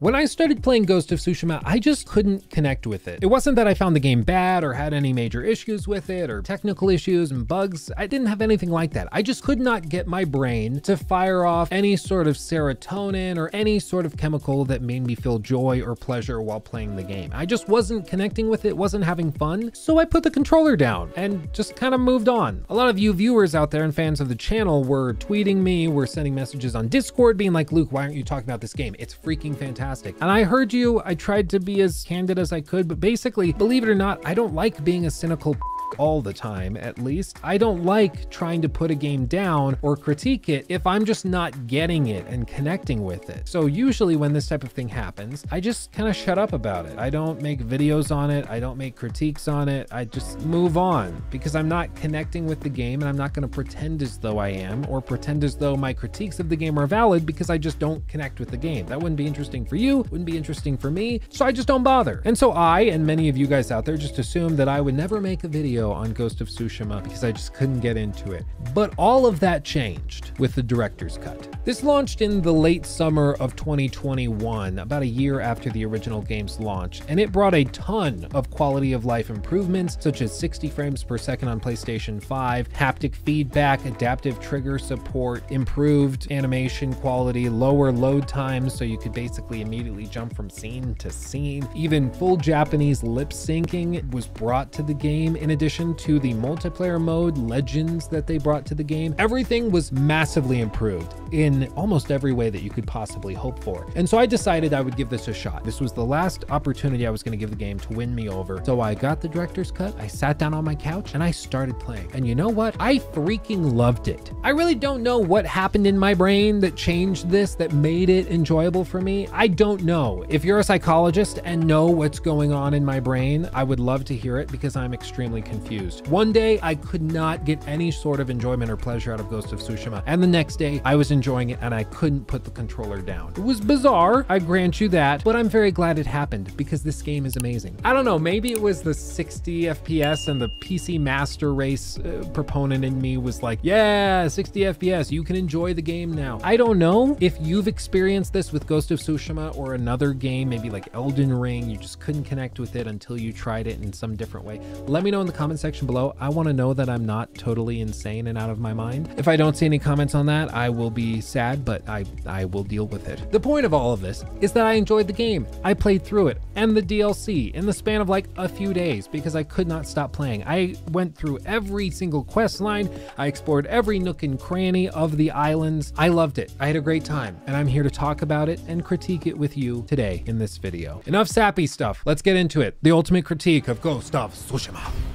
When I started playing Ghost of Tsushima, I just couldn't connect with it. It wasn't that I found the game bad or had any major issues with it or technical issues and bugs. I didn't have anything like that. I just could not get my brain to fire off any sort of serotonin or any sort of chemical that made me feel joy or pleasure while playing the game. I just wasn't connecting with it, wasn't having fun. So I put the controller down and just kind of moved on. A lot of you viewers out there and fans of the channel were tweeting me, were sending messages on Discord being like, Luke, why aren't you talking about this game? It's freaking fantastic. And I heard you, I tried to be as candid as I could, but basically, believe it or not, I don't like being a cynical all the time, at least. I don't like trying to put a game down or critique it if I'm just not getting it and connecting with it. So usually when this type of thing happens, I just kind of shut up about it. I don't make videos on it. I don't make critiques on it. I just move on because I'm not connecting with the game and I'm not going to pretend as though I am or pretend as though my critiques of the game are valid because I just don't connect with the game. That wouldn't be interesting for you, wouldn't be interesting for me, so I just don't bother. And so I and many of you guys out there just assume that I would never make a video video on Ghost of Tsushima because I just couldn't get into it. But all of that changed with the director's cut. This launched in the late summer of 2021, about a year after the original game's launch, and it brought a ton of quality of life improvements such as 60 frames per second on PlayStation 5, haptic feedback, adaptive trigger support, improved animation quality, lower load times so you could basically immediately jump from scene to scene. Even full Japanese lip syncing was brought to the game in addition addition to the multiplayer mode legends that they brought to the game, everything was massively improved in almost every way that you could possibly hope for. And so I decided I would give this a shot. This was the last opportunity I was going to give the game to win me over. So I got the director's cut, I sat down on my couch, and I started playing. And you know what? I freaking loved it. I really don't know what happened in my brain that changed this, that made it enjoyable for me. I don't know. If you're a psychologist and know what's going on in my brain, I would love to hear it because I'm extremely confused confused. One day I could not get any sort of enjoyment or pleasure out of Ghost of Tsushima, and the next day I was enjoying it and I couldn't put the controller down. It was bizarre, I grant you that, but I'm very glad it happened because this game is amazing. I don't know, maybe it was the 60 FPS and the PC Master Race uh, proponent in me was like, yeah, 60 FPS, you can enjoy the game now. I don't know if you've experienced this with Ghost of Tsushima or another game, maybe like Elden Ring, you just couldn't connect with it until you tried it in some different way. Let me know in the comments comment section below. I want to know that I'm not totally insane and out of my mind. If I don't see any comments on that, I will be sad, but I, I will deal with it. The point of all of this is that I enjoyed the game. I played through it and the DLC in the span of like a few days because I could not stop playing. I went through every single quest line. I explored every nook and cranny of the islands. I loved it. I had a great time and I'm here to talk about it and critique it with you today in this video. Enough sappy stuff. Let's get into it. The ultimate critique of Ghost of Tsushima.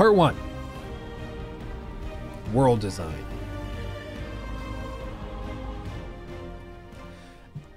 Part 1 World Design.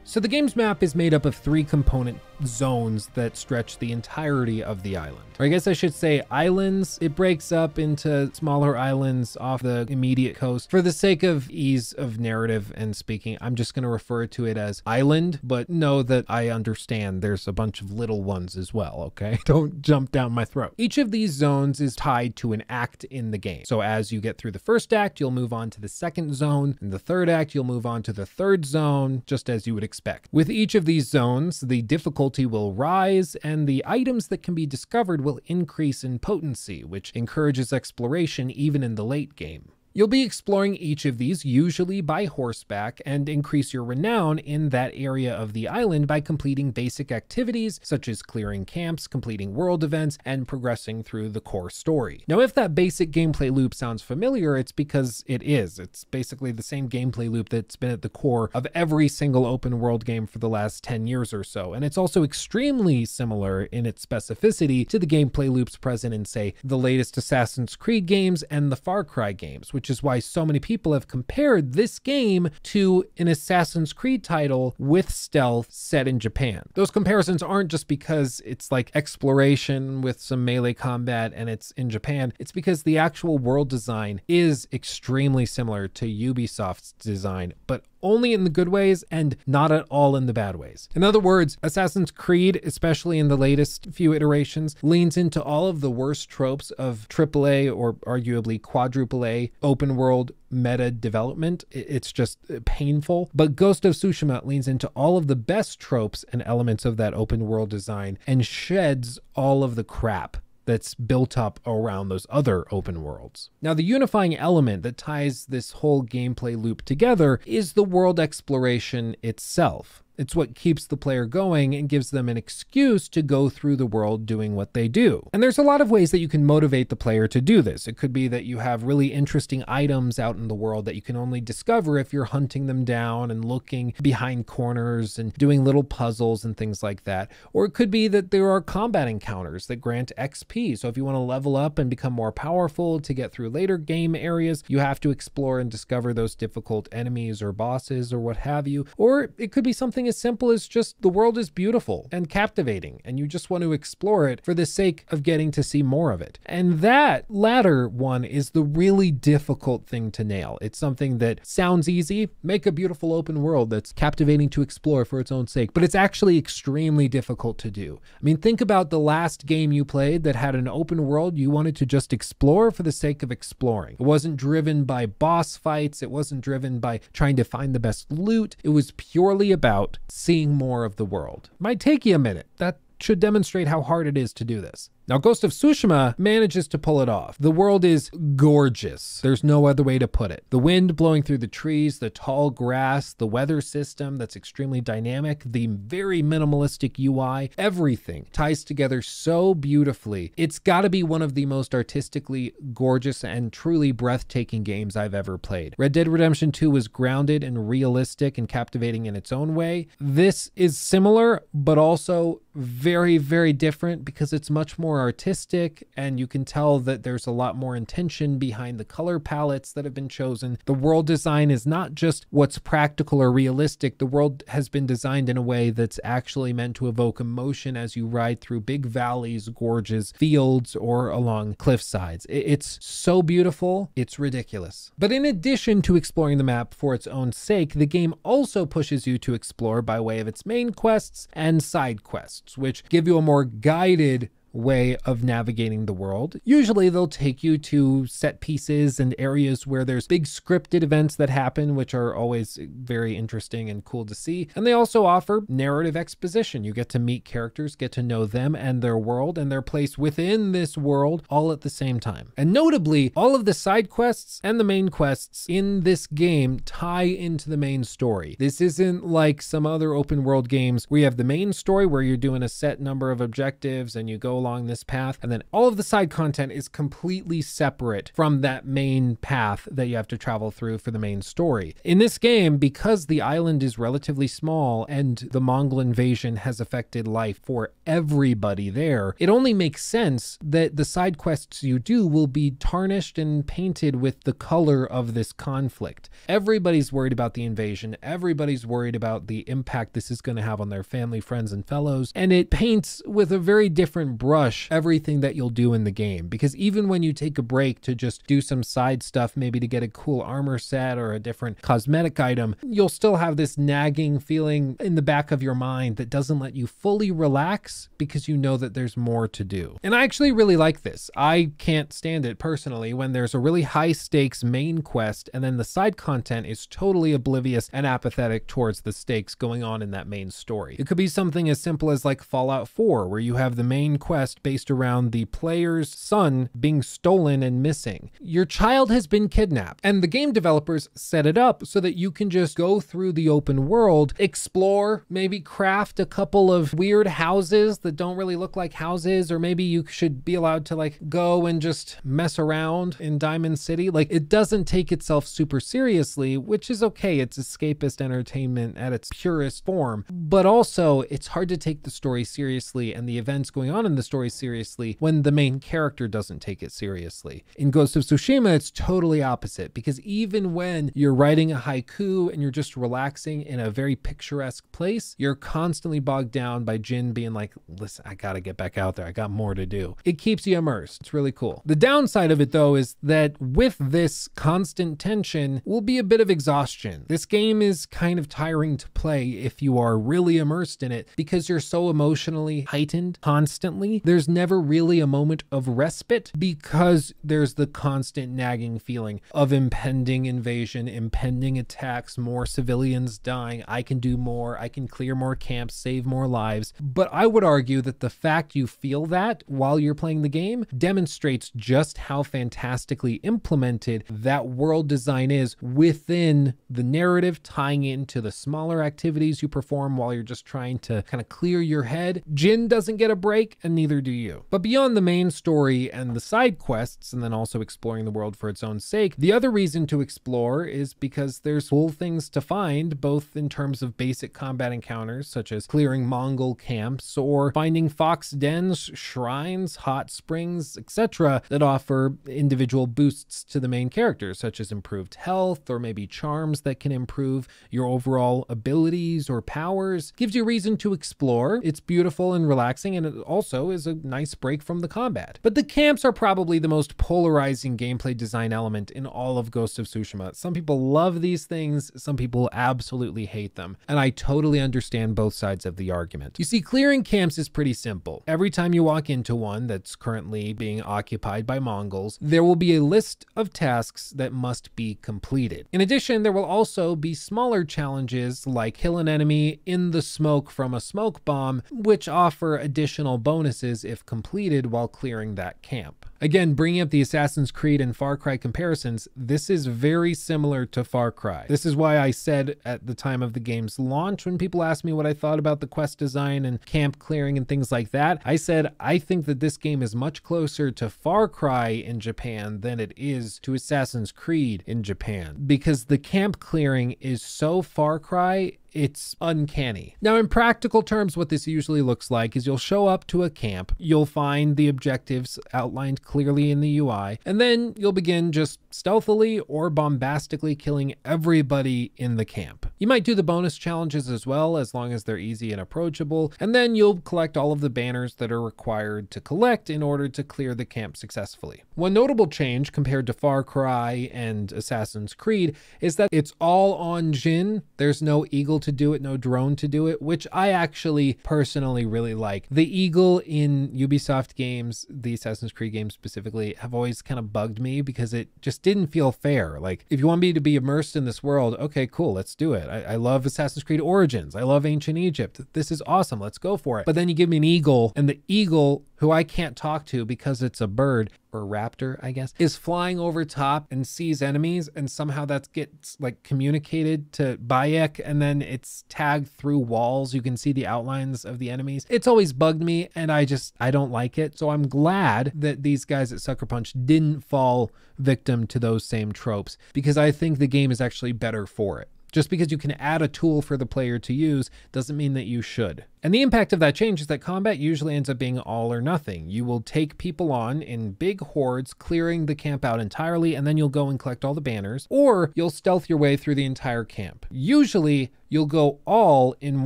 So the game's map is made up of three component zones that stretch the entirety of the island. Or I guess I should say islands. It breaks up into smaller islands off the immediate coast. For the sake of ease of narrative and speaking, I'm just going to refer to it as island, but know that I understand there's a bunch of little ones as well, okay? Don't jump down my throat. Each of these zones is tied to an act in the game. So as you get through the first act, you'll move on to the second zone. In the third act, you'll move on to the third zone, just as you would expect. With each of these zones, the difficulty difficulty will rise, and the items that can be discovered will increase in potency, which encourages exploration even in the late game. You'll be exploring each of these, usually by horseback, and increase your renown in that area of the island by completing basic activities such as clearing camps, completing world events, and progressing through the core story. Now, if that basic gameplay loop sounds familiar, it's because it is. It's basically the same gameplay loop that's been at the core of every single open world game for the last 10 years or so. And it's also extremely similar in its specificity to the gameplay loops present in, say, the latest Assassin's Creed games and the Far Cry games, which which is why so many people have compared this game to an Assassin's Creed title with stealth set in Japan. Those comparisons aren't just because it's like exploration with some melee combat and it's in Japan. It's because the actual world design is extremely similar to Ubisoft's design, but only in the good ways and not at all in the bad ways. In other words, Assassin's Creed, especially in the latest few iterations, leans into all of the worst tropes of AAA or arguably quadruple A open world meta development. It's just uh, painful. But Ghost of Tsushima leans into all of the best tropes and elements of that open world design and sheds all of the crap that's built up around those other open worlds. Now, the unifying element that ties this whole gameplay loop together is the world exploration itself. It's what keeps the player going and gives them an excuse to go through the world doing what they do. And there's a lot of ways that you can motivate the player to do this. It could be that you have really interesting items out in the world that you can only discover if you're hunting them down and looking behind corners and doing little puzzles and things like that. Or it could be that there are combat encounters that grant XP. So if you want to level up and become more powerful to get through later game areas, you have to explore and discover those difficult enemies or bosses or what have you. Or it could be something something as simple as just the world is beautiful and captivating, and you just want to explore it for the sake of getting to see more of it. And that latter one is the really difficult thing to nail. It's something that sounds easy, make a beautiful open world that's captivating to explore for its own sake, but it's actually extremely difficult to do. I mean, think about the last game you played that had an open world you wanted to just explore for the sake of exploring. It wasn't driven by boss fights, it wasn't driven by trying to find the best loot. It was purely about seeing more of the world. Might take you a minute. That should demonstrate how hard it is to do this. Now, Ghost of Tsushima manages to pull it off. The world is gorgeous. There's no other way to put it. The wind blowing through the trees, the tall grass, the weather system that's extremely dynamic, the very minimalistic UI, everything ties together so beautifully. It's got to be one of the most artistically gorgeous and truly breathtaking games I've ever played. Red Dead Redemption 2 was grounded and realistic and captivating in its own way. This is similar, but also very, very different because it's much more artistic and you can tell that there's a lot more intention behind the color palettes that have been chosen. The world design is not just what's practical or realistic, the world has been designed in a way that's actually meant to evoke emotion as you ride through big valleys, gorges, fields, or along cliff sides. It's so beautiful, it's ridiculous. But in addition to exploring the map for its own sake, the game also pushes you to explore by way of its main quests and side quests, which give you a more guided way of navigating the world. Usually they'll take you to set pieces and areas where there's big scripted events that happen, which are always very interesting and cool to see. And they also offer narrative exposition. You get to meet characters, get to know them and their world and their place within this world all at the same time. And notably, all of the side quests and the main quests in this game tie into the main story. This isn't like some other open world games where you have the main story where you're doing a set number of objectives and you go along this path. And then all of the side content is completely separate from that main path that you have to travel through for the main story. In this game, because the island is relatively small and the Mongol invasion has affected life for everybody there, it only makes sense that the side quests you do will be tarnished and painted with the color of this conflict. Everybody's worried about the invasion. Everybody's worried about the impact this is going to have on their family, friends, and fellows. And it paints with a very different brush everything that you'll do in the game because even when you take a break to just do some side stuff, maybe to get a cool armor set or a different cosmetic item, you'll still have this nagging feeling in the back of your mind that doesn't let you fully relax because you know that there's more to do. And I actually really like this. I can't stand it personally when there's a really high stakes main quest and then the side content is totally oblivious and apathetic towards the stakes going on in that main story. It could be something as simple as like Fallout 4 where you have the main quest based around the player's son being stolen and missing. Your child has been kidnapped, and the game developers set it up so that you can just go through the open world, explore, maybe craft a couple of weird houses that don't really look like houses, or maybe you should be allowed to like go and just mess around in Diamond City. Like it doesn't take itself super seriously, which is okay. It's escapist entertainment at its purest form, but also it's hard to take the story seriously and the events going on in the the story seriously when the main character doesn't take it seriously. In Ghost of Tsushima, it's totally opposite because even when you're writing a haiku and you're just relaxing in a very picturesque place, you're constantly bogged down by Jin being like, listen, I gotta get back out there. I got more to do. It keeps you immersed. It's really cool. The downside of it though is that with this constant tension will be a bit of exhaustion. This game is kind of tiring to play if you are really immersed in it because you're so emotionally heightened constantly. There's never really a moment of respite because there's the constant nagging feeling of impending invasion, impending attacks, more civilians dying. I can do more. I can clear more camps, save more lives. But I would argue that the fact you feel that while you're playing the game demonstrates just how fantastically implemented that world design is within the narrative, tying into the smaller activities you perform while you're just trying to kind of clear your head. Jin doesn't get a break, and neither do you. But beyond the main story and the side quests, and then also exploring the world for its own sake, the other reason to explore is because there's cool things to find, both in terms of basic combat encounters, such as clearing Mongol camps or finding fox dens, shrines, hot springs, etc., that offer individual boosts to the main characters, such as improved health or maybe charms that can improve your overall abilities or powers. Gives you reason to explore. It's beautiful and relaxing, and it also is a nice break from the combat. But the camps are probably the most polarizing gameplay design element in all of Ghost of Tsushima. Some people love these things, some people absolutely hate them, and I totally understand both sides of the argument. You see, clearing camps is pretty simple. Every time you walk into one that's currently being occupied by Mongols, there will be a list of tasks that must be completed. In addition, there will also be smaller challenges like kill an enemy in the smoke from a smoke bomb, which offer additional bonuses if completed while clearing that camp. Again, bringing up the Assassin's Creed and Far Cry comparisons, this is very similar to Far Cry. This is why I said at the time of the game's launch, when people asked me what I thought about the quest design and camp clearing and things like that, I said I think that this game is much closer to Far Cry in Japan than it is to Assassin's Creed in Japan because the camp clearing is so Far Cry it's uncanny. Now, in practical terms, what this usually looks like is you'll show up to a camp, you'll find the objectives outlined clearly in the UI, and then you'll begin just stealthily or bombastically killing everybody in the camp. You might do the bonus challenges as well, as long as they're easy and approachable, and then you'll collect all of the banners that are required to collect in order to clear the camp successfully. One notable change compared to Far Cry and Assassin's Creed is that it's all on Jin. There's no eagle to do it, no drone to do it, which I actually personally really like. The eagle in Ubisoft games, the Assassin's Creed games specifically, have always kind of bugged me because it just didn't feel fair. Like, if you want me to be immersed in this world, okay, cool, let's do it. I, I love Assassin's Creed Origins. I love ancient Egypt. This is awesome. Let's go for it. But then you give me an eagle, and the eagle who I can't talk to because it's a bird or raptor, I guess, is flying over top and sees enemies, and somehow that gets like communicated to Bayek, and then it's tagged through walls. You can see the outlines of the enemies. It's always bugged me, and I just I don't like it. So I'm glad that these guys at Sucker Punch didn't fall victim to those same tropes because I think the game is actually better for it. Just because you can add a tool for the player to use doesn't mean that you should. And the impact of that change is that combat usually ends up being all or nothing. You will take people on in big hordes, clearing the camp out entirely, and then you'll go and collect all the banners, or you'll stealth your way through the entire camp. Usually, you'll go all in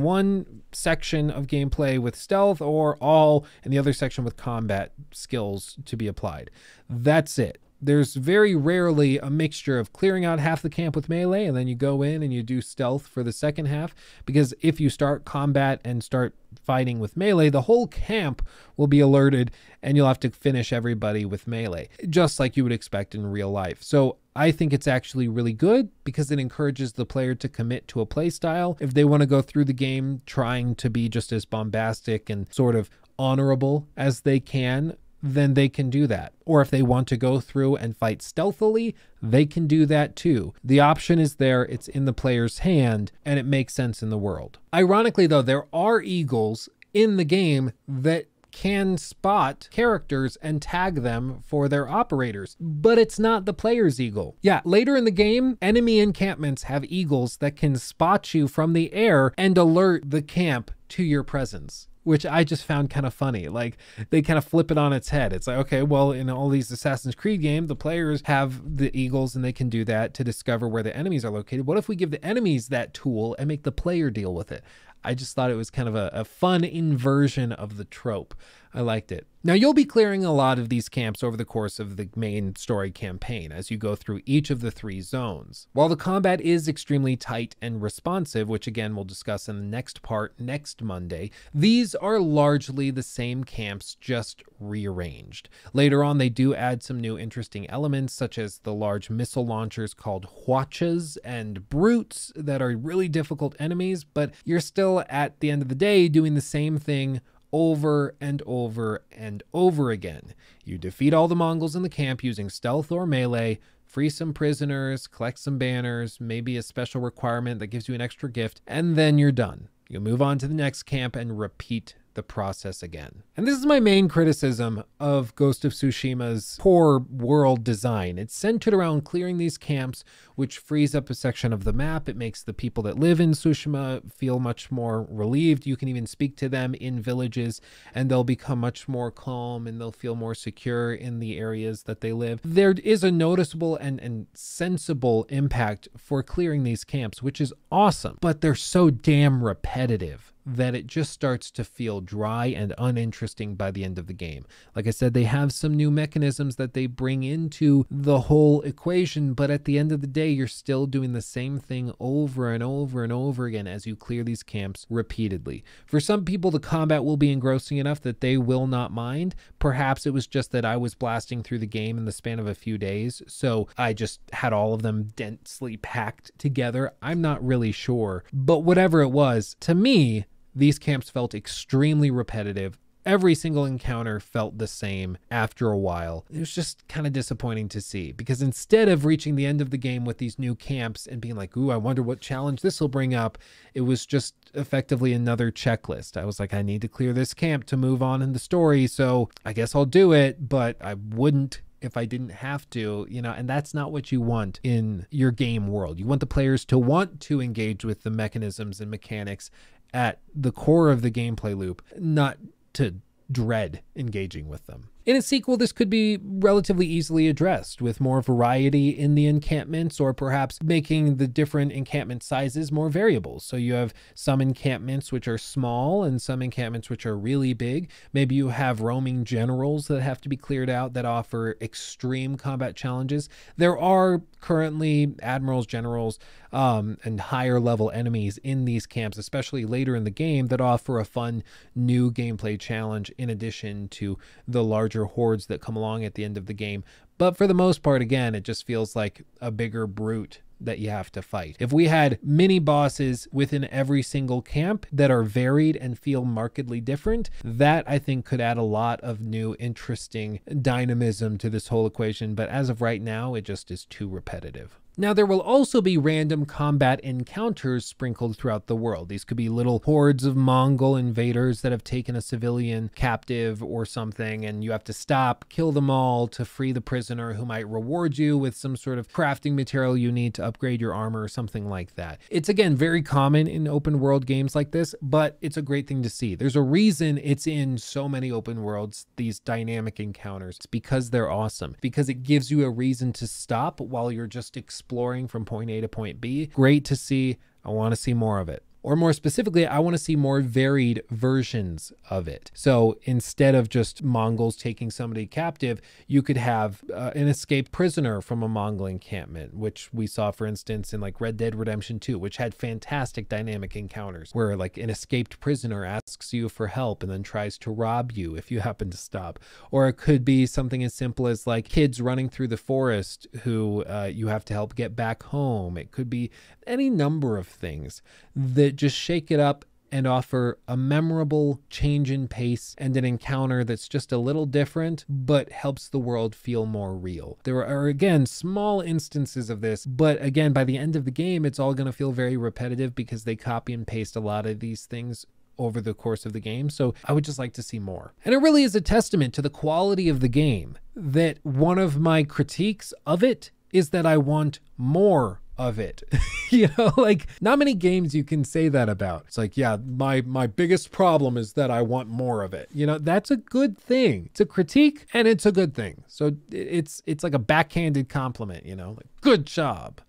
one section of gameplay with stealth, or all in the other section with combat skills to be applied. That's it there's very rarely a mixture of clearing out half the camp with melee and then you go in and you do stealth for the second half because if you start combat and start fighting with melee the whole camp will be alerted and you'll have to finish everybody with melee just like you would expect in real life so I think it's actually really good because it encourages the player to commit to a playstyle. If they want to go through the game trying to be just as bombastic and sort of honorable as they can, then they can do that. Or if they want to go through and fight stealthily, they can do that too. The option is there, it's in the player's hand, and it makes sense in the world. Ironically, though, there are eagles in the game that can spot characters and tag them for their operators, but it's not the player's eagle. Yeah, later in the game, enemy encampments have eagles that can spot you from the air and alert the camp to your presence which I just found kind of funny. Like they kind of flip it on its head. It's like, okay, well, in all these Assassin's Creed games, the players have the eagles and they can do that to discover where the enemies are located. What if we give the enemies that tool and make the player deal with it? I just thought it was kind of a, a fun inversion of the trope. I liked it. Now, you'll be clearing a lot of these camps over the course of the main story campaign as you go through each of the three zones. While the combat is extremely tight and responsive, which again we'll discuss in the next part next Monday, these are largely the same camps just rearranged. Later on, they do add some new interesting elements, such as the large missile launchers called Hwachas and Brutes that are really difficult enemies, but you're still at the end of the day doing the same thing over and over and over again. You defeat all the Mongols in the camp using stealth or melee, free some prisoners, collect some banners, maybe a special requirement that gives you an extra gift, and then you're done. You move on to the next camp and repeat the process again. And this is my main criticism of Ghost of Tsushima's poor world design. It's centered around clearing these camps, which frees up a section of the map. It makes the people that live in Tsushima feel much more relieved. You can even speak to them in villages and they'll become much more calm and they'll feel more secure in the areas that they live. There is a noticeable and, and sensible impact for clearing these camps, which is awesome, but they're so damn repetitive that it just starts to feel dry and uninteresting by the end of the game. Like I said, they have some new mechanisms that they bring into the whole equation, but at the end of the day, you're still doing the same thing over and over and over again as you clear these camps repeatedly. For some people, the combat will be engrossing enough that they will not mind. Perhaps it was just that I was blasting through the game in the span of a few days, so I just had all of them densely packed together. I'm not really sure. But whatever it was, to me, these camps felt extremely repetitive. Every single encounter felt the same after a while. It was just kind of disappointing to see because instead of reaching the end of the game with these new camps and being like, ooh, I wonder what challenge this will bring up, it was just effectively another checklist. I was like, I need to clear this camp to move on in the story, so I guess I'll do it, but I wouldn't if I didn't have to, you know, and that's not what you want in your game world. You want the players to want to engage with the mechanisms and mechanics at the core of the gameplay loop, not to dread engaging with them. In a sequel, this could be relatively easily addressed with more variety in the encampments or perhaps making the different encampment sizes more variable. So you have some encampments which are small and some encampments which are really big. Maybe you have roaming generals that have to be cleared out that offer extreme combat challenges. There are currently admirals, generals, um, and higher level enemies in these camps, especially later in the game, that offer a fun new gameplay challenge in addition to the larger larger hordes that come along at the end of the game. But for the most part, again, it just feels like a bigger brute that you have to fight. If we had mini bosses within every single camp that are varied and feel markedly different, that I think could add a lot of new interesting dynamism to this whole equation. But as of right now, it just is too repetitive. Now, there will also be random combat encounters sprinkled throughout the world. These could be little hordes of Mongol invaders that have taken a civilian captive or something, and you have to stop, kill them all to free the prisoner who might reward you with some sort of crafting material you need to upgrade your armor or something like that. It's again very common in open world games like this, but it's a great thing to see. There's a reason it's in so many open worlds, these dynamic encounters. It's because they're awesome, because it gives you a reason to stop while you're just exploring exploring from point A to point B. Great to see. I want to see more of it. Or more specifically, I want to see more varied versions of it. So instead of just Mongols taking somebody captive, you could have uh, an escaped prisoner from a Mongol encampment, which we saw, for instance, in like Red Dead Redemption 2, which had fantastic dynamic encounters where like an escaped prisoner asks you for help and then tries to rob you if you happen to stop. Or it could be something as simple as like kids running through the forest who uh, you have to help get back home. It could be any number of things that just shake it up and offer a memorable change in pace and an encounter that's just a little different, but helps the world feel more real. There are, again, small instances of this, but again, by the end of the game, it's all going to feel very repetitive because they copy and paste a lot of these things over the course of the game. So I would just like to see more. And it really is a testament to the quality of the game that one of my critiques of it is that I want more of it. you know, like not many games you can say that about. It's like, yeah, my my biggest problem is that I want more of it. You know, that's a good thing. It's a critique and it's a good thing. So it's it's like a backhanded compliment, you know, like good job.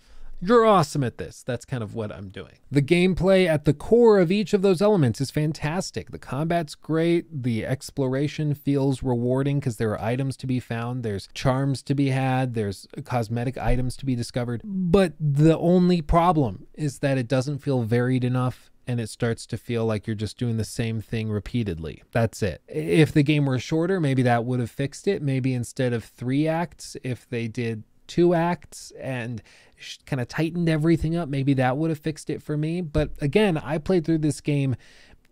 You're awesome at this. That's kind of what I'm doing. The gameplay at the core of each of those elements is fantastic. The combat's great. The exploration feels rewarding because there are items to be found. There's charms to be had. There's cosmetic items to be discovered. But the only problem is that it doesn't feel varied enough and it starts to feel like you're just doing the same thing repeatedly. That's it. If the game were shorter, maybe that would have fixed it. Maybe instead of three acts, if they did two acts and kind of tightened everything up, maybe that would have fixed it for me. But again, I played through this game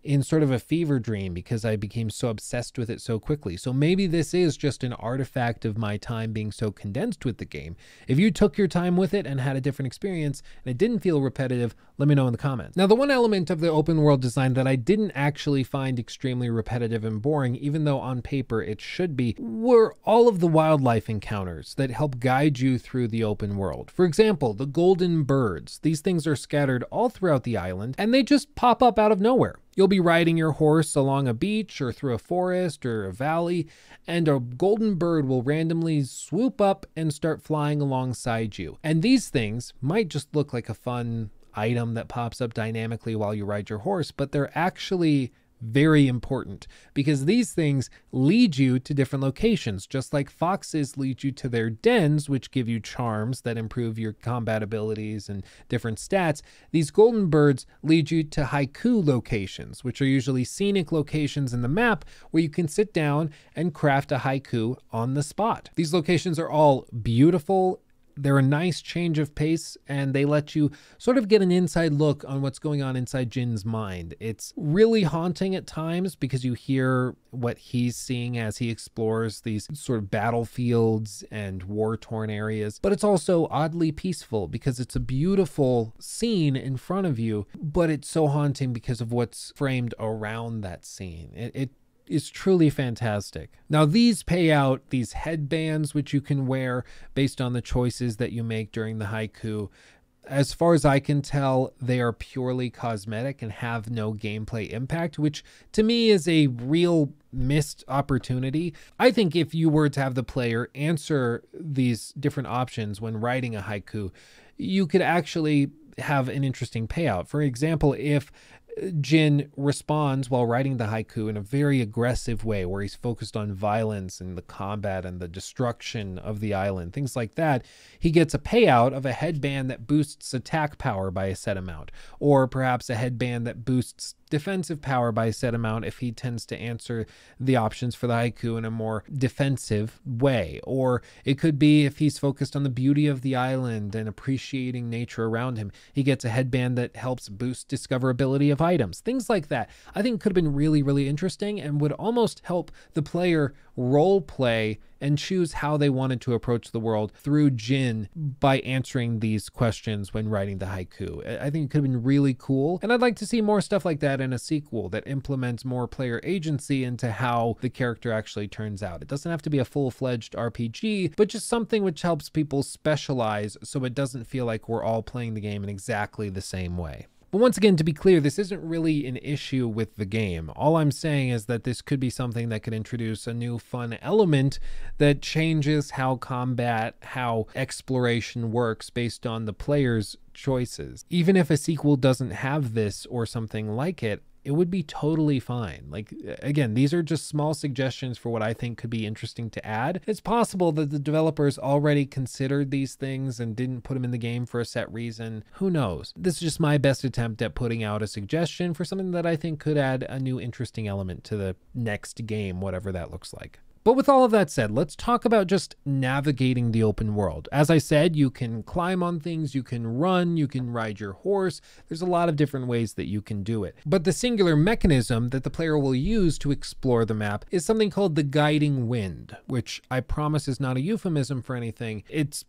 in sort of a fever dream because I became so obsessed with it so quickly. So maybe this is just an artifact of my time being so condensed with the game. If you took your time with it and had a different experience and it didn't feel repetitive, let me know in the comments. Now, the one element of the open world design that I didn't actually find extremely repetitive and boring, even though on paper it should be, were all of the wildlife encounters that help guide you through the open world. For example, the golden birds. These things are scattered all throughout the island and they just pop up out of nowhere. You'll be riding your horse along a beach or through a forest or a valley, and a golden bird will randomly swoop up and start flying alongside you. And these things might just look like a fun item that pops up dynamically while you ride your horse, but they're actually very important because these things lead you to different locations, just like foxes lead you to their dens, which give you charms that improve your combat abilities and different stats. These golden birds lead you to haiku locations, which are usually scenic locations in the map where you can sit down and craft a haiku on the spot. These locations are all beautiful they're a nice change of pace and they let you sort of get an inside look on what's going on inside Jin's mind. It's really haunting at times because you hear what he's seeing as he explores these sort of battlefields and war torn areas, but it's also oddly peaceful because it's a beautiful scene in front of you, but it's so haunting because of what's framed around that scene. It, it is truly fantastic. Now, these pay out these headbands, which you can wear based on the choices that you make during the haiku. As far as I can tell, they are purely cosmetic and have no gameplay impact, which to me is a real missed opportunity. I think if you were to have the player answer these different options when writing a haiku, you could actually have an interesting payout. For example, if Jin responds while writing the haiku in a very aggressive way, where he's focused on violence and the combat and the destruction of the island, things like that. He gets a payout of a headband that boosts attack power by a set amount, or perhaps a headband that boosts defensive power by a set amount if he tends to answer the options for the haiku in a more defensive way. Or it could be if he's focused on the beauty of the island and appreciating nature around him, he gets a headband that helps boost discoverability of items. Things like that. I think could have been really, really interesting and would almost help the player role play and choose how they wanted to approach the world through Jin by answering these questions when writing the haiku. I think it could have been really cool. And I'd like to see more stuff like that in a sequel that implements more player agency into how the character actually turns out. It doesn't have to be a full fledged RPG, but just something which helps people specialize so it doesn't feel like we're all playing the game in exactly the same way. But once again, to be clear, this isn't really an issue with the game. All I'm saying is that this could be something that could introduce a new fun element that changes how combat, how exploration works based on the player's choices. Even if a sequel doesn't have this or something like it, it would be totally fine. Like, again, these are just small suggestions for what I think could be interesting to add. It's possible that the developers already considered these things and didn't put them in the game for a set reason. Who knows? This is just my best attempt at putting out a suggestion for something that I think could add a new interesting element to the next game, whatever that looks like. But with all of that said, let's talk about just navigating the open world. As I said, you can climb on things, you can run, you can ride your horse. There's a lot of different ways that you can do it. But the singular mechanism that the player will use to explore the map is something called the guiding wind, which I promise is not a euphemism for anything. It's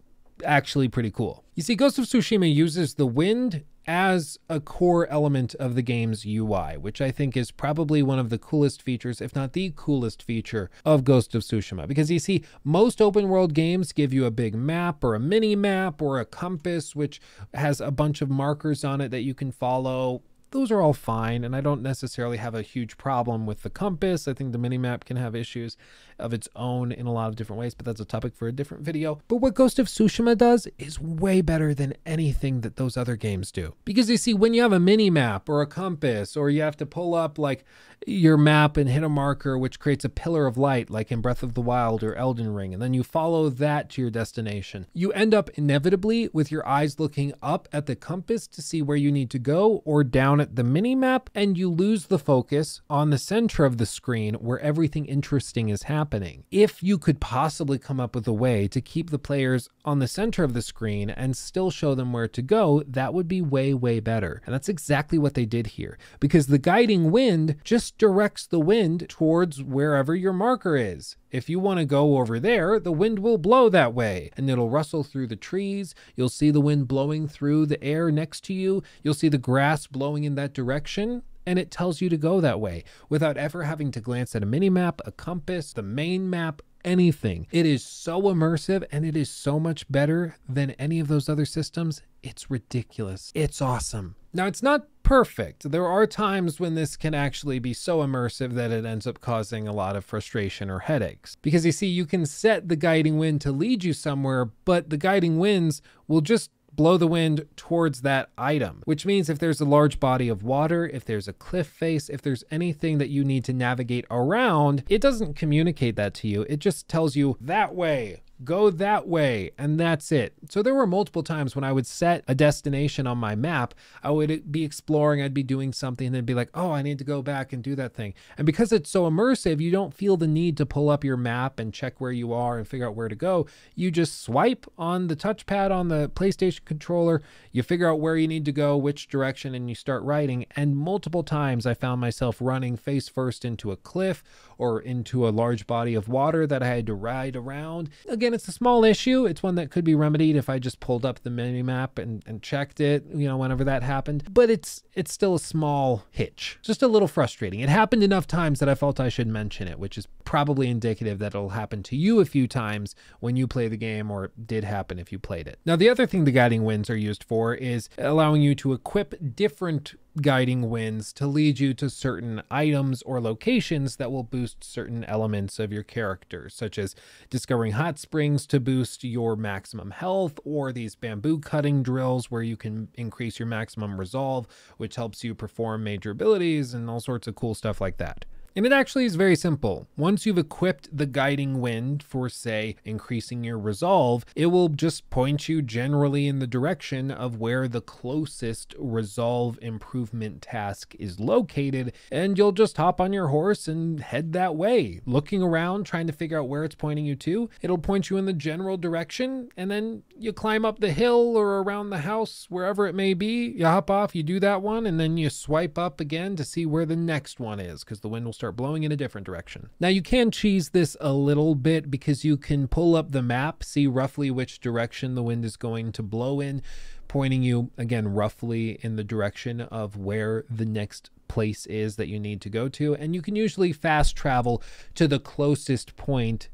actually pretty cool. You see, Ghost of Tsushima uses the wind as a core element of the game's UI, which I think is probably one of the coolest features, if not the coolest feature of Ghost of Tsushima. Because you see, most open world games give you a big map or a mini map or a compass, which has a bunch of markers on it that you can follow those are all fine, and I don't necessarily have a huge problem with the compass. I think the minimap can have issues of its own in a lot of different ways, but that's a topic for a different video. But what Ghost of Tsushima does is way better than anything that those other games do. Because you see, when you have a minimap or a compass, or you have to pull up like your map and hit a marker, which creates a pillar of light, like in Breath of the Wild or Elden Ring, and then you follow that to your destination, you end up inevitably with your eyes looking up at the compass to see where you need to go or down at the mini map and you lose the focus on the center of the screen where everything interesting is happening. If you could possibly come up with a way to keep the players on the center of the screen and still show them where to go, that would be way, way better. And that's exactly what they did here because the guiding wind just directs the wind towards wherever your marker is. If you want to go over there, the wind will blow that way and it'll rustle through the trees. You'll see the wind blowing through the air next to you. You'll see the grass blowing in that direction and it tells you to go that way without ever having to glance at a mini map, a compass, the main map, anything. It is so immersive and it is so much better than any of those other systems. It's ridiculous. It's awesome. Now, it's not perfect. There are times when this can actually be so immersive that it ends up causing a lot of frustration or headaches. Because you see, you can set the guiding wind to lead you somewhere, but the guiding winds will just blow the wind towards that item, which means if there's a large body of water, if there's a cliff face, if there's anything that you need to navigate around, it doesn't communicate that to you. It just tells you that way, go that way, and that's it. So there were multiple times when I would set a destination on my map, I would be exploring, I'd be doing something, and then be like, oh, I need to go back and do that thing. And because it's so immersive, you don't feel the need to pull up your map and check where you are and figure out where to go. You just swipe on the touchpad on the PlayStation controller, you figure out where you need to go, which direction, and you start riding. And multiple times I found myself running face first into a cliff or into a large body of water that I had to ride around. Again, it's a small issue. It's one that could be remedied if I just pulled up the mini map and, and checked it, you know, whenever that happened. But it's it's still a small hitch. Just a little frustrating. It happened enough times that I felt I should mention it, which is probably indicative that it'll happen to you a few times when you play the game or it did happen if you played it. Now, the other thing the guiding winds are used for is allowing you to equip different guiding winds to lead you to certain items or locations that will boost certain elements of your character, such as discovering hot springs to boost your maximum health, or these bamboo cutting drills where you can increase your maximum resolve, which helps you perform major abilities and all sorts of cool stuff like that. And it actually is very simple. Once you've equipped the guiding wind for, say, increasing your resolve, it will just point you generally in the direction of where the closest resolve improvement task is located, and you'll just hop on your horse and head that way, looking around, trying to figure out where it's pointing you to. It'll point you in the general direction, and then you climb up the hill or around the house, wherever it may be. You hop off, you do that one, and then you swipe up again to see where the next one is, because the wind will start blowing in a different direction. Now you can cheese this a little bit because you can pull up the map, see roughly which direction the wind is going to blow in, pointing you again roughly in the direction of where the next place is that you need to go to. And you can usually fast travel to the closest point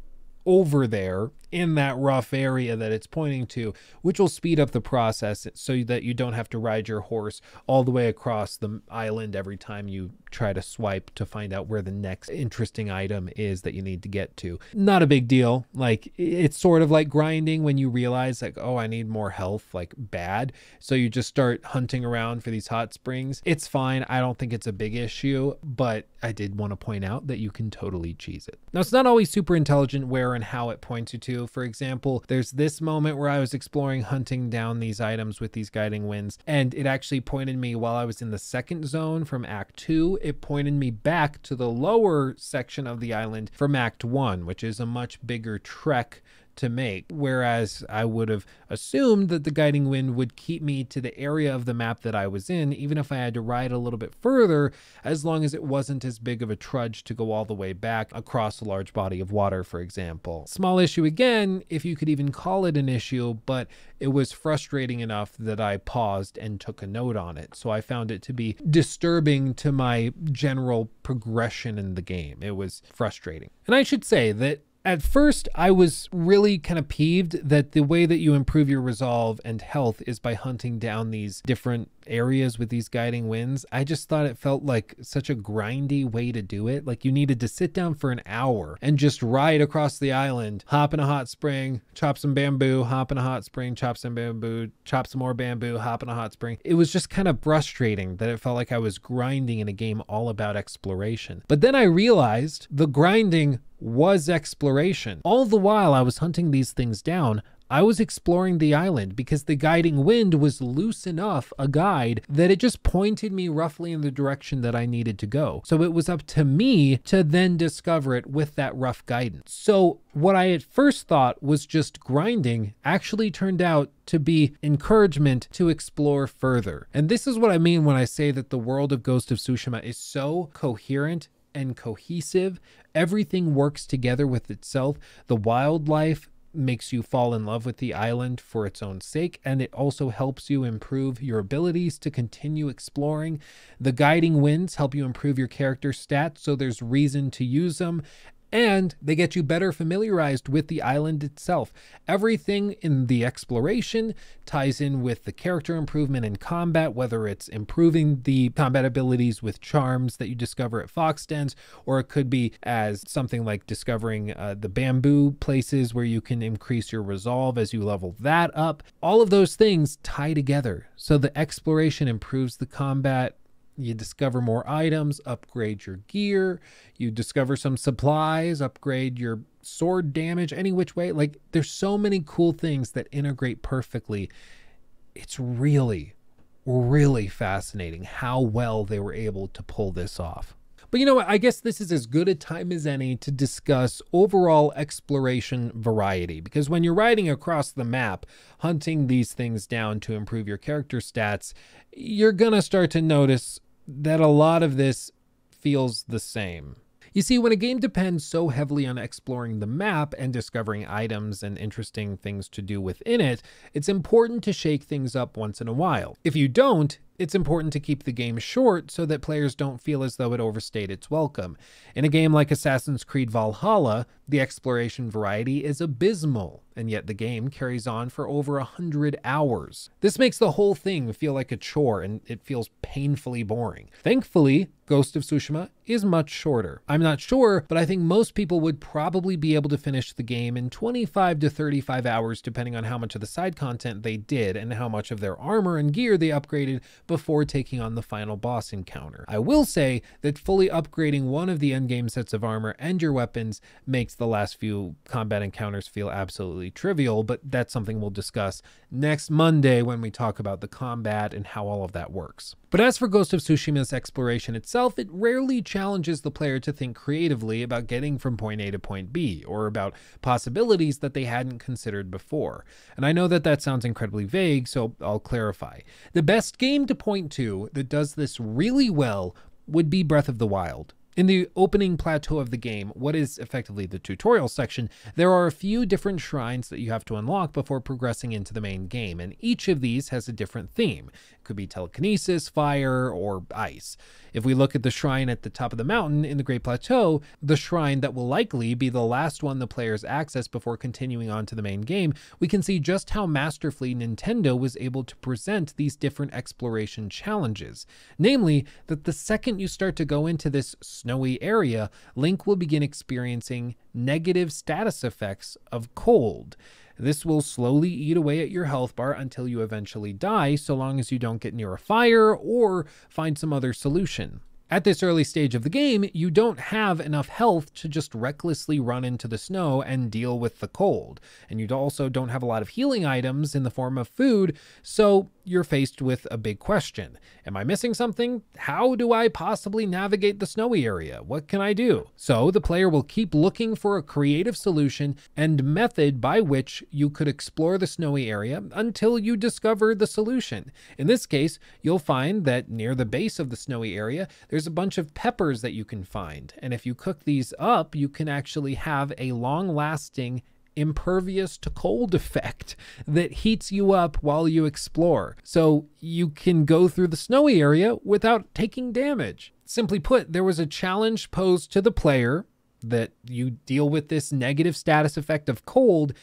over there in that rough area that it's pointing to, which will speed up the process so that you don't have to ride your horse all the way across the island every time you try to swipe to find out where the next interesting item is that you need to get to. Not a big deal. Like it's sort of like grinding when you realize like, oh, I need more health, like bad. So you just start hunting around for these hot springs. It's fine. I don't think it's a big issue, but I did want to point out that you can totally cheese it. Now it's not always super intelligent where and how it points you to. For example, there's this moment where I was exploring hunting down these items with these guiding winds, and it actually pointed me while I was in the second zone from Act 2. It pointed me back to the lower section of the island from Act 1, which is a much bigger trek to make. Whereas I would have assumed that the guiding wind would keep me to the area of the map that I was in, even if I had to ride a little bit further, as long as it wasn't as big of a trudge to go all the way back across a large body of water, for example. Small issue again, if you could even call it an issue, but it was frustrating enough that I paused and took a note on it. So I found it to be disturbing to my general progression in the game. It was frustrating. And I should say that at first, I was really kind of peeved that the way that you improve your resolve and health is by hunting down these different areas with these guiding winds. I just thought it felt like such a grindy way to do it. Like you needed to sit down for an hour and just ride across the island, hop in a hot spring, chop some bamboo, hop in a hot spring, chop some bamboo, chop some more bamboo, hop in a hot spring. It was just kind of frustrating that it felt like I was grinding in a game all about exploration. But then I realized the grinding was exploration. All the while I was hunting these things down, I was exploring the island because the guiding wind was loose enough a guide that it just pointed me roughly in the direction that I needed to go. So it was up to me to then discover it with that rough guidance. So what I at first thought was just grinding actually turned out to be encouragement to explore further. And this is what I mean when I say that the world of Ghost of Tsushima is so coherent and cohesive. Everything works together with itself. The wildlife makes you fall in love with the island for its own sake, and it also helps you improve your abilities to continue exploring. The guiding winds help you improve your character stats, so there's reason to use them and they get you better familiarized with the island itself. Everything in the exploration ties in with the character improvement in combat, whether it's improving the combat abilities with charms that you discover at Fox Dens, or it could be as something like discovering uh, the bamboo places where you can increase your resolve as you level that up. All of those things tie together. So the exploration improves the combat you discover more items, upgrade your gear, you discover some supplies, upgrade your sword damage, any which way. Like, there's so many cool things that integrate perfectly. It's really, really fascinating how well they were able to pull this off. But you know what? I guess this is as good a time as any to discuss overall exploration variety because when you're riding across the map, hunting these things down to improve your character stats, you're going to start to notice that a lot of this feels the same. You see, when a game depends so heavily on exploring the map and discovering items and interesting things to do within it, it's important to shake things up once in a while. If you don't, it's important to keep the game short so that players don't feel as though it overstayed its welcome. In a game like Assassin's Creed Valhalla, the exploration variety is abysmal, and yet the game carries on for over a hundred hours. This makes the whole thing feel like a chore and it feels painfully boring. Thankfully, Ghost of Tsushima is much shorter. I'm not sure, but I think most people would probably be able to finish the game in 25 to 35 hours depending on how much of the side content they did and how much of their armor and gear they upgraded before taking on the final boss encounter. I will say that fully upgrading one of the endgame sets of armor and your weapons makes the last few combat encounters feel absolutely trivial, but that's something we'll discuss next Monday when we talk about the combat and how all of that works. But as for Ghost of Tsushima's exploration itself, it rarely challenges the player to think creatively about getting from point A to point B, or about possibilities that they hadn't considered before. And I know that that sounds incredibly vague, so I'll clarify. The best game to point to that does this really well would be Breath of the Wild. In the opening plateau of the game, what is effectively the tutorial section, there are a few different shrines that you have to unlock before progressing into the main game, and each of these has a different theme It could be telekinesis, fire, or ice. If we look at the shrine at the top of the mountain in the Great Plateau, the shrine that will likely be the last one the players access before continuing on to the main game, we can see just how masterfully Nintendo was able to present these different exploration challenges. Namely, that the second you start to go into this snowy area, Link will begin experiencing negative status effects of cold. This will slowly eat away at your health bar until you eventually die, so long as you don't get near a fire or find some other solution. At this early stage of the game, you don't have enough health to just recklessly run into the snow and deal with the cold. And you also don't have a lot of healing items in the form of food, so you're faced with a big question. Am I missing something? How do I possibly navigate the snowy area? What can I do? So the player will keep looking for a creative solution and method by which you could explore the snowy area until you discover the solution. In this case, you'll find that near the base of the snowy area, there's a bunch of peppers that you can find. And if you cook these up, you can actually have a long lasting impervious to cold effect that heats you up while you explore. So you can go through the snowy area without taking damage. Simply put, there was a challenge posed to the player that you deal with this negative status effect of cold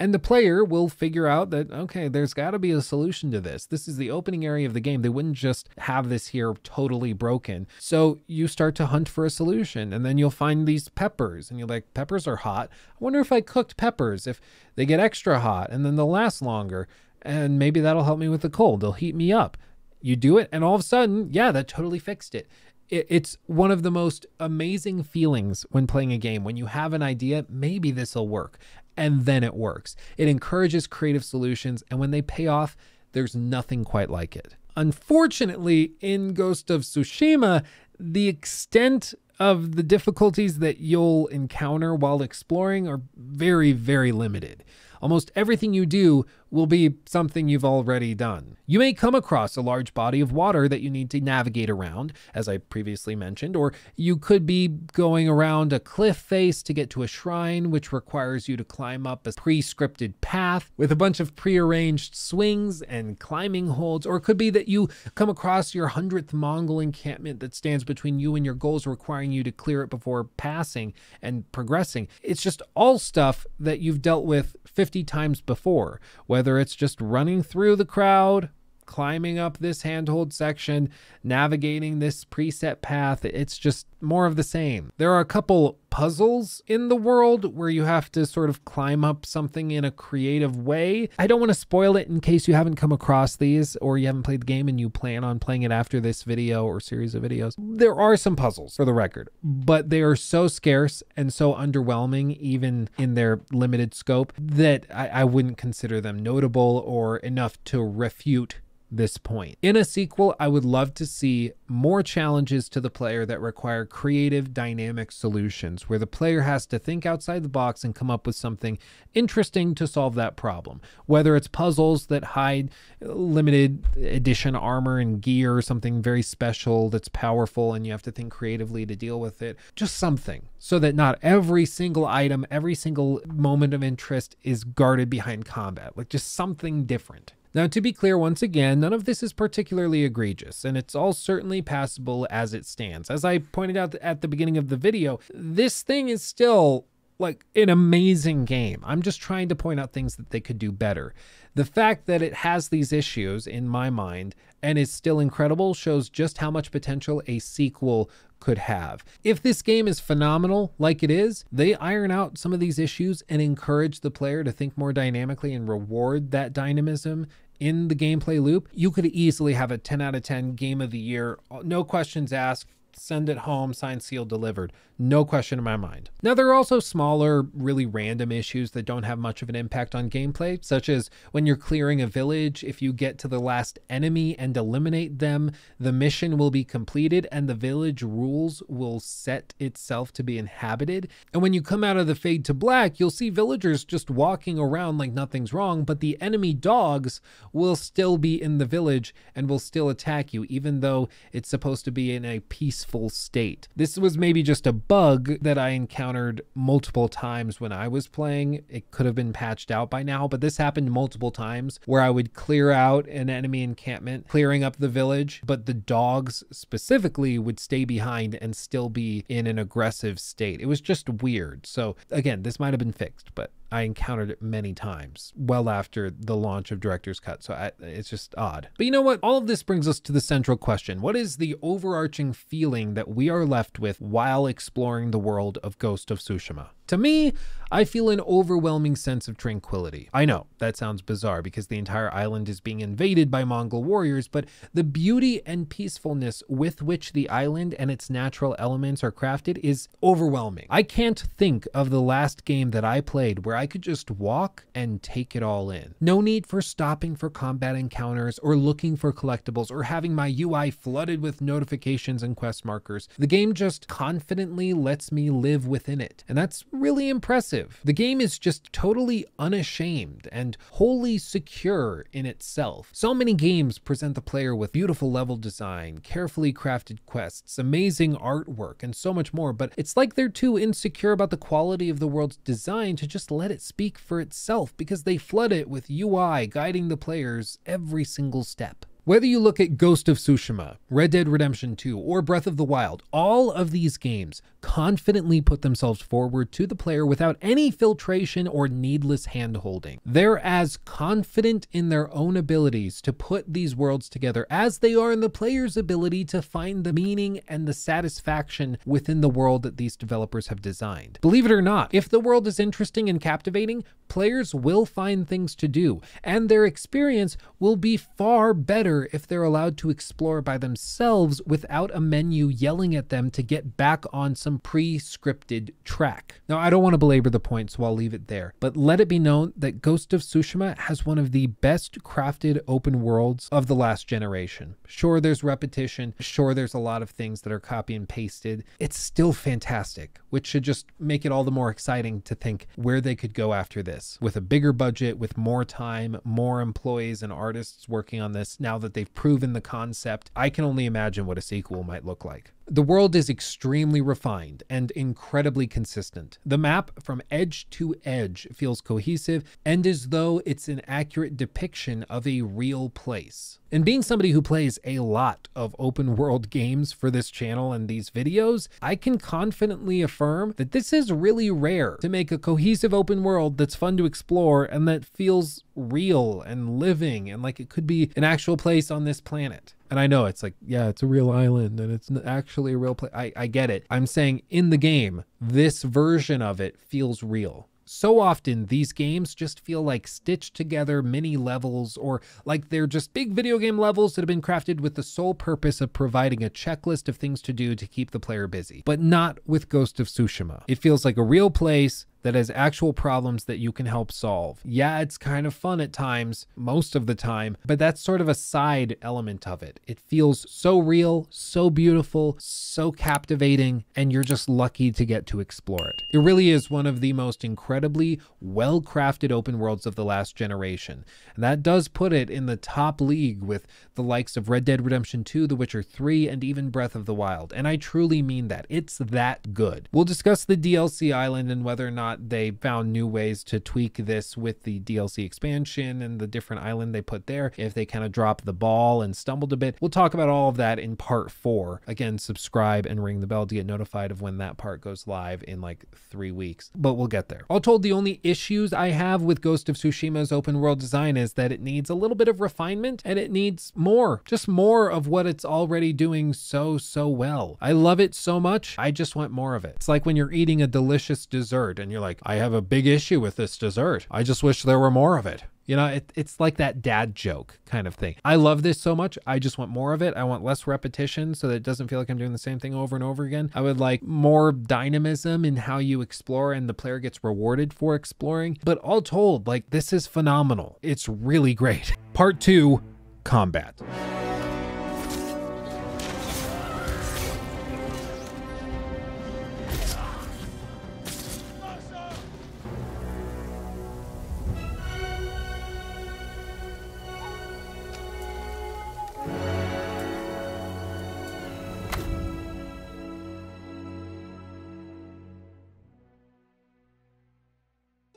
and the player will figure out that, okay, there's got to be a solution to this. This is the opening area of the game. They wouldn't just have this here totally broken. So you start to hunt for a solution, and then you'll find these peppers, and you're like, peppers are hot. I wonder if I cooked peppers, if they get extra hot, and then they'll last longer. And maybe that'll help me with the cold. They'll heat me up. You do it, and all of a sudden, yeah, that totally fixed it it's one of the most amazing feelings when playing a game when you have an idea maybe this will work and then it works. It encourages creative solutions, and when they pay off, there's nothing quite like it. Unfortunately, in Ghost of Tsushima, the extent of the difficulties that you'll encounter while exploring are very, very limited almost everything you do will be something you've already done. You may come across a large body of water that you need to navigate around, as I previously mentioned, or you could be going around a cliff face to get to a shrine, which requires you to climb up a pre-scripted path with a bunch of pre-arranged swings and climbing holds, or it could be that you come across your hundredth Mongol encampment that stands between you and your goals, requiring you to clear it before passing and progressing. It's just all stuff that you've dealt with 50 times before, whether it's just running through the crowd, climbing up this handhold section, navigating this preset path. It's just more of the same. There are a couple puzzles in the world where you have to sort of climb up something in a creative way. I don't want to spoil it in case you haven't come across these or you haven't played the game and you plan on playing it after this video or series of videos. There are some puzzles for the record, but they are so scarce and so underwhelming, even in their limited scope, that I, I wouldn't consider them notable or enough to refute this point. In a sequel, I would love to see more challenges to the player that require creative, dynamic solutions, where the player has to think outside the box and come up with something interesting to solve that problem. Whether it's puzzles that hide limited edition armor and gear, or something very special that's powerful and you have to think creatively to deal with it, just something so that not every single item, every single moment of interest is guarded behind combat, like just something different. Now, to be clear, once again, none of this is particularly egregious, and it's all certainly passable as it stands. As I pointed out at the beginning of the video, this thing is still like an amazing game. I'm just trying to point out things that they could do better. The fact that it has these issues in my mind and is still incredible shows just how much potential a sequel could have. If this game is phenomenal, like it is, they iron out some of these issues and encourage the player to think more dynamically and reward that dynamism in the gameplay loop, you could easily have a 10 out of 10 game of the year, no questions asked, send it home, signed, sealed, delivered. No question in my mind. Now, there are also smaller, really random issues that don't have much of an impact on gameplay, such as when you're clearing a village, if you get to the last enemy and eliminate them, the mission will be completed and the village rules will set itself to be inhabited. And when you come out of the fade to black, you'll see villagers just walking around like nothing's wrong, but the enemy dogs will still be in the village and will still attack you, even though it's supposed to be in a peaceful state. This was maybe just a bug that I encountered multiple times when I was playing. It could have been patched out by now, but this happened multiple times where I would clear out an enemy encampment, clearing up the village, but the dogs specifically would stay behind and still be in an aggressive state. It was just weird. So again, this might have been fixed, but I encountered it many times well after the launch of Director's Cut. So I, it's just odd. But you know what? All of this brings us to the central question. What is the overarching feeling that we are left with while exploring the world of Ghost of Tsushima? To me, I feel an overwhelming sense of tranquility. I know that sounds bizarre because the entire island is being invaded by Mongol warriors, but the beauty and peacefulness with which the island and its natural elements are crafted is overwhelming. I can't think of the last game that I played where I could just walk and take it all in. No need for stopping for combat encounters or looking for collectibles or having my UI flooded with notifications and quest markers. The game just confidently lets me live within it, and that's really impressive the game is just totally unashamed and wholly secure in itself. So many games present the player with beautiful level design, carefully crafted quests, amazing artwork, and so much more, but it's like they're too insecure about the quality of the world's design to just let it speak for itself because they flood it with UI guiding the players every single step. Whether you look at Ghost of Tsushima, Red Dead Redemption 2, or Breath of the Wild, all of these games confidently put themselves forward to the player without any filtration or needless handholding. They're as confident in their own abilities to put these worlds together as they are in the player's ability to find the meaning and the satisfaction within the world that these developers have designed. Believe it or not, if the world is interesting and captivating, players will find things to do, and their experience will be far better if they're allowed to explore by themselves without a menu yelling at them to get back on some pre-scripted track. Now, I don't want to belabor the point, so I'll leave it there, but let it be known that Ghost of Tsushima has one of the best crafted open worlds of the last generation. Sure, there's repetition. Sure, there's a lot of things that are copy and pasted. It's still fantastic, which should just make it all the more exciting to think where they could go after this. With a bigger budget, with more time, more employees and artists working on this, now that they've proven the concept, I can only imagine what a sequel might look like. The world is extremely refined and incredibly consistent. The map from edge to edge feels cohesive and as though it's an accurate depiction of a real place. And being somebody who plays a lot of open world games for this channel and these videos, I can confidently affirm that this is really rare to make a cohesive open world that's fun to explore and that feels real and living and like it could be an actual place on this planet. And I know it's like, yeah, it's a real island and it's actually a real place. I, I get it. I'm saying in the game, this version of it feels real. So often, these games just feel like stitched together mini levels, or like they're just big video game levels that have been crafted with the sole purpose of providing a checklist of things to do to keep the player busy. But not with Ghost of Tsushima. It feels like a real place that has actual problems that you can help solve. Yeah, it's kind of fun at times, most of the time, but that's sort of a side element of it. It feels so real, so beautiful, so captivating, and you're just lucky to get to explore it. It really is one of the most incredibly well crafted open worlds of the last generation. And that does put it in the top league with the likes of Red Dead Redemption 2, The Witcher 3, and even Breath of the Wild. And I truly mean that. It's that good. We'll discuss the DLC island and whether or not not they found new ways to tweak this with the DLC expansion and the different island they put there, if they kind of dropped the ball and stumbled a bit. We'll talk about all of that in part four. Again, subscribe and ring the bell to get notified of when that part goes live in like three weeks, but we'll get there. All told, the only issues I have with Ghost of Tsushima's open world design is that it needs a little bit of refinement and it needs more, just more of what it's already doing so, so well. I love it so much. I just want more of it. It's like when you're eating a delicious dessert and you're you're like, I have a big issue with this dessert. I just wish there were more of it. You know, it, it's like that dad joke kind of thing. I love this so much. I just want more of it. I want less repetition so that it doesn't feel like I'm doing the same thing over and over again. I would like more dynamism in how you explore and the player gets rewarded for exploring. But all told, like, this is phenomenal. It's really great. Part two combat.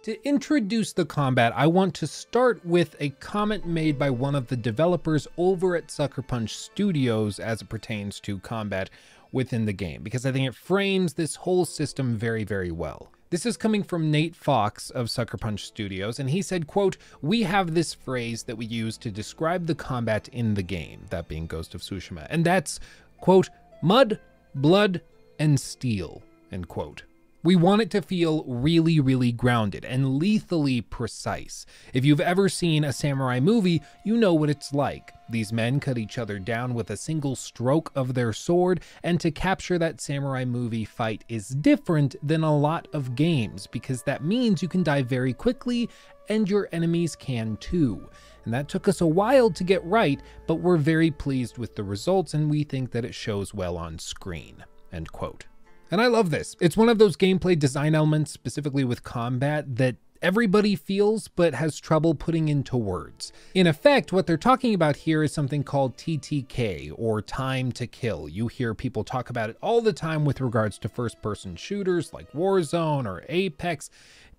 To introduce the combat, I want to start with a comment made by one of the developers over at Sucker Punch Studios as it pertains to combat within the game, because I think it frames this whole system very, very well. This is coming from Nate Fox of Sucker Punch Studios, and he said, quote, we have this phrase that we use to describe the combat in the game, that being Ghost of Tsushima, and that's, quote, mud, blood, and steel, end quote. We want it to feel really, really grounded and lethally precise. If you've ever seen a samurai movie, you know what it's like. These men cut each other down with a single stroke of their sword, and to capture that samurai movie fight is different than a lot of games because that means you can die very quickly and your enemies can too. And that took us a while to get right, but we're very pleased with the results and we think that it shows well on screen. End quote. And I love this. It's one of those gameplay design elements, specifically with combat, that everybody feels but has trouble putting into words. In effect, what they're talking about here is something called TTK, or time to kill. You hear people talk about it all the time with regards to first person shooters like Warzone or Apex.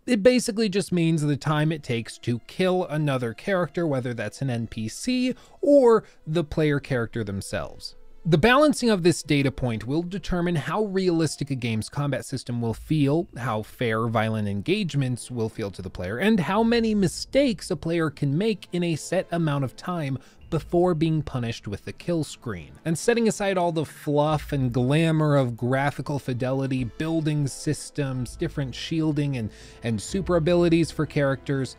It basically just means the time it takes to kill another character, whether that's an NPC or the player character themselves. The balancing of this data point will determine how realistic a game's combat system will feel, how fair violent engagements will feel to the player, and how many mistakes a player can make in a set amount of time before being punished with the kill screen. And setting aside all the fluff and glamour of graphical fidelity, building systems, different shielding and, and super abilities for characters,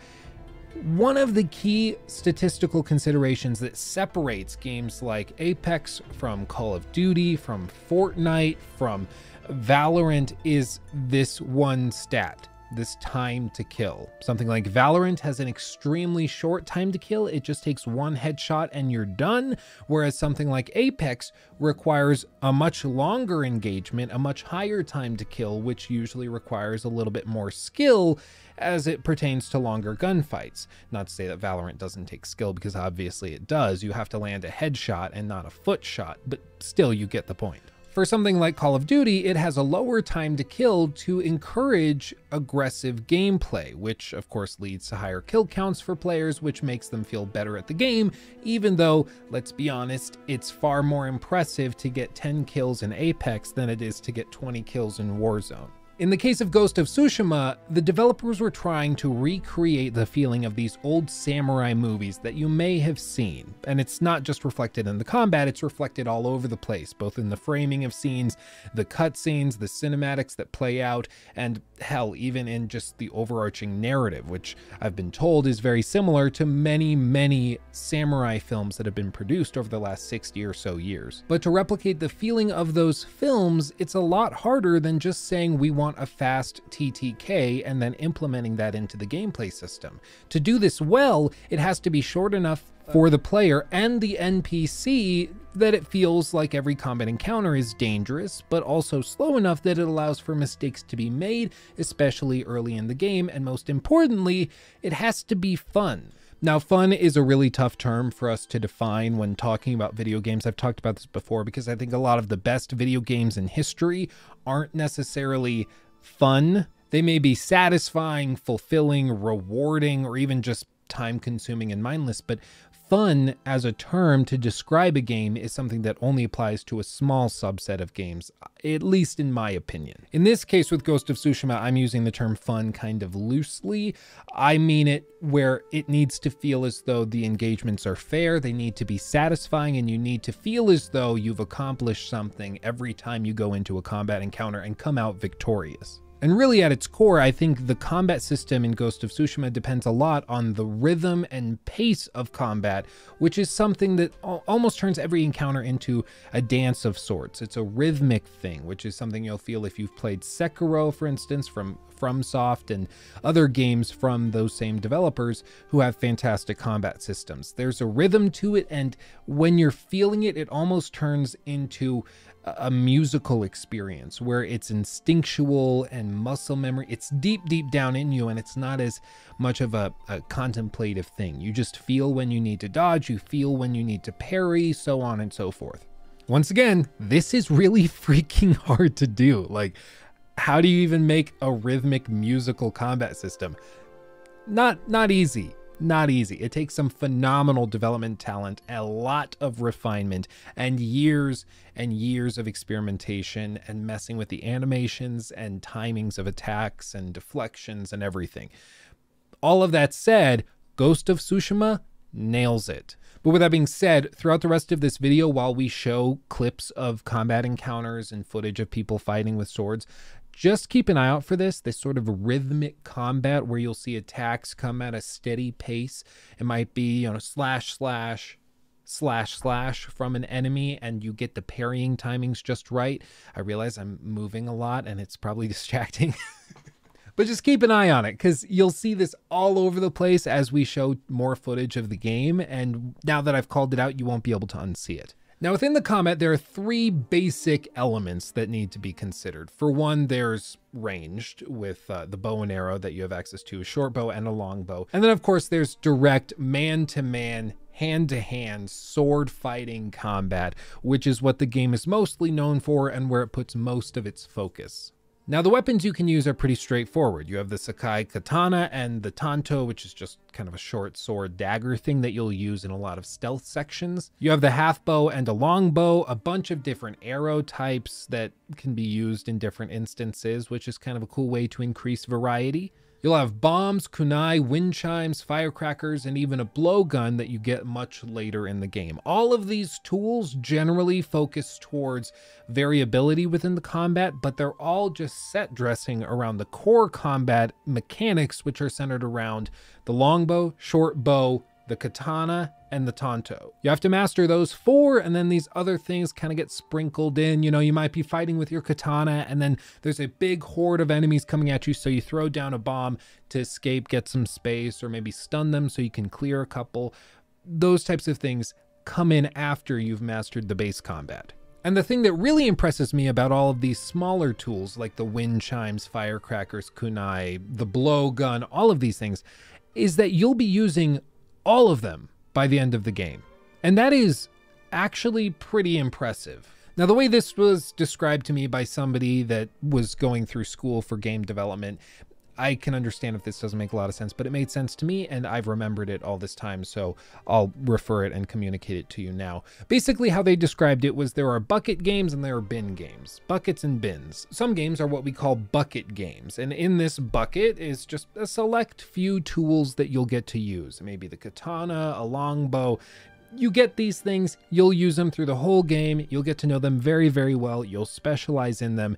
one of the key statistical considerations that separates games like Apex from Call of Duty, from Fortnite, from Valorant is this one stat this time to kill. Something like Valorant has an extremely short time to kill. It just takes one headshot and you're done. Whereas something like Apex requires a much longer engagement, a much higher time to kill, which usually requires a little bit more skill as it pertains to longer gunfights. Not to say that Valorant doesn't take skill because obviously it does. You have to land a headshot and not a foot shot, but still you get the point. For something like Call of Duty, it has a lower time to kill to encourage aggressive gameplay, which of course leads to higher kill counts for players, which makes them feel better at the game, even though, let's be honest, it's far more impressive to get 10 kills in Apex than it is to get 20 kills in Warzone. In the case of Ghost of Tsushima, the developers were trying to recreate the feeling of these old samurai movies that you may have seen. And it's not just reflected in the combat, it's reflected all over the place, both in the framing of scenes, the cutscenes, the cinematics that play out, and hell, even in just the overarching narrative, which I've been told is very similar to many, many samurai films that have been produced over the last 60 or so years. But to replicate the feeling of those films, it's a lot harder than just saying we want want a fast TTK and then implementing that into the gameplay system. To do this well, it has to be short enough for the player and the NPC that it feels like every combat encounter is dangerous, but also slow enough that it allows for mistakes to be made, especially early in the game, and most importantly, it has to be fun. Now, fun is a really tough term for us to define when talking about video games. I've talked about this before because I think a lot of the best video games in history aren't necessarily fun. They may be satisfying, fulfilling, rewarding, or even just time consuming and mindless, but fun as a term to describe a game is something that only applies to a small subset of games, at least in my opinion. In this case with Ghost of Tsushima, I'm using the term fun kind of loosely. I mean it where it needs to feel as though the engagements are fair, they need to be satisfying, and you need to feel as though you've accomplished something every time you go into a combat encounter and come out victorious. And really at its core, I think the combat system in Ghost of Tsushima depends a lot on the rhythm and pace of combat, which is something that almost turns every encounter into a dance of sorts. It's a rhythmic thing, which is something you'll feel if you've played Sekiro, for instance, from FromSoft and other games from those same developers who have fantastic combat systems. There's a rhythm to it, and when you're feeling it, it almost turns into a musical experience where it's instinctual and muscle memory. It's deep, deep down in you, and it's not as much of a, a, contemplative thing. You just feel when you need to dodge, you feel when you need to parry, so on and so forth. Once again, this is really freaking hard to do. Like, how do you even make a rhythmic musical combat system? Not not easy not easy. It takes some phenomenal development talent, a lot of refinement, and years and years of experimentation and messing with the animations and timings of attacks and deflections and everything. All of that said, Ghost of Tsushima nails it. But with that being said, throughout the rest of this video, while we show clips of combat encounters and footage of people fighting with swords, just keep an eye out for this, this sort of rhythmic combat where you'll see attacks come at a steady pace. It might be, you know, slash, slash, slash, slash from an enemy, and you get the parrying timings just right. I realize I'm moving a lot and it's probably distracting. but just keep an eye on it because you'll see this all over the place as we show more footage of the game. And now that I've called it out, you won't be able to unsee it. Now, within the combat, there are three basic elements that need to be considered. For one, there's ranged with uh, the bow and arrow that you have access to, a short bow and a long bow. And then, of course, there's direct man to man hand to hand sword fighting combat, which is what the game is mostly known for and where it puts most of its focus. Now the weapons you can use are pretty straightforward. You have the Sakai Katana and the Tanto, which is just kind of a short sword dagger thing that you'll use in a lot of stealth sections. You have the half bow and a long bow, a bunch of different arrow types that can be used in different instances, which is kind of a cool way to increase variety. You'll have bombs, kunai, wind chimes, firecrackers, and even a blowgun that you get much later in the game. All of these tools generally focus towards variability within the combat, but they're all just set dressing around the core combat mechanics, which are centered around the longbow, short bow, the katana, and the tanto. You have to master those four, and then these other things kind of get sprinkled in. You know, you might be fighting with your katana, and then there's a big horde of enemies coming at you, so you throw down a bomb to escape, get some space, or maybe stun them so you can clear a couple. Those types of things come in after you've mastered the base combat. And the thing that really impresses me about all of these smaller tools, like the wind chimes, firecrackers, kunai, the blow gun, all of these things, is that you'll be using all of them by the end of the game. And that is actually pretty impressive. Now, the way this was described to me by somebody that was going through school for game development, I can understand if this doesn't make a lot of sense, but it made sense to me and I've remembered it all this time, so I'll refer it and communicate it to you now. Basically, how they described it was there are bucket games and there are bin games. Buckets and bins. Some games are what we call bucket games, and in this bucket is just a select few tools that you'll get to use. Maybe the katana, a longbow, you get these things, you'll use them through the whole game, you'll get to know them very, very well, you'll specialize in them,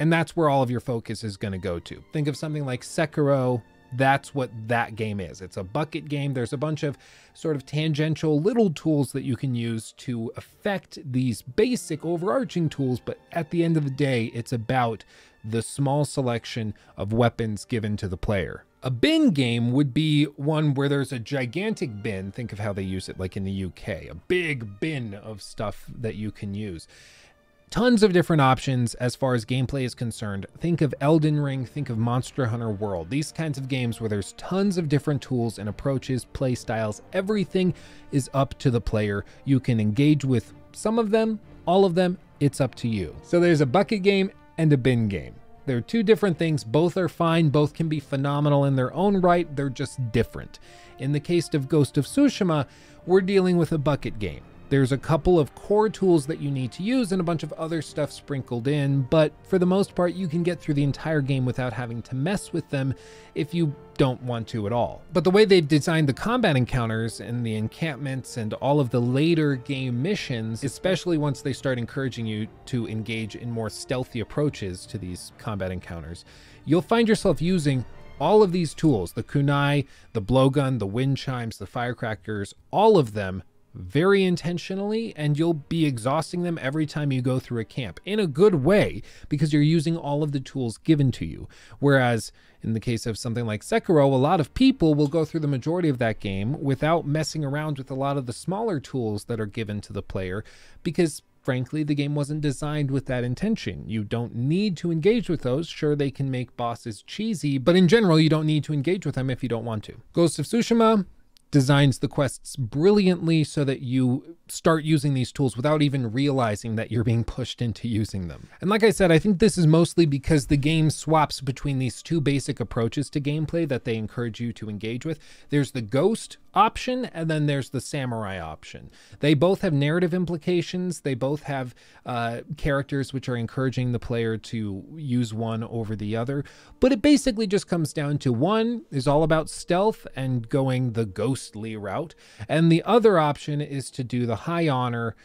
and that's where all of your focus is going to go to. Think of something like Sekiro. That's what that game is. It's a bucket game. There's a bunch of sort of tangential little tools that you can use to affect these basic overarching tools, but at the end of the day, it's about the small selection of weapons given to the player. A bin game would be one where there's a gigantic bin. Think of how they use it like in the UK, a big bin of stuff that you can use tons of different options as far as gameplay is concerned. Think of Elden Ring, think of Monster Hunter World, these kinds of games where there's tons of different tools and approaches, play styles, everything is up to the player. You can engage with some of them, all of them, it's up to you. So there's a bucket game and a bin game. They're two different things. Both are fine. Both can be phenomenal in their own right. They're just different. In the case of Ghost of Tsushima, we're dealing with a bucket game. There's a couple of core tools that you need to use and a bunch of other stuff sprinkled in, but for the most part, you can get through the entire game without having to mess with them if you don't want to at all. But the way they've designed the combat encounters and the encampments and all of the later game missions, especially once they start encouraging you to engage in more stealthy approaches to these combat encounters, you'll find yourself using all of these tools the kunai, the blowgun, the wind chimes, the firecrackers, all of them very intentionally and you'll be exhausting them every time you go through a camp in a good way because you're using all of the tools given to you. Whereas in the case of something like Sekiro, a lot of people will go through the majority of that game without messing around with a lot of the smaller tools that are given to the player because frankly, the game wasn't designed with that intention. You don't need to engage with those. Sure, they can make bosses cheesy, but in general, you don't need to engage with them if you don't want to. Ghost of Tsushima, designs the quests brilliantly so that you start using these tools without even realizing that you're being pushed into using them. And like I said, I think this is mostly because the game swaps between these two basic approaches to gameplay that they encourage you to engage with. There's the ghost option and then there's the samurai option. They both have narrative implications. They both have uh, characters which are encouraging the player to use one over the other. But it basically just comes down to one is all about stealth and going the ghostly route. And the other option is to do the high honor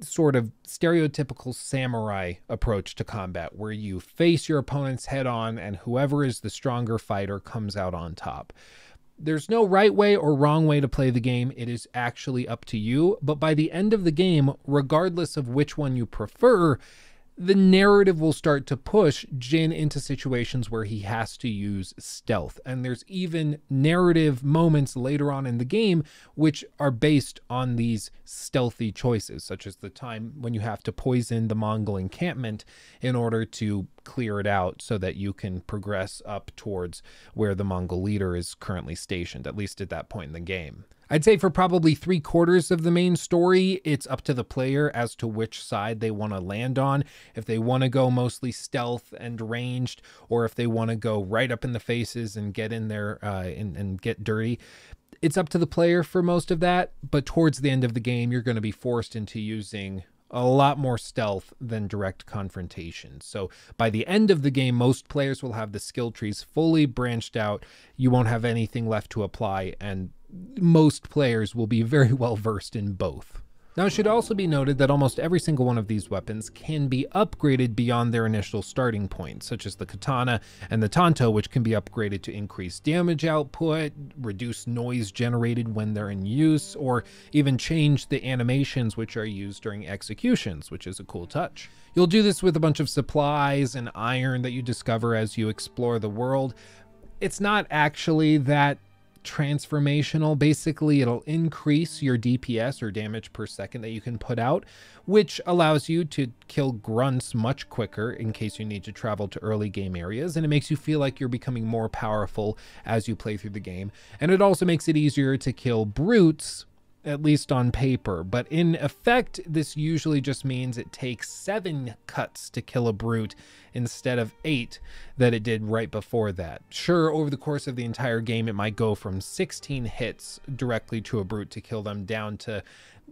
sort of stereotypical samurai approach to combat where you face your opponents head on and whoever is the stronger fighter comes out on top. There's no right way or wrong way to play the game. It is actually up to you. But by the end of the game, regardless of which one you prefer, the narrative will start to push Jin into situations where he has to use stealth. And there's even narrative moments later on in the game which are based on these stealthy choices, such as the time when you have to poison the Mongol encampment in order to clear it out so that you can progress up towards where the Mongol leader is currently stationed, at least at that point in the game. I'd say for probably three quarters of the main story, it's up to the player as to which side they want to land on. If they want to go mostly stealth and ranged, or if they want to go right up in the faces and get in there uh, and, and get dirty. It's up to the player for most of that, but towards the end of the game, you're going to be forced into using a lot more stealth than direct confrontation. So by the end of the game, most players will have the skill trees fully branched out. You won't have anything left to apply, and most players will be very well versed in both. Now, it should also be noted that almost every single one of these weapons can be upgraded beyond their initial starting point, such as the katana and the tanto, which can be upgraded to increase damage output, reduce noise generated when they're in use, or even change the animations which are used during executions, which is a cool touch. You'll do this with a bunch of supplies and iron that you discover as you explore the world. It's not actually that transformational. Basically, it'll increase your DPS or damage per second that you can put out, which allows you to kill grunts much quicker in case you need to travel to early game areas. And it makes you feel like you're becoming more powerful as you play through the game. And it also makes it easier to kill brutes at least on paper. But in effect, this usually just means it takes seven cuts to kill a brute instead of eight that it did right before that. Sure, over the course of the entire game, it might go from 16 hits directly to a brute to kill them down to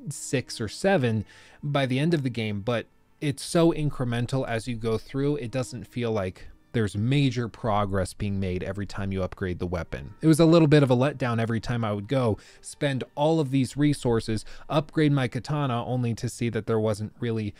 six or seven by the end of the game, but it's so incremental as you go through, it doesn't feel like there's major progress being made every time you upgrade the weapon. It was a little bit of a letdown every time I would go, spend all of these resources, upgrade my katana, only to see that there wasn't really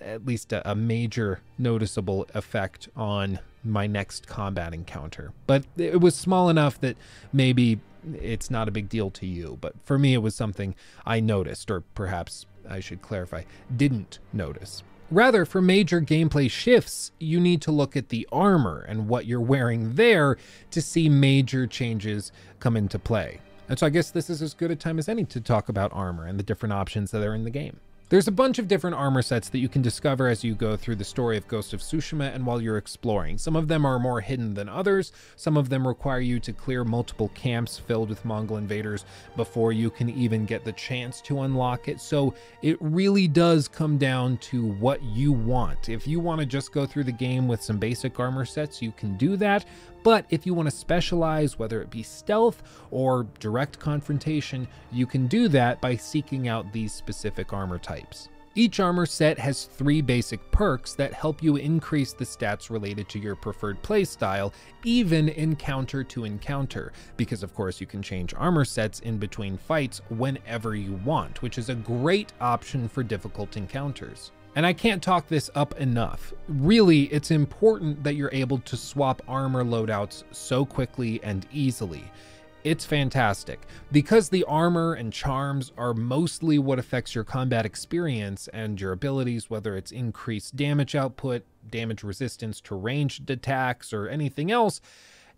at least a, a major noticeable effect on my next combat encounter. But it was small enough that maybe it's not a big deal to you. But for me, it was something I noticed, or perhaps I should clarify, didn't notice. Rather, for major gameplay shifts, you need to look at the armor and what you're wearing there to see major changes come into play. And so I guess this is as good a time as any to talk about armor and the different options that are in the game. There's a bunch of different armor sets that you can discover as you go through the story of Ghost of Tsushima and while you're exploring. Some of them are more hidden than others, some of them require you to clear multiple camps filled with Mongol invaders before you can even get the chance to unlock it. So it really does come down to what you want. If you want to just go through the game with some basic armor sets, you can do that, but if you want to specialize, whether it be stealth or direct confrontation, you can do that by seeking out these specific armor types. Each armor set has three basic perks that help you increase the stats related to your preferred playstyle, even encounter to encounter, because of course you can change armor sets in between fights whenever you want, which is a great option for difficult encounters. And I can't talk this up enough. Really, it's important that you're able to swap armor loadouts so quickly and easily. It's fantastic. Because the armor and charms are mostly what affects your combat experience and your abilities, whether it's increased damage output, damage resistance to ranged attacks, or anything else,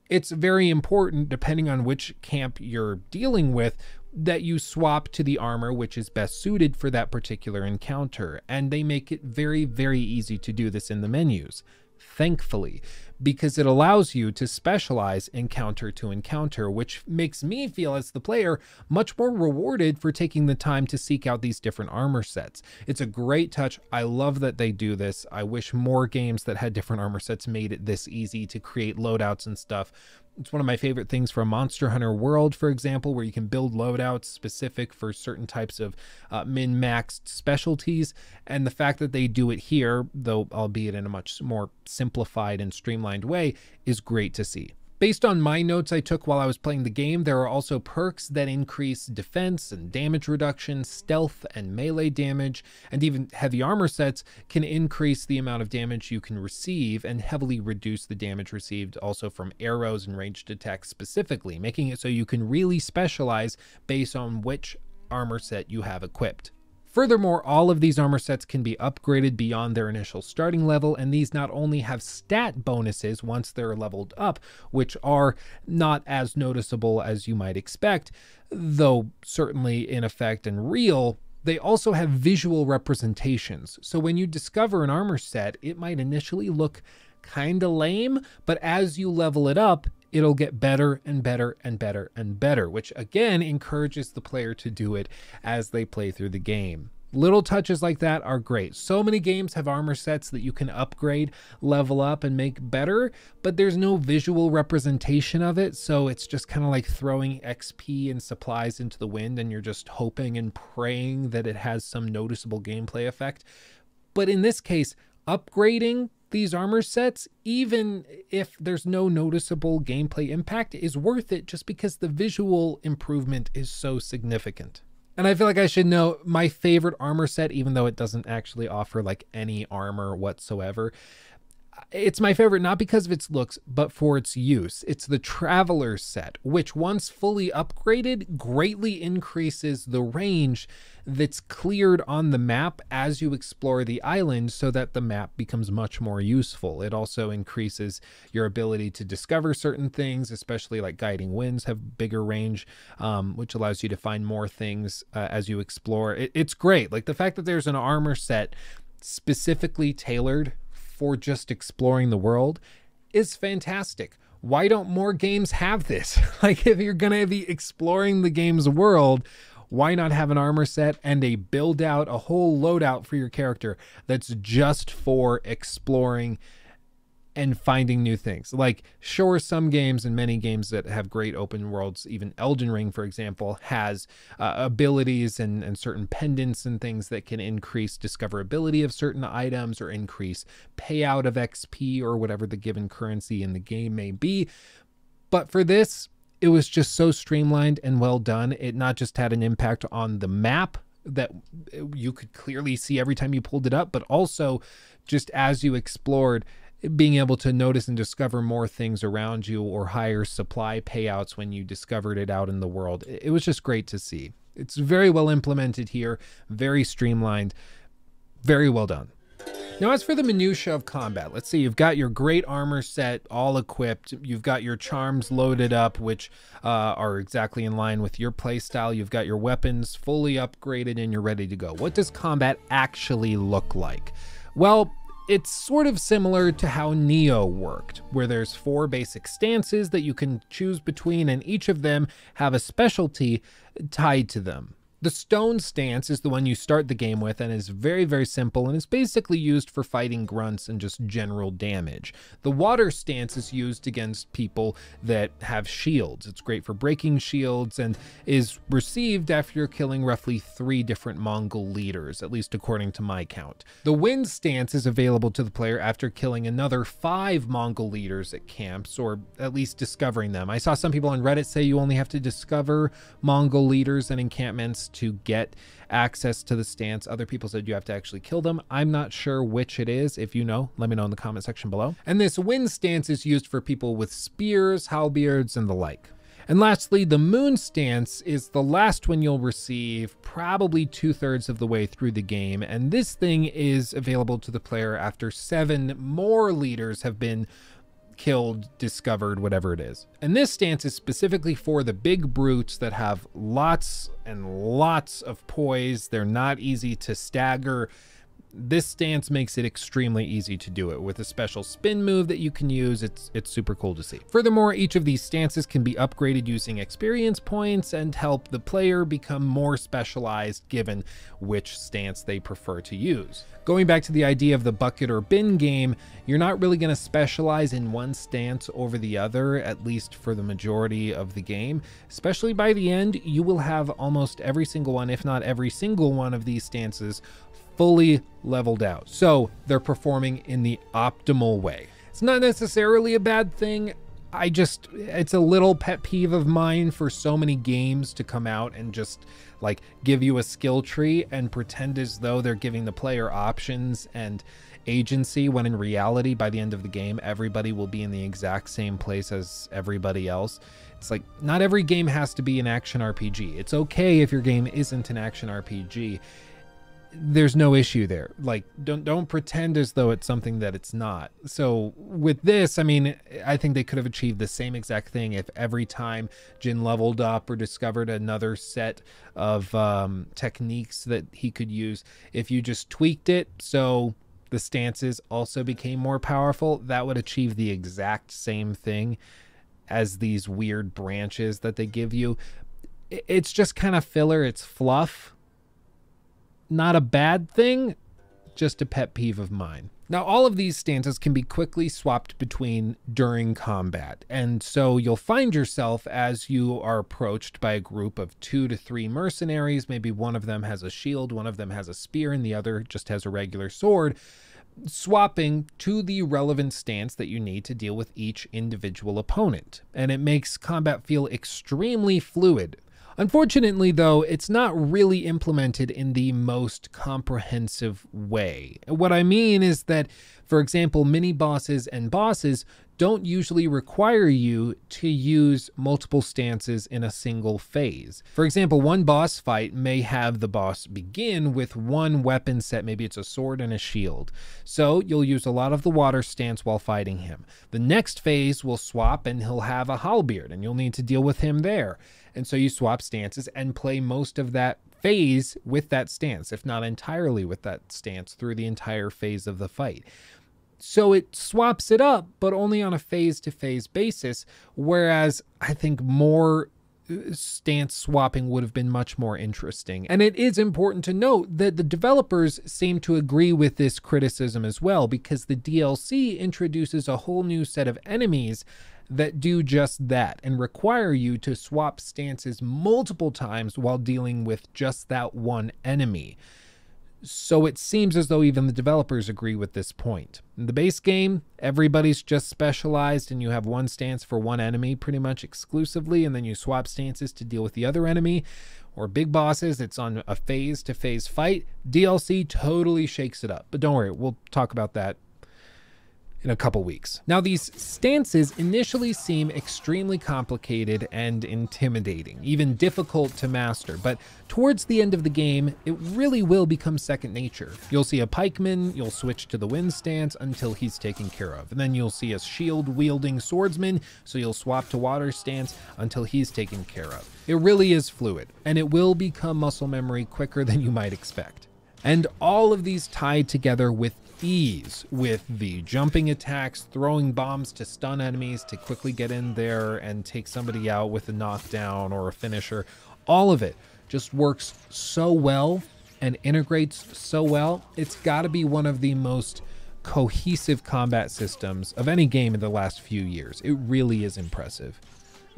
it's very important, depending on which camp you're dealing with, that you swap to the armor which is best suited for that particular encounter. And they make it very, very easy to do this in the menus thankfully, because it allows you to specialize encounter to encounter, which makes me feel as the player much more rewarded for taking the time to seek out these different armor sets. It's a great touch. I love that they do this. I wish more games that had different armor sets made it this easy to create loadouts and stuff it's one of my favorite things from Monster Hunter World, for example, where you can build loadouts specific for certain types of uh, min maxed specialties. And the fact that they do it here, though albeit in a much more simplified and streamlined way, is great to see. Based on my notes I took while I was playing the game, there are also perks that increase defense and damage reduction, stealth and melee damage, and even heavy armor sets can increase the amount of damage you can receive and heavily reduce the damage received also from arrows and ranged attacks specifically, making it so you can really specialize based on which armor set you have equipped. Furthermore, all of these armor sets can be upgraded beyond their initial starting level, and these not only have stat bonuses once they're leveled up, which are not as noticeable as you might expect, though certainly in effect and real, they also have visual representations. So when you discover an armor set, it might initially look kind of lame, but as you level it up, it'll get better and better and better and better, which again encourages the player to do it as they play through the game. Little touches like that are great. So many games have armor sets that you can upgrade, level up, and make better, but there's no visual representation of it. So it's just kind of like throwing XP and supplies into the wind, and you're just hoping and praying that it has some noticeable gameplay effect. But in this case, upgrading these armor sets, even if there's no noticeable gameplay impact, is worth it just because the visual improvement is so significant. And I feel like I should know my favorite armor set, even though it doesn't actually offer like any armor whatsoever, it's my favorite not because of its looks, but for its use. It's the Traveler set, which once fully upgraded greatly increases the range that's cleared on the map as you explore the island so that the map becomes much more useful. It also increases your ability to discover certain things, especially like guiding winds have bigger range, um, which allows you to find more things uh, as you explore. It, it's great. Like the fact that there's an armor set specifically tailored for just exploring the world is fantastic. Why don't more games have this? like, if you're going to be exploring the game's world, why not have an armor set and a build out, a whole loadout for your character that's just for exploring and finding new things. Like, sure, some games and many games that have great open worlds, even Elden Ring, for example, has uh, abilities and, and certain pendants and things that can increase discoverability of certain items or increase payout of XP or whatever the given currency in the game may be. But for this, it was just so streamlined and well done. It not just had an impact on the map that you could clearly see every time you pulled it up, but also just as you explored, being able to notice and discover more things around you or higher supply payouts when you discovered it out in the world. It was just great to see. It's very well implemented here, very streamlined, very well done. Now, as for the minutia of combat, let's see, you've got your great armor set all equipped. You've got your charms loaded up, which uh, are exactly in line with your playstyle. You've got your weapons fully upgraded and you're ready to go. What does combat actually look like? Well, it's sort of similar to how Nioh worked, where there's four basic stances that you can choose between and each of them have a specialty tied to them. The stone stance is the one you start the game with and is very, very simple and is basically used for fighting grunts and just general damage. The water stance is used against people that have shields. It's great for breaking shields and is received after killing roughly three different Mongol leaders, at least according to my count. The wind stance is available to the player after killing another five Mongol leaders at camps, or at least discovering them. I saw some people on Reddit say you only have to discover Mongol leaders and encampments to get access to the stance. Other people said you have to actually kill them. I'm not sure which it is. If you know, let me know in the comment section below. And this wind stance is used for people with spears, halberds, and the like. And lastly, the moon stance is the last one you'll receive probably two thirds of the way through the game. And this thing is available to the player after seven more leaders have been killed, discovered, whatever it is. And this stance is specifically for the big brutes that have lots and lots of poise. They're not easy to stagger this stance makes it extremely easy to do it with a special spin move that you can use. It's it's super cool to see. Furthermore, each of these stances can be upgraded using experience points and help the player become more specialized given which stance they prefer to use. Going back to the idea of the bucket or bin game, you're not really going to specialize in one stance over the other, at least for the majority of the game. Especially by the end, you will have almost every single one, if not every single one of these stances fully leveled out. So they're performing in the optimal way. It's not necessarily a bad thing. I just, it's a little pet peeve of mine for so many games to come out and just like give you a skill tree and pretend as though they're giving the player options and agency when in reality by the end of the game everybody will be in the exact same place as everybody else it's like not every game has to be an action rpg it's okay if your game isn't an action rpg there's no issue there like don't don't pretend as though it's something that it's not so with this i mean i think they could have achieved the same exact thing if every time jin leveled up or discovered another set of um, techniques that he could use if you just tweaked it so the stances also became more powerful, that would achieve the exact same thing as these weird branches that they give you. It's just kind of filler, it's fluff. Not a bad thing, just a pet peeve of mine. Now, all of these stances can be quickly swapped between during combat, and so you'll find yourself as you are approached by a group of two to three mercenaries. Maybe one of them has a shield, one of them has a spear, and the other just has a regular sword. Swapping to the relevant stance that you need to deal with each individual opponent, and it makes combat feel extremely fluid. Unfortunately, though, it's not really implemented in the most comprehensive way. What I mean is that, for example, mini bosses and bosses don't usually require you to use multiple stances in a single phase. For example, one boss fight may have the boss begin with one weapon set, maybe it's a sword and a shield. So you'll use a lot of the water stance while fighting him. The next phase will swap and he'll have a halberd and you'll need to deal with him there. And so you swap stances and play most of that phase with that stance, if not entirely with that stance through the entire phase of the fight. So it swaps it up, but only on a phase to phase basis. Whereas I think more uh, stance swapping would have been much more interesting. And it is important to note that the developers seem to agree with this criticism as well, because the DLC introduces a whole new set of enemies that do just that and require you to swap stances multiple times while dealing with just that one enemy. So it seems as though even the developers agree with this point. In the base game, everybody's just specialized and you have one stance for one enemy pretty much exclusively, and then you swap stances to deal with the other enemy. Or big bosses, it's on a phase to phase fight. DLC totally shakes it up. But don't worry, we'll talk about that in a couple weeks. Now, these stances initially seem extremely complicated and intimidating, even difficult to master, but towards the end of the game, it really will become second nature. You'll see a pikeman, you'll switch to the wind stance until he's taken care of, and then you'll see a shield-wielding swordsman, so you'll swap to water stance until he's taken care of. It really is fluid, and it will become muscle memory quicker than you might expect. And all of these tied together with ease with the jumping attacks, throwing bombs to stun enemies to quickly get in there and take somebody out with a knockdown or a finisher. All of it just works so well and integrates so well. It's got to be one of the most cohesive combat systems of any game in the last few years. It really is impressive.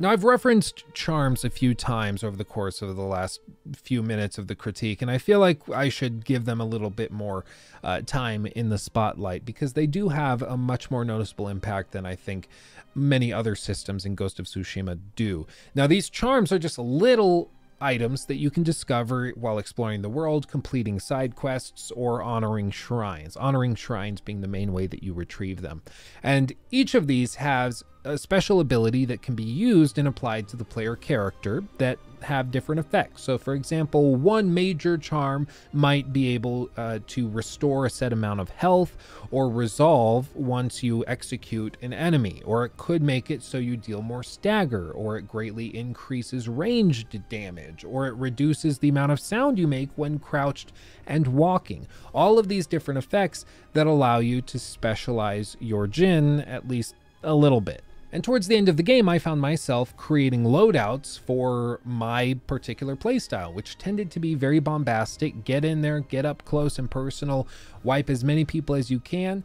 Now, I've referenced charms a few times over the course of the last few minutes of the critique, and I feel like I should give them a little bit more uh, time in the spotlight because they do have a much more noticeable impact than I think many other systems in Ghost of Tsushima do. Now, these charms are just little items that you can discover while exploring the world, completing side quests, or honoring shrines. Honoring shrines being the main way that you retrieve them. And each of these has a special ability that can be used and applied to the player character that have different effects. So, for example, one major charm might be able uh, to restore a set amount of health or resolve once you execute an enemy, or it could make it so you deal more stagger, or it greatly increases ranged damage, or it reduces the amount of sound you make when crouched and walking. All of these different effects that allow you to specialize your Jin at least a little bit. And towards the end of the game, I found myself creating loadouts for my particular playstyle, which tended to be very bombastic. Get in there, get up close and personal, wipe as many people as you can.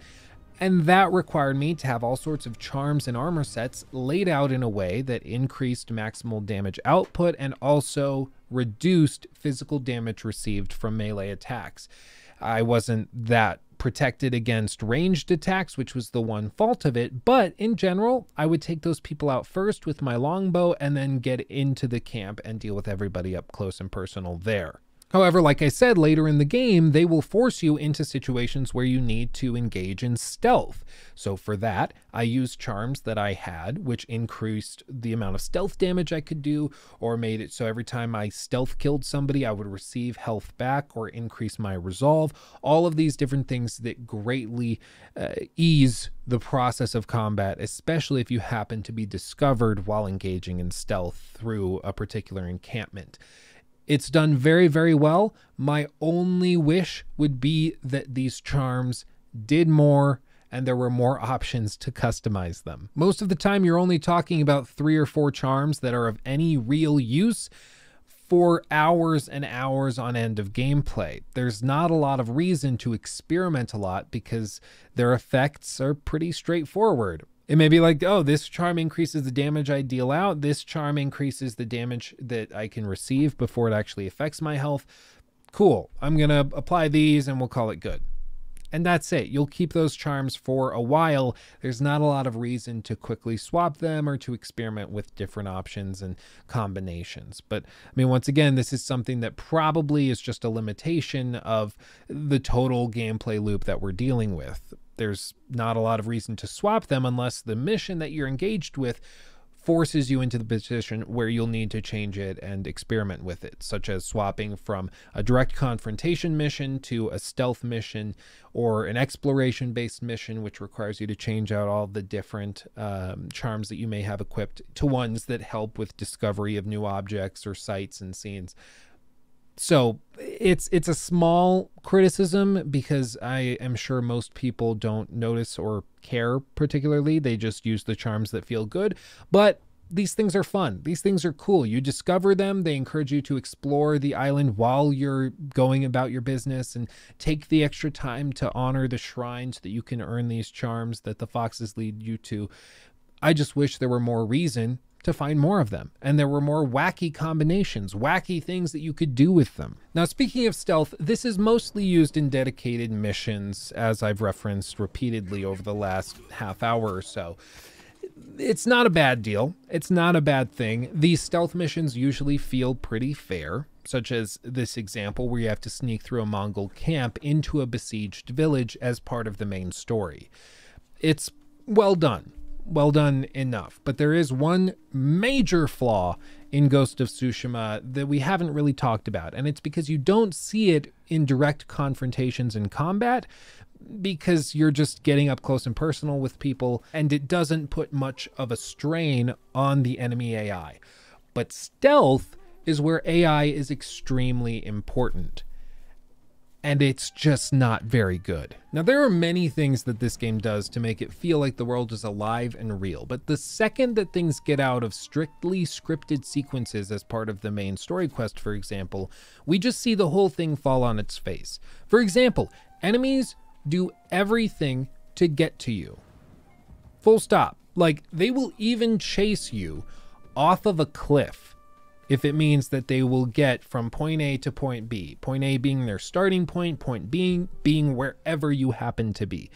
And that required me to have all sorts of charms and armor sets laid out in a way that increased maximal damage output and also reduced physical damage received from melee attacks. I wasn't that protected against ranged attacks, which was the one fault of it. But in general, I would take those people out first with my longbow and then get into the camp and deal with everybody up close and personal there. However, like I said, later in the game, they will force you into situations where you need to engage in stealth. So for that, I used charms that I had, which increased the amount of stealth damage I could do, or made it so every time I stealth killed somebody, I would receive health back or increase my resolve. All of these different things that greatly uh, ease the process of combat, especially if you happen to be discovered while engaging in stealth through a particular encampment. It's done very, very well. My only wish would be that these charms did more and there were more options to customize them. Most of the time, you're only talking about three or four charms that are of any real use for hours and hours on end of gameplay. There's not a lot of reason to experiment a lot because their effects are pretty straightforward. It may be like, oh, this charm increases the damage I deal out. This charm increases the damage that I can receive before it actually affects my health. Cool. I'm going to apply these and we'll call it good. And that's it. You'll keep those charms for a while. There's not a lot of reason to quickly swap them or to experiment with different options and combinations. But I mean, once again, this is something that probably is just a limitation of the total gameplay loop that we're dealing with there's not a lot of reason to swap them unless the mission that you're engaged with forces you into the position where you'll need to change it and experiment with it, such as swapping from a direct confrontation mission to a stealth mission or an exploration based mission, which requires you to change out all the different um, charms that you may have equipped to ones that help with discovery of new objects or sites and scenes so it's it's a small criticism because I am sure most people don't notice or care particularly. They just use the charms that feel good. But these things are fun. These things are cool. You discover them. They encourage you to explore the island while you're going about your business and take the extra time to honor the shrine so that you can earn these charms that the foxes lead you to. I just wish there were more reason to find more of them. And there were more wacky combinations, wacky things that you could do with them. Now, speaking of stealth, this is mostly used in dedicated missions, as I've referenced repeatedly over the last half hour or so. It's not a bad deal. It's not a bad thing. These stealth missions usually feel pretty fair, such as this example where you have to sneak through a Mongol camp into a besieged village as part of the main story. It's well done well done enough. But there is one major flaw in Ghost of Tsushima that we haven't really talked about, and it's because you don't see it in direct confrontations in combat because you're just getting up close and personal with people, and it doesn't put much of a strain on the enemy AI. But stealth is where AI is extremely important and it's just not very good. Now, there are many things that this game does to make it feel like the world is alive and real, but the second that things get out of strictly scripted sequences as part of the main story quest, for example, we just see the whole thing fall on its face. For example, enemies do everything to get to you. Full stop. Like, they will even chase you off of a cliff if it means that they will get from point A to point B. Point A being their starting point, point B being wherever you happen to be.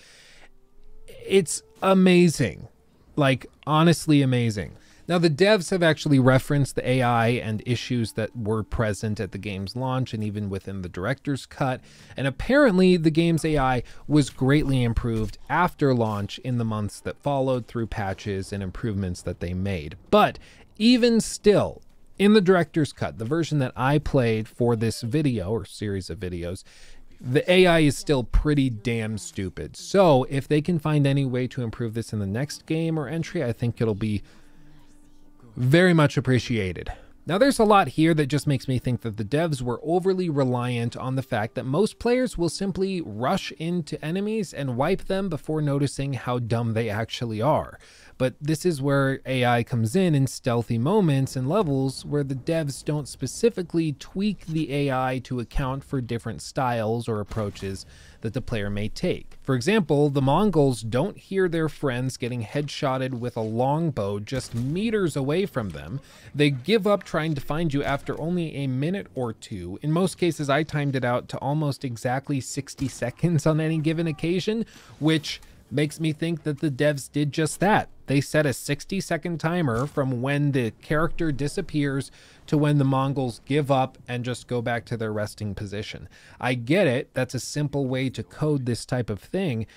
It's amazing. Like, honestly amazing. Now, the devs have actually referenced the AI and issues that were present at the game's launch and even within the director's cut. And apparently, the game's AI was greatly improved after launch in the months that followed through patches and improvements that they made. But even still, in the director's cut, the version that I played for this video or series of videos, the AI is still pretty damn stupid. So if they can find any way to improve this in the next game or entry, I think it'll be very much appreciated. Now, there's a lot here that just makes me think that the devs were overly reliant on the fact that most players will simply rush into enemies and wipe them before noticing how dumb they actually are. But this is where AI comes in in stealthy moments and levels where the devs don't specifically tweak the AI to account for different styles or approaches that the player may take. For example, the Mongols don't hear their friends getting headshotted with a longbow just meters away from them. They give up trying to find you after only a minute or two. In most cases, I timed it out to almost exactly 60 seconds on any given occasion, which makes me think that the devs did just that. They set a 60 second timer from when the character disappears to when the Mongols give up and just go back to their resting position. I get it, that's a simple way to code this type of thing,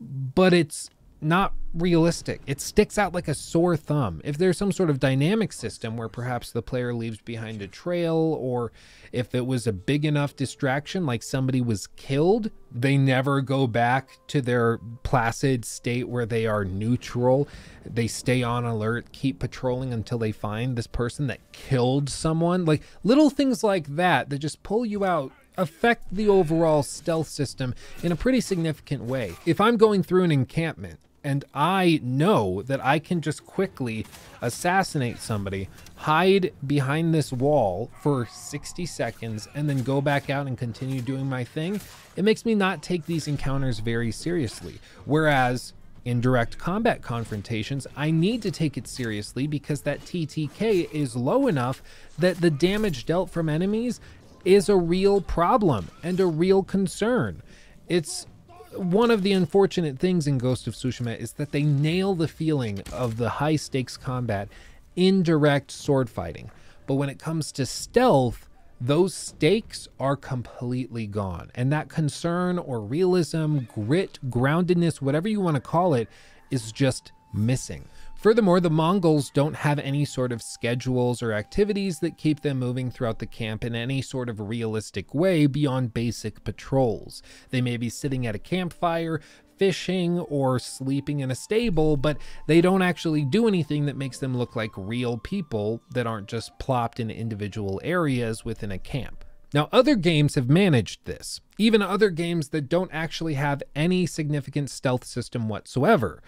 but it's not realistic. It sticks out like a sore thumb. If there's some sort of dynamic system where perhaps the player leaves behind a trail, or if it was a big enough distraction, like somebody was killed, they never go back to their placid state where they are neutral. They stay on alert, keep patrolling until they find this person that killed someone. Like little things like that that just pull you out affect the overall stealth system in a pretty significant way. If I'm going through an encampment and I know that I can just quickly assassinate somebody, hide behind this wall for 60 seconds, and then go back out and continue doing my thing, it makes me not take these encounters very seriously. Whereas in direct combat confrontations, I need to take it seriously because that TTK is low enough that the damage dealt from enemies is a real problem and a real concern. It's one of the unfortunate things in Ghost of Tsushima is that they nail the feeling of the high stakes combat in direct sword fighting. But when it comes to stealth, those stakes are completely gone. And that concern or realism, grit, groundedness, whatever you want to call it, is just missing. Furthermore, the Mongols don't have any sort of schedules or activities that keep them moving throughout the camp in any sort of realistic way beyond basic patrols. They may be sitting at a campfire, fishing, or sleeping in a stable, but they don't actually do anything that makes them look like real people that aren't just plopped in individual areas within a camp. Now, other games have managed this, even other games that don't actually have any significant stealth system whatsoever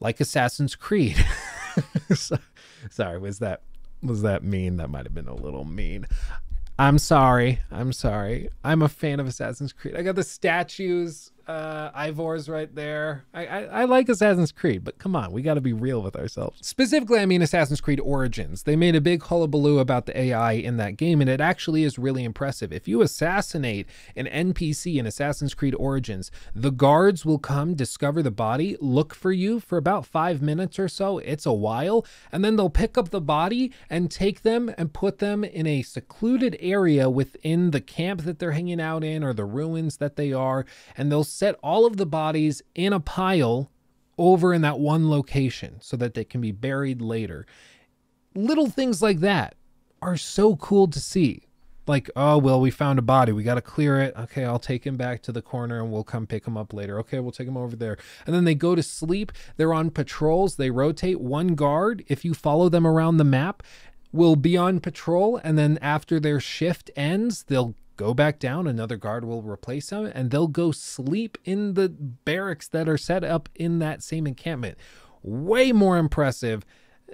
like Assassin's Creed. sorry, was that was that mean? That might have been a little mean. I'm sorry. I'm sorry. I'm a fan of Assassin's Creed. I got the statues uh, Eivor's right there. I, I, I, like Assassin's Creed, but come on, we got to be real with ourselves. Specifically, I mean Assassin's Creed Origins. They made a big hullabaloo about the AI in that game, and it actually is really impressive. If you assassinate an NPC in Assassin's Creed Origins, the guards will come, discover the body, look for you for about five minutes or so. It's a while, and then they'll pick up the body and take them and put them in a secluded area within the camp that they're hanging out in or the ruins that they are, and they'll set all of the bodies in a pile over in that one location so that they can be buried later. Little things like that are so cool to see. Like, oh, well, we found a body. We got to clear it. Okay, I'll take him back to the corner and we'll come pick him up later. Okay, we'll take him over there. And then they go to sleep. They're on patrols. They rotate one guard. If you follow them around the map, will be on patrol. And then after their shift ends, they'll go back down, another guard will replace them, and they'll go sleep in the barracks that are set up in that same encampment. Way more impressive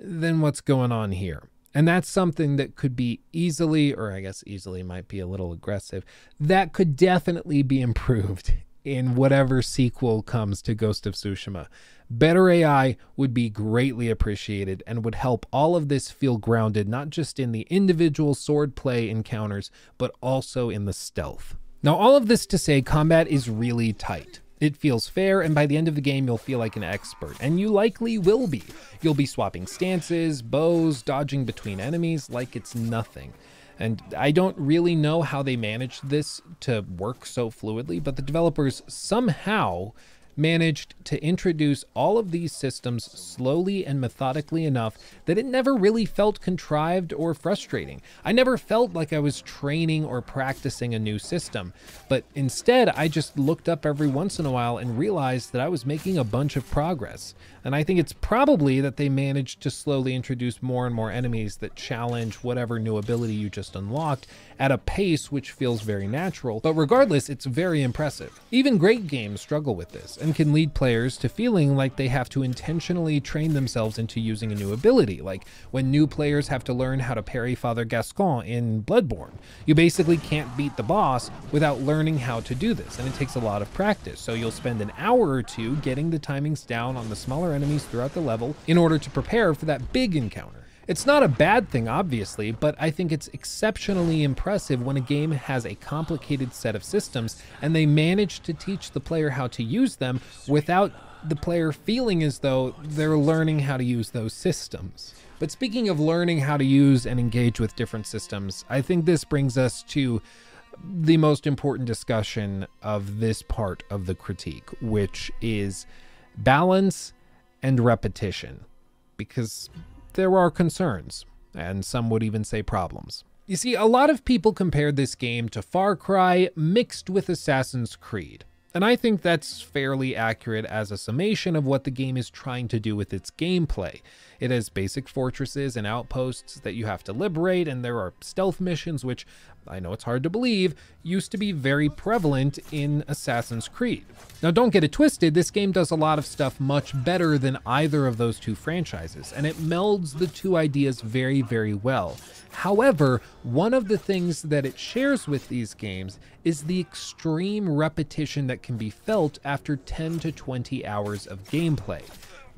than what's going on here. And that's something that could be easily, or I guess easily might be a little aggressive, that could definitely be improved in whatever sequel comes to Ghost of Tsushima. Better AI would be greatly appreciated and would help all of this feel grounded not just in the individual swordplay encounters, but also in the stealth. Now, all of this to say, combat is really tight. It feels fair, and by the end of the game, you'll feel like an expert, and you likely will be. You'll be swapping stances, bows, dodging between enemies like it's nothing. And I don't really know how they managed this to work so fluidly, but the developers somehow managed to introduce all of these systems slowly and methodically enough that it never really felt contrived or frustrating. I never felt like I was training or practicing a new system, but instead I just looked up every once in a while and realized that I was making a bunch of progress. And I think it's probably that they managed to slowly introduce more and more enemies that challenge whatever new ability you just unlocked at a pace which feels very natural. But regardless, it's very impressive. Even great games struggle with this and can lead players to feeling like they have to intentionally train themselves into using a new ability, like when new players have to learn how to parry Father Gascon in Bloodborne. You basically can't beat the boss without learning how to do this, and it takes a lot of practice, so you'll spend an hour or two getting the timings down on the smaller enemies throughout the level in order to prepare for that big encounter. It's not a bad thing, obviously, but I think it's exceptionally impressive when a game has a complicated set of systems and they manage to teach the player how to use them without the player feeling as though they're learning how to use those systems. But speaking of learning how to use and engage with different systems, I think this brings us to the most important discussion of this part of the critique, which is balance and repetition. Because there are concerns, and some would even say problems. You see, a lot of people compared this game to Far Cry mixed with Assassin's Creed. And I think that's fairly accurate as a summation of what the game is trying to do with its gameplay. It has basic fortresses and outposts that you have to liberate, and there are stealth missions, which I know it's hard to believe, used to be very prevalent in Assassin's Creed. Now, don't get it twisted, this game does a lot of stuff much better than either of those two franchises, and it melds the two ideas very, very well. However, one of the things that it shares with these games is the extreme repetition that can be felt after 10 to 20 hours of gameplay.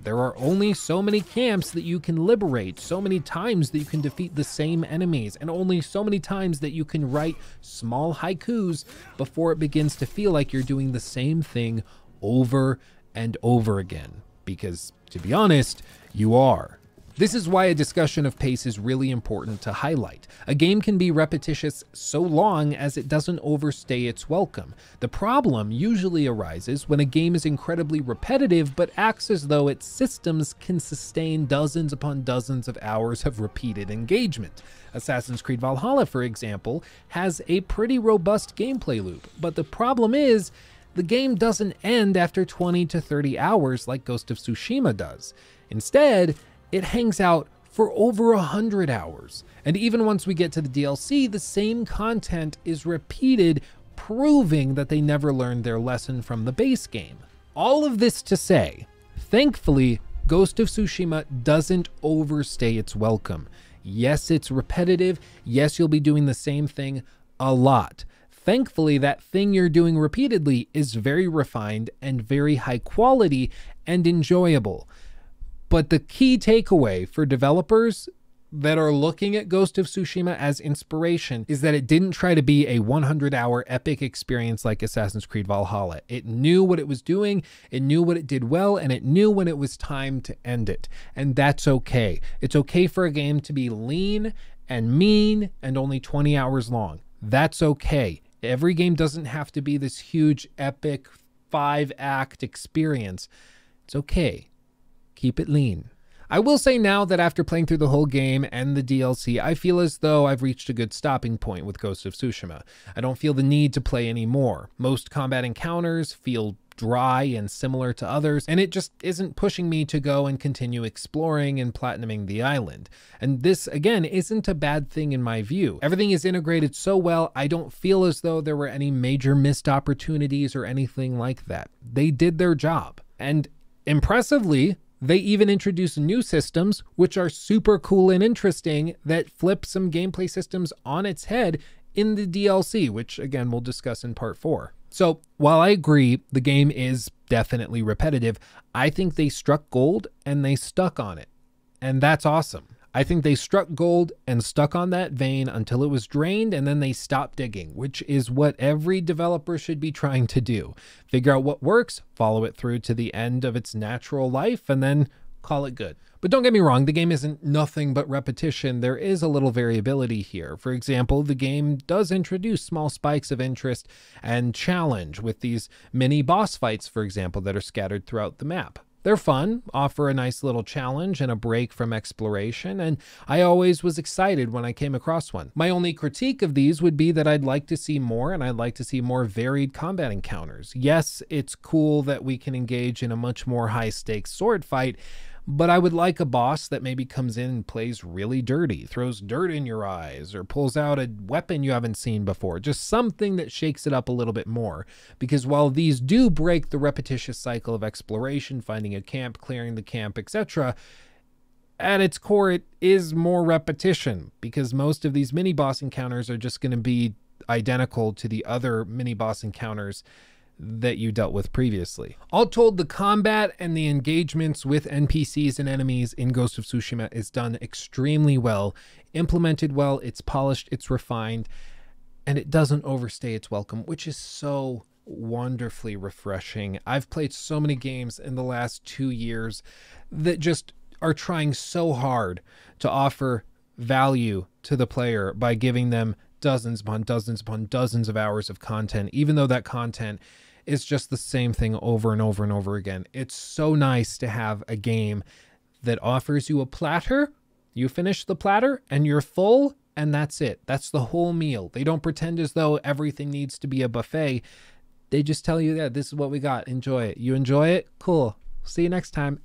There are only so many camps that you can liberate, so many times that you can defeat the same enemies, and only so many times that you can write small haikus before it begins to feel like you're doing the same thing over and over again. Because, to be honest, you are. This is why a discussion of pace is really important to highlight. A game can be repetitious so long as it doesn't overstay its welcome. The problem usually arises when a game is incredibly repetitive but acts as though its systems can sustain dozens upon dozens of hours of repeated engagement. Assassin's Creed Valhalla, for example, has a pretty robust gameplay loop, but the problem is the game doesn't end after 20 to 30 hours like Ghost of Tsushima does. Instead, it hangs out for over a hundred hours. And even once we get to the DLC, the same content is repeated, proving that they never learned their lesson from the base game. All of this to say, thankfully, Ghost of Tsushima doesn't overstay its welcome. Yes, it's repetitive. Yes, you'll be doing the same thing a lot. Thankfully, that thing you're doing repeatedly is very refined and very high quality and enjoyable. But the key takeaway for developers that are looking at Ghost of Tsushima as inspiration is that it didn't try to be a 100 hour epic experience like Assassin's Creed Valhalla. It knew what it was doing, it knew what it did well, and it knew when it was time to end it. And that's okay. It's okay for a game to be lean and mean and only 20 hours long. That's okay. Every game doesn't have to be this huge, epic, five act experience. It's okay keep it lean. I will say now that after playing through the whole game and the DLC, I feel as though I've reached a good stopping point with Ghost of Tsushima. I don't feel the need to play anymore. Most combat encounters feel dry and similar to others, and it just isn't pushing me to go and continue exploring and platinuming the island. And this, again, isn't a bad thing in my view. Everything is integrated so well, I don't feel as though there were any major missed opportunities or anything like that. They did their job. And impressively, they even introduce new systems, which are super cool and interesting, that flip some gameplay systems on its head in the DLC, which again we'll discuss in part four. So while I agree the game is definitely repetitive, I think they struck gold and they stuck on it. And that's awesome. I think they struck gold and stuck on that vein until it was drained and then they stopped digging, which is what every developer should be trying to do. Figure out what works, follow it through to the end of its natural life, and then call it good. But don't get me wrong, the game isn't nothing but repetition. There is a little variability here. For example, the game does introduce small spikes of interest and challenge with these mini boss fights, for example, that are scattered throughout the map. They're fun, offer a nice little challenge and a break from exploration, and I always was excited when I came across one. My only critique of these would be that I'd like to see more and I'd like to see more varied combat encounters. Yes, it's cool that we can engage in a much more high stakes sword fight, but I would like a boss that maybe comes in and plays really dirty, throws dirt in your eyes, or pulls out a weapon you haven't seen before. Just something that shakes it up a little bit more. Because while these do break the repetitious cycle of exploration, finding a camp, clearing the camp, etc., at its core, it is more repetition because most of these mini boss encounters are just going to be identical to the other mini boss encounters that you dealt with previously. All told, the combat and the engagements with NPCs and enemies in Ghost of Tsushima is done extremely well, implemented well, it's polished, it's refined, and it doesn't overstay its welcome, which is so wonderfully refreshing. I've played so many games in the last two years that just are trying so hard to offer value to the player by giving them dozens upon dozens upon dozens of hours of content, even though that content is just the same thing over and over and over again. It's so nice to have a game that offers you a platter. You finish the platter and you're full, and that's it. That's the whole meal. They don't pretend as though everything needs to be a buffet. They just tell you that this is what we got. Enjoy it. You enjoy it? Cool. See you next time.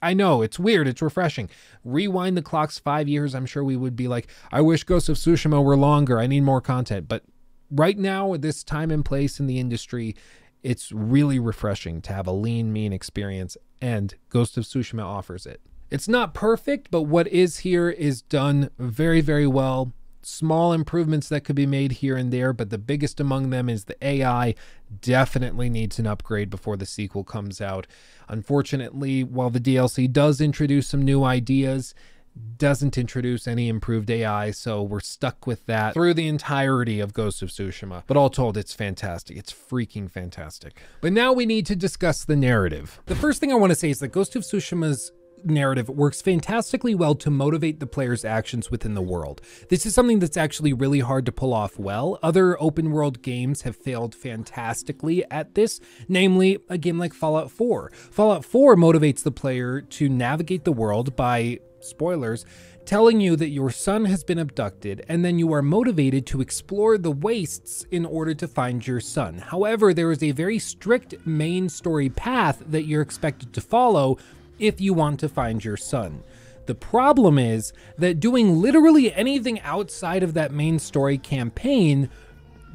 I know it's weird. It's refreshing. Rewind the clocks five years. I'm sure we would be like, I wish Ghost of Tsushima were longer. I need more content. But right now, this time and place in the industry, it's really refreshing to have a lean, mean experience, and Ghost of Tsushima offers it. It's not perfect, but what is here is done very, very well. Small improvements that could be made here and there, but the biggest among them is the AI definitely needs an upgrade before the sequel comes out. Unfortunately, while the DLC does introduce some new ideas, doesn't introduce any improved AI, so we're stuck with that through the entirety of Ghost of Tsushima. But all told, it's fantastic. It's freaking fantastic. But now we need to discuss the narrative. The first thing I want to say is that Ghost of Tsushima's narrative works fantastically well to motivate the player's actions within the world. This is something that's actually really hard to pull off well. Other open world games have failed fantastically at this, namely a game like Fallout 4. Fallout 4 motivates the player to navigate the world by spoilers, telling you that your son has been abducted, and then you are motivated to explore the wastes in order to find your son. However, there is a very strict main story path that you're expected to follow if you want to find your son. The problem is that doing literally anything outside of that main story campaign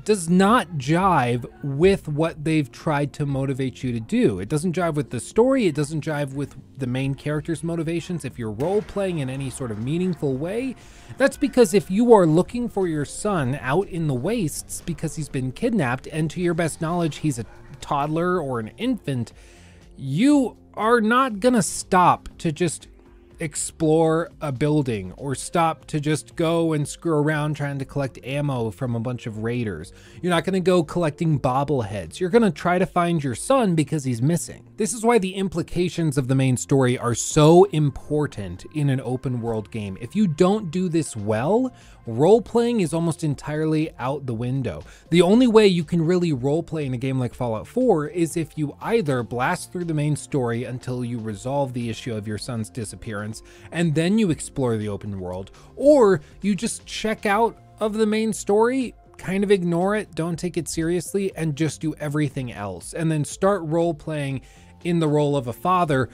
does not jive with what they've tried to motivate you to do. It doesn't jive with the story, it doesn't jive with the main character's motivations. If you're role playing in any sort of meaningful way, that's because if you are looking for your son out in the wastes because he's been kidnapped, and to your best knowledge, he's a toddler or an infant, you are not gonna stop to just explore a building or stop to just go and screw around trying to collect ammo from a bunch of raiders. You're not going to go collecting bobbleheads. You're going to try to find your son because he's missing. This is why the implications of the main story are so important in an open world game. If you don't do this well, role playing is almost entirely out the window. The only way you can really role play in a game like Fallout 4 is if you either blast through the main story until you resolve the issue of your son's disappearance and then you explore the open world, or you just check out of the main story kind of ignore it, don't take it seriously, and just do everything else. And then start role playing in the role of a father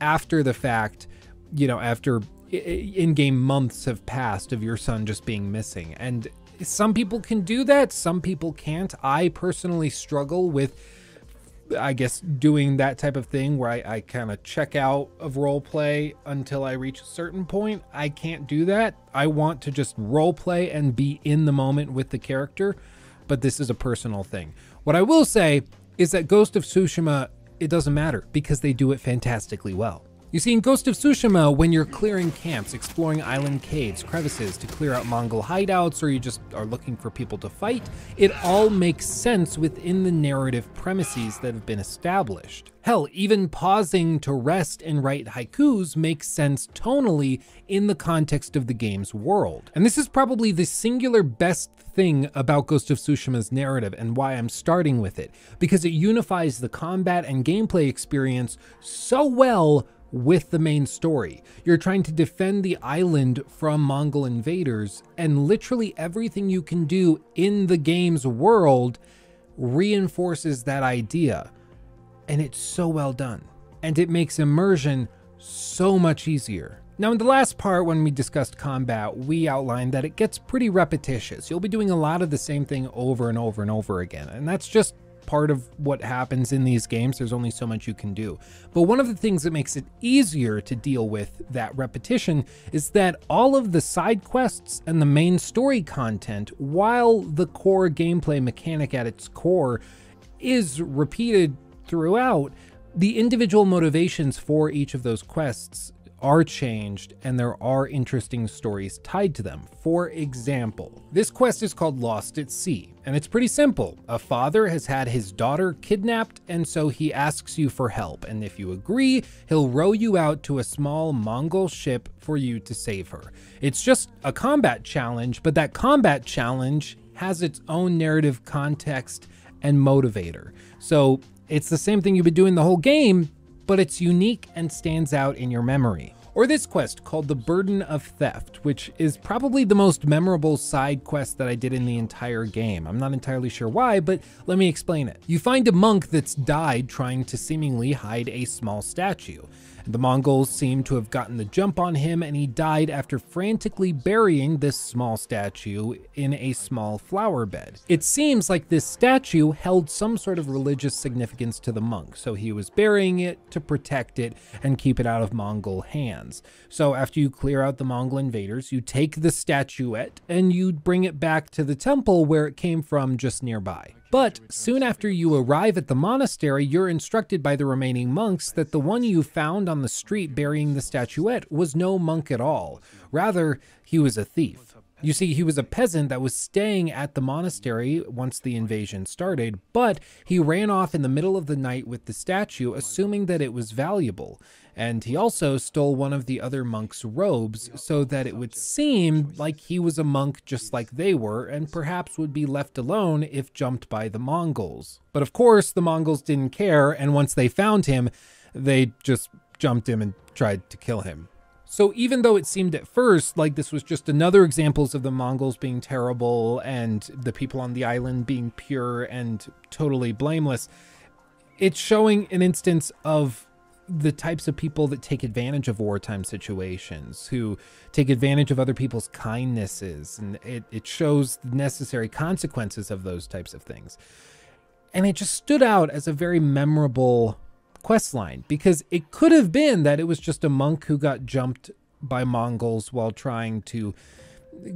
after the fact, you know, after in game months have passed of your son just being missing. And some people can do that, some people can't. I personally struggle with, I guess, doing that type of thing where I, I kind of check out of role play until I reach a certain point. I can't do that. I want to just role play and be in the moment with the character, but this is a personal thing. What I will say is that Ghost of Tsushima, it doesn't matter because they do it fantastically well. You see, in Ghost of Tsushima, when you're clearing camps, exploring island caves, crevices to clear out Mongol hideouts, or you just are looking for people to fight, it all makes sense within the narrative premises that have been established. Hell, even pausing to rest and write haikus makes sense tonally in the context of the game's world. And this is probably the singular best thing about Ghost of Tsushima's narrative and why I'm starting with it, because it unifies the combat and gameplay experience so well with the main story. You're trying to defend the island from Mongol invaders, and literally everything you can do in the game's world reinforces that idea. And it's so well done. And it makes immersion so much easier. Now, in the last part, when we discussed combat, we outlined that it gets pretty repetitious. You'll be doing a lot of the same thing over and over and over again, and that's just part of what happens in these games. There's only so much you can do. But one of the things that makes it easier to deal with that repetition is that all of the side quests and the main story content, while the core gameplay mechanic at its core is repeated throughout, the individual motivations for each of those quests are changed and there are interesting stories tied to them. For example, this quest is called Lost at Sea, and it's pretty simple. A father has had his daughter kidnapped, and so he asks you for help, and if you agree, he'll row you out to a small Mongol ship for you to save her. It's just a combat challenge, but that combat challenge has its own narrative context and motivator. So it's the same thing you've been doing the whole game, but it's unique and stands out in your memory. Or this quest called The Burden of Theft, which is probably the most memorable side quest that I did in the entire game. I'm not entirely sure why, but let me explain it. You find a monk that's died trying to seemingly hide a small statue. The Mongols seem to have gotten the jump on him, and he died after frantically burying this small statue in a small flower bed. It seems like this statue held some sort of religious significance to the monk, so he was burying it to protect it and keep it out of Mongol hands. So after you clear out the Mongol invaders, you take the statuette and you bring it back to the temple where it came from just nearby. But soon after you arrive at the monastery, you're instructed by the remaining monks that the one you found on the street burying the statuette was no monk at all. Rather, he was a thief. You see, he was a peasant that was staying at the monastery once the invasion started, but he ran off in the middle of the night with the statue, assuming that it was valuable. And he also stole one of the other monks' robes so that it would seem like he was a monk just like they were, and perhaps would be left alone if jumped by the Mongols. But of course, the Mongols didn't care, and once they found him, they just jumped him and tried to kill him. So even though it seemed at first like this was just another examples of the Mongols being terrible and the people on the island being pure and totally blameless, it's showing an instance of the types of people that take advantage of wartime situations, who take advantage of other people's kindnesses, and it, it shows the necessary consequences of those types of things. And it just stood out as a very memorable quest line because it could have been that it was just a monk who got jumped by Mongols while trying to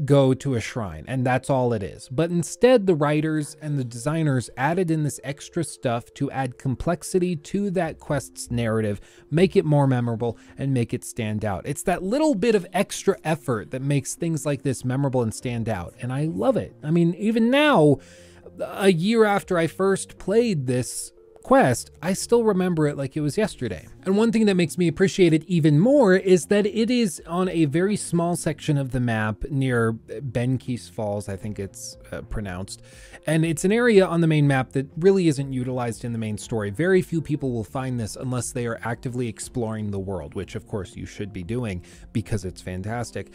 go to a shrine, and that's all it is. But instead, the writers and the designers added in this extra stuff to add complexity to that quest's narrative, make it more memorable, and make it stand out. It's that little bit of extra effort that makes things like this memorable and stand out, and I love it. I mean, even now, a year after I first played this quest, I still remember it like it was yesterday. And one thing that makes me appreciate it even more is that it is on a very small section of the map near Benkeis Falls, I think it's uh, pronounced. And it's an area on the main map that really isn't utilized in the main story. Very few people will find this unless they are actively exploring the world, which of course you should be doing because it's fantastic.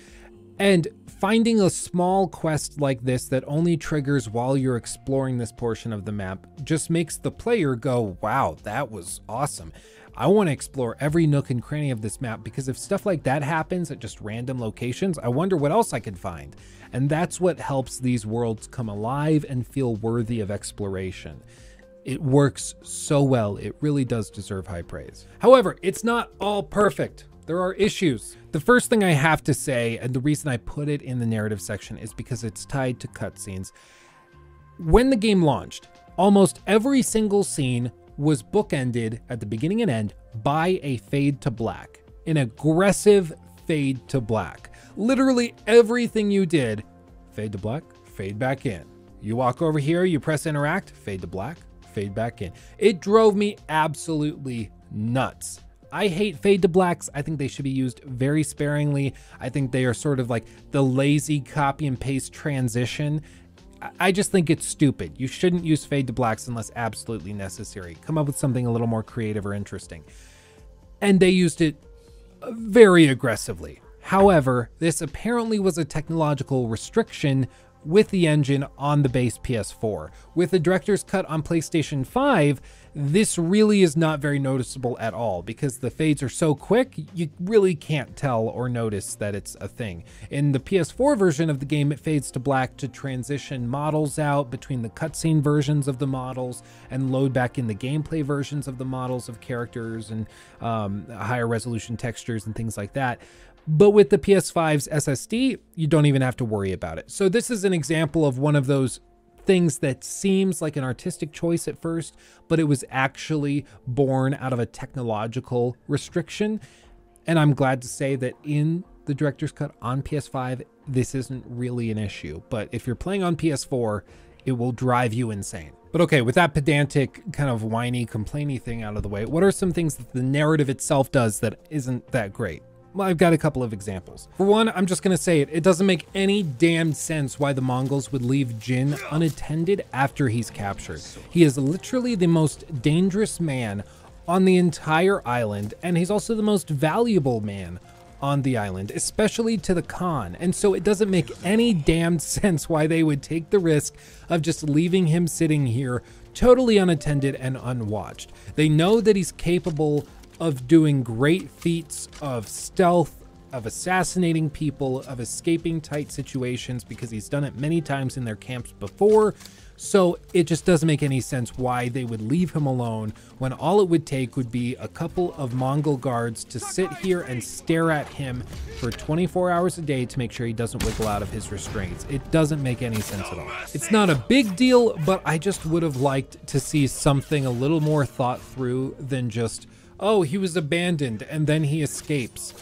And finding a small quest like this that only triggers while you're exploring this portion of the map just makes the player go, wow, that was awesome. I want to explore every nook and cranny of this map because if stuff like that happens at just random locations, I wonder what else I could find. And that's what helps these worlds come alive and feel worthy of exploration. It works so well, it really does deserve high praise. However, it's not all perfect. There are issues. The first thing I have to say, and the reason I put it in the narrative section, is because it's tied to cutscenes. When the game launched, almost every single scene was bookended at the beginning and end by a fade to black, an aggressive fade to black. Literally everything you did, fade to black, fade back in. You walk over here, you press interact, fade to black, fade back in. It drove me absolutely nuts. I hate fade to blacks. I think they should be used very sparingly. I think they are sort of like the lazy copy and paste transition. I just think it's stupid. You shouldn't use fade to blacks unless absolutely necessary. Come up with something a little more creative or interesting. And they used it very aggressively. However, this apparently was a technological restriction with the engine on the base PS4. With the director's cut on PlayStation 5, this really is not very noticeable at all because the fades are so quick, you really can't tell or notice that it's a thing. In the PS4 version of the game, it fades to black to transition models out between the cutscene versions of the models and load back in the gameplay versions of the models of characters and um, higher resolution textures and things like that. But with the PS5's SSD, you don't even have to worry about it. So this is an example of one of those things that seems like an artistic choice at first, but it was actually born out of a technological restriction. And I'm glad to say that in the director's cut on PS5, this isn't really an issue. But if you're playing on PS4, it will drive you insane. But okay, with that pedantic, kind of whiny, complainy thing out of the way, what are some things that the narrative itself does that isn't that great? I've got a couple of examples. For one, I'm just gonna say it, it doesn't make any damn sense why the Mongols would leave Jin unattended after he's captured. He is literally the most dangerous man on the entire island, and he's also the most valuable man on the island, especially to the Khan. And so it doesn't make any damn sense why they would take the risk of just leaving him sitting here totally unattended and unwatched. They know that he's capable of doing great feats of stealth, of assassinating people, of escaping tight situations because he's done it many times in their camps before. So it just doesn't make any sense why they would leave him alone when all it would take would be a couple of Mongol guards to sit here and stare at him for 24 hours a day to make sure he doesn't wiggle out of his restraints. It doesn't make any sense at all. It's not a big deal, but I just would have liked to see something a little more thought through than just oh, he was abandoned and then he escapes.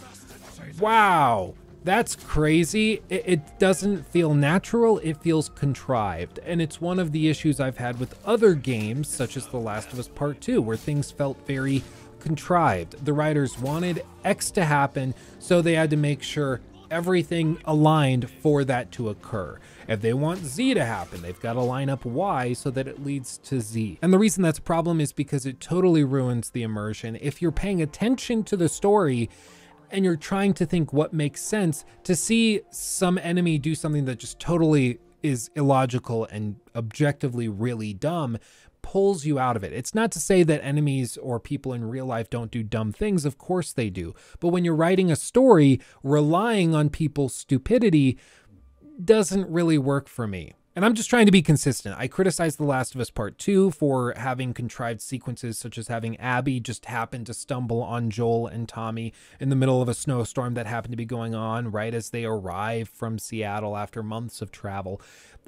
Wow, that's crazy. It, it, doesn't feel natural, it feels contrived. And it's one of the issues I've had with other games, such as The Last of Us Part 2, where things felt very contrived. The writers wanted X to happen, so they had to make sure everything aligned for that to occur. If they want Z to happen, they've got to line up Y so that it leads to Z. And the reason that's a problem is because it totally ruins the immersion. If you're paying attention to the story, and you're trying to think what makes sense to see some enemy do something that just totally is illogical and objectively really dumb pulls you out of it. It's not to say that enemies or people in real life don't do dumb things, of course they do. But when you're writing a story relying on people's stupidity, doesn't really work for me. And I'm just trying to be consistent. I criticized The Last of Us Part 2 for having contrived sequences such as having Abby just happen to stumble on Joel and Tommy in the middle of a snowstorm that happened to be going on right as they arrive from Seattle after months of travel.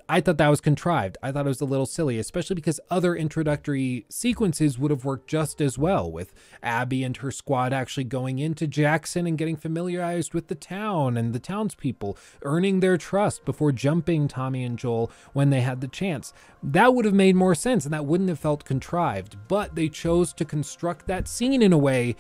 I thought that was contrived. I thought it was a little silly, especially because other introductory sequences would have worked just as well, with Abby and her squad actually going into Jackson and getting familiarized with the town and the townspeople, earning their trust before jumping Tommy and Joel when they had the chance. That would have made more sense and that wouldn't have felt contrived, but they chose to construct that scene in a way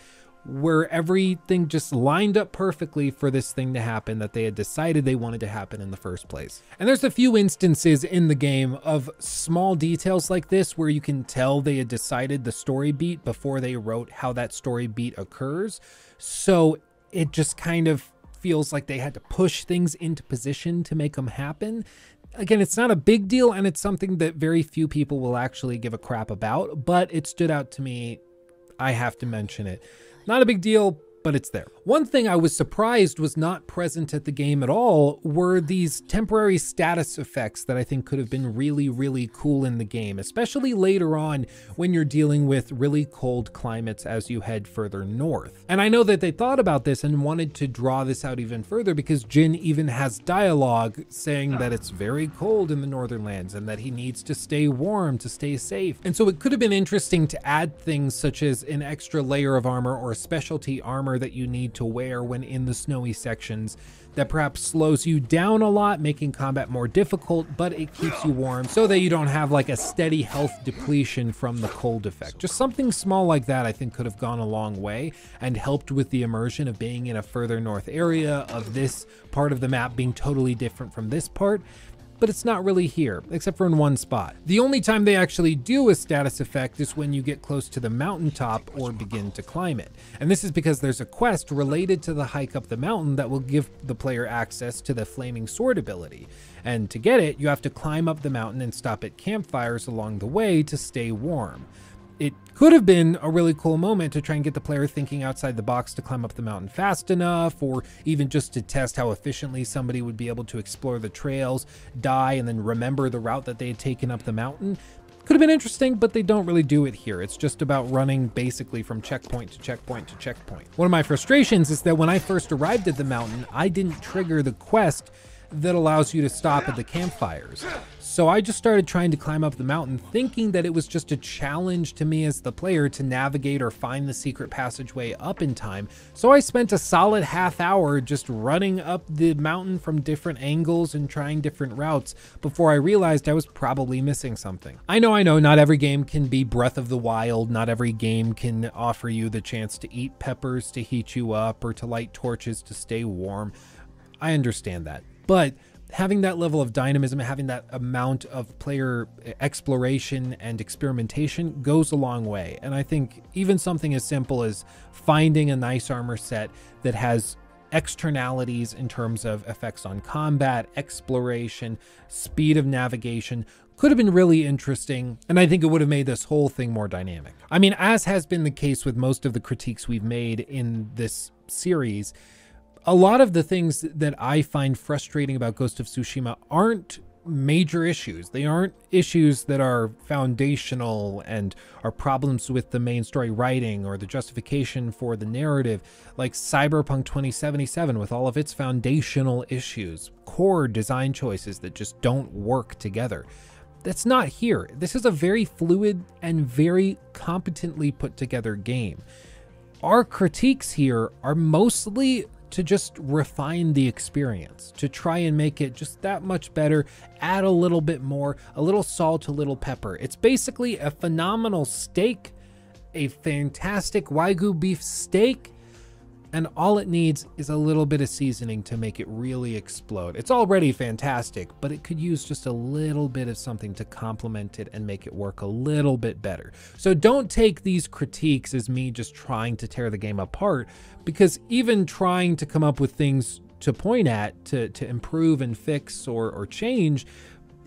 where everything just lined up perfectly for this thing to happen that they had decided they wanted to happen in the first place. And there's a few instances in the game of small details like this where you can tell they had decided the story beat before they wrote how that story beat occurs. So it just kind of feels like they had to push things into position to make them happen. Again, it's not a big deal and it's something that very few people will actually give a crap about, but it stood out to me. I have to mention it. Not a big deal, but it's there. One thing I was surprised was not present at the game at all were these temporary status effects that I think could have been really, really cool in the game, especially later on when you're dealing with really cold climates as you head further north. And I know that they thought about this and wanted to draw this out even further because Jin even has dialogue saying that it's very cold in the northern lands and that he needs to stay warm to stay safe. And so it could have been interesting to add things such as an extra layer of armor or specialty armor that you need need to wear when in the snowy sections that perhaps slows you down a lot, making combat more difficult, but it keeps you warm so that you don't have like a steady health depletion from the cold effect. Just something small like that I think could have gone a long way and helped with the immersion of being in a further north area, of this part of the map being totally different from this part. But it's not really here, except for in one spot. The only time they actually do a status effect is when you get close to the mountaintop or begin to climb it. And this is because there's a quest related to the hike up the mountain that will give the player access to the flaming sword ability. And to get it, you have to climb up the mountain and stop at campfires along the way to stay warm it could have been a really cool moment to try and get the player thinking outside the box to climb up the mountain fast enough, or even just to test how efficiently somebody would be able to explore the trails, die, and then remember the route that they had taken up the mountain. Could have been interesting, but they don't really do it here. It's just about running basically from checkpoint to checkpoint to checkpoint. One of my frustrations is that when I first arrived at the mountain, I didn't trigger the quest that allows you to stop at the campfires. So I just started trying to climb up the mountain, thinking that it was just a challenge to me as the player to navigate or find the secret passageway up in time. So I spent a solid half hour just running up the mountain from different angles and trying different routes before I realized I was probably missing something. I know, I know, not every game can be Breath of the Wild, not every game can offer you the chance to eat peppers to heat you up or to light torches to stay warm. I understand that. But having that level of dynamism, having that amount of player exploration and experimentation goes a long way. And I think even something as simple as finding a nice armor set that has externalities in terms of effects on combat, exploration, speed of navigation could have been really interesting, and I think it would have made this whole thing more dynamic. I mean, as has been the case with most of the critiques we've made in this series, a lot of the things that I find frustrating about Ghost of Tsushima aren't major issues. They aren't issues that are foundational and are problems with the main story writing or the justification for the narrative, like Cyberpunk 2077 with all of its foundational issues, core design choices that just don't work together. That's not here. This is a very fluid and very competently put together game. Our critiques here are mostly to just refine the experience, to try and make it just that much better, add a little bit more, a little salt, a little pepper. It's basically a phenomenal steak, a fantastic Wagyu beef steak and all it needs is a little bit of seasoning to make it really explode. It's already fantastic, but it could use just a little bit of something to complement it and make it work a little bit better. So don't take these critiques as me just trying to tear the game apart, because even trying to come up with things to point at, to, to improve and fix or, or change,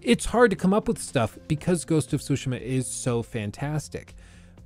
it's hard to come up with stuff because Ghost of Tsushima is so fantastic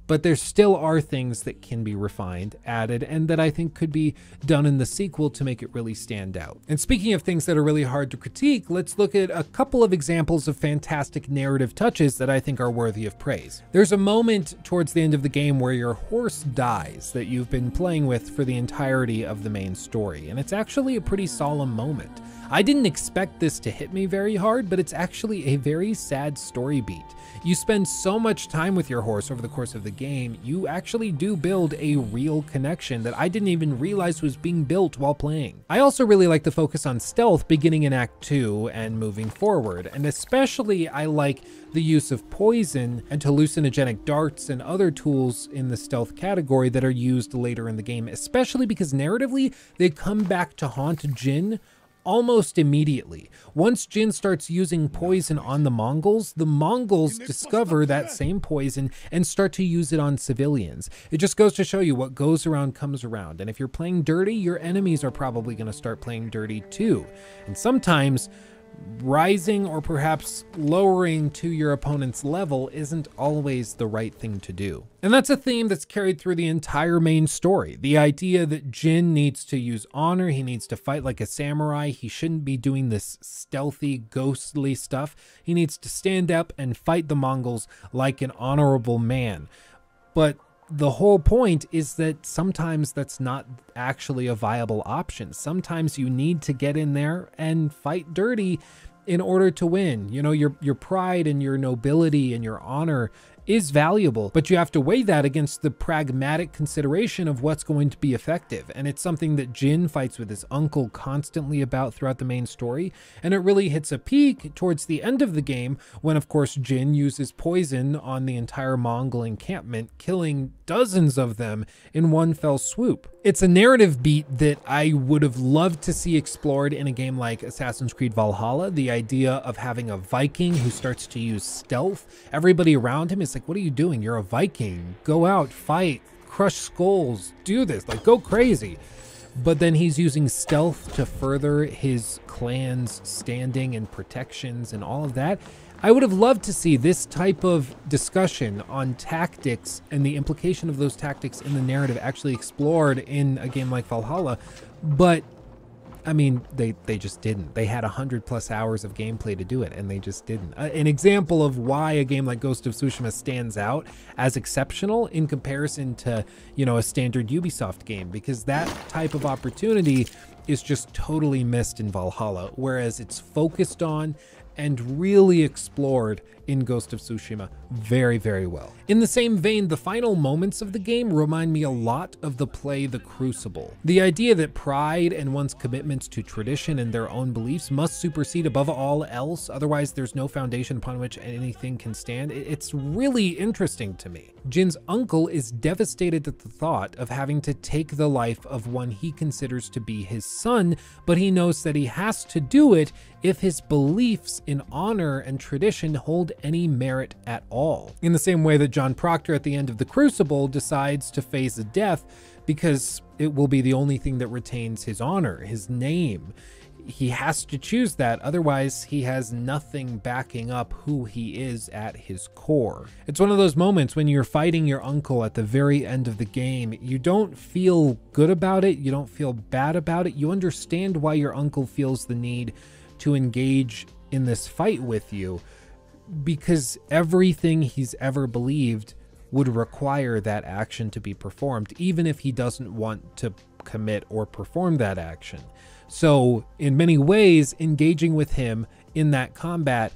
but there still are things that can be refined, added, and that I think could be done in the sequel to make it really stand out. And speaking of things that are really hard to critique, let's look at a couple of examples of fantastic narrative touches that I think are worthy of praise. There's a moment towards the end of the game where your horse dies that you've been playing with for the entirety of the main story, and it's actually a pretty solemn moment. I didn't expect this to hit me very hard, but it's actually a very sad story beat. You spend so much time with your horse over the course of the game, you actually do build a real connection that I didn't even realize was being built while playing. I also really like the focus on stealth beginning in Act 2 and moving forward, and especially I like the use of poison and hallucinogenic darts and other tools in the stealth category that are used later in the game, especially because narratively they come back to haunt Jin almost immediately. Once Jin starts using poison on the Mongols, the Mongols discover that same poison and start to use it on civilians. It just goes to show you what goes around comes around. And if you're playing dirty, your enemies are probably going to start playing dirty too. And sometimes rising or perhaps lowering to your opponent's level isn't always the right thing to do. And that's a theme that's carried through the entire main story. The idea that Jin needs to use honor, he needs to fight like a samurai, he shouldn't be doing this stealthy, ghostly stuff. He needs to stand up and fight the Mongols like an honorable man. But the whole point is that sometimes that's not actually a viable option. Sometimes you need to get in there and fight dirty in order to win. You know, your your pride and your nobility and your honor is valuable, but you have to weigh that against the pragmatic consideration of what's going to be effective. And it's something that Jin fights with his uncle constantly about throughout the main story. And it really hits a peak towards the end of the game when, of course, Jin uses poison on the entire Mongol encampment, killing dozens of them in one fell swoop. It's a narrative beat that I would have loved to see explored in a game like Assassin's Creed Valhalla. The idea of having a Viking who starts to use stealth. Everybody around him is like, what are you doing? You're a Viking. Go out, fight, crush skulls, do this, like go crazy. But then he's using stealth to further his clan's standing and protections and all of that. I would have loved to see this type of discussion on tactics and the implication of those tactics in the narrative actually explored in a game like Valhalla, but I mean, they, they just didn't. They had 100 plus hours of gameplay to do it, and they just didn't. Uh, an example of why a game like Ghost of Tsushima stands out as exceptional in comparison to, you know, a standard Ubisoft game, because that type of opportunity is just totally missed in Valhalla, whereas it's focused on and really explored in Ghost of Tsushima very, very well. In the same vein, the final moments of the game remind me a lot of the play The Crucible. The idea that pride and one's commitments to tradition and their own beliefs must supersede above all else, otherwise there's no foundation upon which anything can stand, it's really interesting to me. Jin's uncle is devastated at the thought of having to take the life of one he considers to be his son, but he knows that he has to do it if his beliefs in honor and tradition hold any merit at all. In the same way that John Proctor at the end of The Crucible decides to face death because it will be the only thing that retains his honor, his name. He has to choose that, otherwise, he has nothing backing up who he is at his core. It's one of those moments when you're fighting your uncle at the very end of the game. You don't feel good about it, you don't feel bad about it, you understand why your uncle feels the need to engage in this fight with you because everything he's ever believed would require that action to be performed, even if he doesn't want to commit or perform that action. So, in many ways, engaging with him in that combat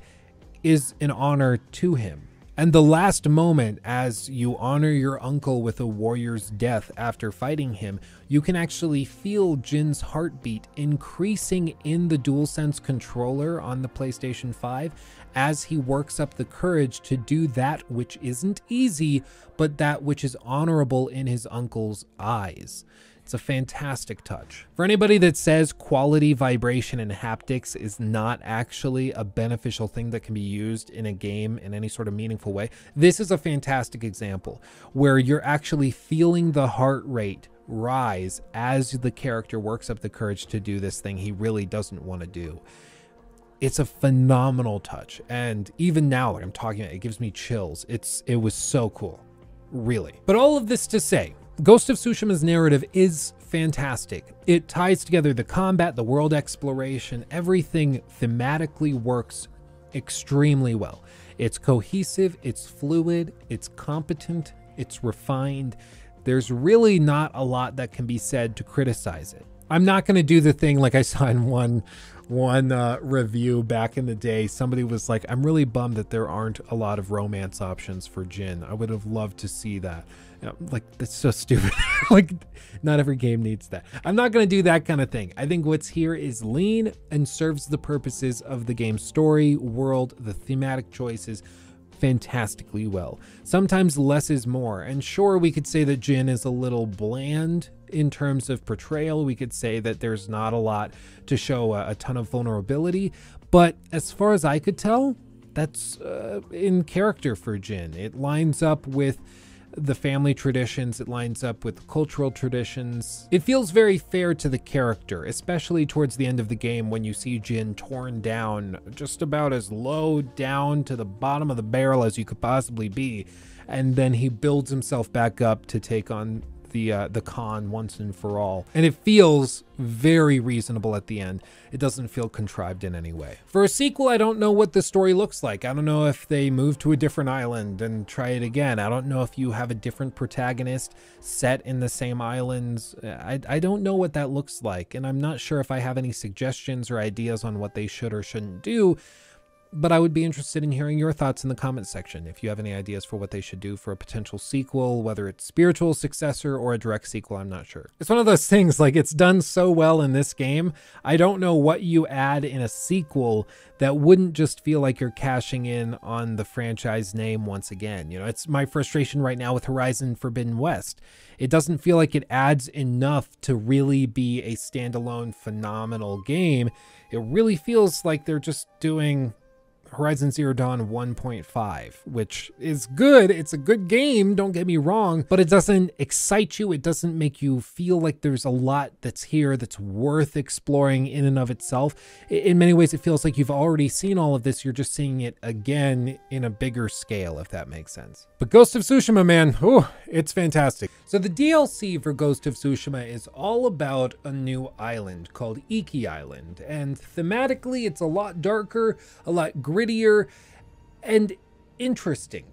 is an honor to him. And the last moment, as you honor your uncle with a warrior's death after fighting him, you can actually feel Jin's heartbeat increasing in the DualSense controller on the PlayStation 5 as he works up the courage to do that which isn't easy, but that which is honorable in his uncle's eyes. It's a fantastic touch. For anybody that says quality vibration and haptics is not actually a beneficial thing that can be used in a game in any sort of meaningful way, this is a fantastic example where you're actually feeling the heart rate rise as the character works up the courage to do this thing he really doesn't want to do. It's a phenomenal touch. And even now, like I'm talking about, it gives me chills. It's it was so cool. Really. But all of this to say, Ghost of Tsushima's narrative is fantastic. It ties together the combat, the world exploration, everything thematically works extremely well. It's cohesive, it's fluid, it's competent, it's refined. There's really not a lot that can be said to criticize it. I'm not going to do the thing like I saw in one one uh, review back in the day. Somebody was like, "I'm really bummed that there aren't a lot of romance options for Jin. I would have loved to see that." You know, like that's so stupid. like, not every game needs that. I'm not going to do that kind of thing. I think what's here is lean and serves the purposes of the game's story, world, the thematic choices fantastically well. Sometimes less is more, and sure, we could say that Jin is a little bland in terms of portrayal. We could say that there's not a lot to show a, a ton of vulnerability, but as far as I could tell, that's uh, in character for Jin. It lines up with the family traditions, it lines up with cultural traditions. It feels very fair to the character, especially towards the end of the game when you see Jin torn down just about as low down to the bottom of the barrel as you could possibly be. And then he builds himself back up to take on the uh, the Khan once and for all. And it feels very reasonable at the end. It doesn't feel contrived in any way. For a sequel, I don't know what the story looks like. I don't know if they move to a different island and try it again. I don't know if you have a different protagonist set in the same islands. I, I don't know what that looks like, and I'm not sure if I have any suggestions or ideas on what they should or shouldn't do. But I would be interested in hearing your thoughts in the comments section. If you have any ideas for what they should do for a potential sequel, whether it's spiritual successor or a direct sequel, I'm not sure. It's one of those things like it's done so well in this game. I don't know what you add in a sequel that wouldn't just feel like you're cashing in on the franchise name once again. You know, it's my frustration right now with Horizon Forbidden West. It doesn't feel like it adds enough to really be a standalone phenomenal game. It really feels like they're just doing Horizon Zero Dawn 1.5, which is good. It's a good game, don't get me wrong, but it doesn't excite you. It doesn't make you feel like there's a lot that's here that's worth exploring in and of itself. In many ways, it feels like you've already seen all of this. You're just seeing it again in a bigger scale, if that makes sense. But Ghost of Tsushima, man, it's fantastic. So the DLC for Ghost of Tsushima is all about a new island called Iki Island, and thematically, it's a lot darker, a lot grittier grittier and interesting,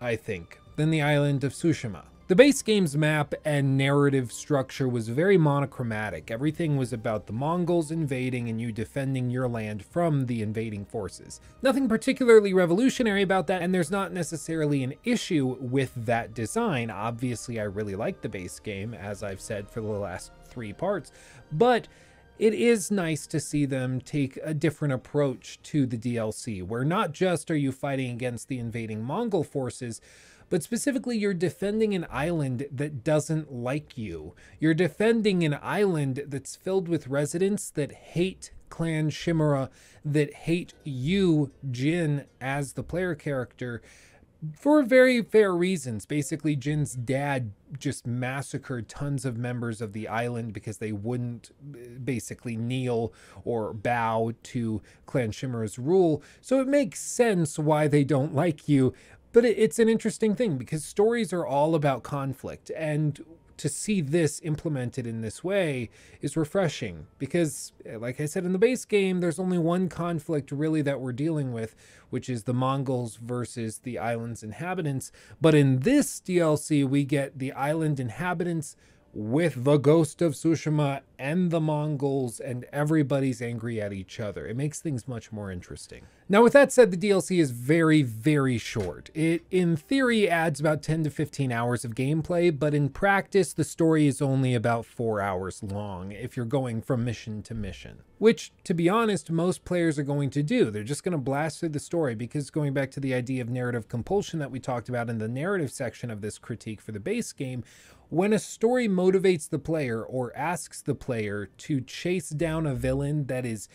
I think, than the island of Tsushima. The base game's map and narrative structure was very monochromatic. Everything was about the Mongols invading and you defending your land from the invading forces. Nothing particularly revolutionary about that, and there's not necessarily an issue with that design. Obviously, I really like the base game, as I've said for the last three parts, but it is nice to see them take a different approach to the DLC, where not just are you fighting against the invading Mongol forces, but specifically you're defending an island that doesn't like you. You're defending an island that's filled with residents that hate Clan Shimura, that hate you, Jin, as the player character, for very fair reasons. Basically, Jin's dad just massacred tons of members of the island because they wouldn't uh, basically kneel or bow to Clan Shimura's rule. So it makes sense why they don't like you. But it's an interesting thing because stories are all about conflict. And to see this implemented in this way is refreshing because, eh, like I said in the base game, there's only one conflict really that we're dealing with, which is the Mongols versus the island's inhabitants. But in this DLC, we get the island inhabitants with the ghost of Tsushima and the Mongols, and everybody's angry at each other. It makes things much more interesting. Now, with that said, the DLC is very, very short. It, in theory, adds about 10 to 15 hours of gameplay, but in practice, the story is only about 4 hours long if you're going from mission to mission. Which, to be honest, most players are going to do. They're just going to blast through the story because going back to the idea of narrative compulsion that we talked about in the narrative section of this critique for the base game, when a story motivates the player or asks the player to chase down a villain that is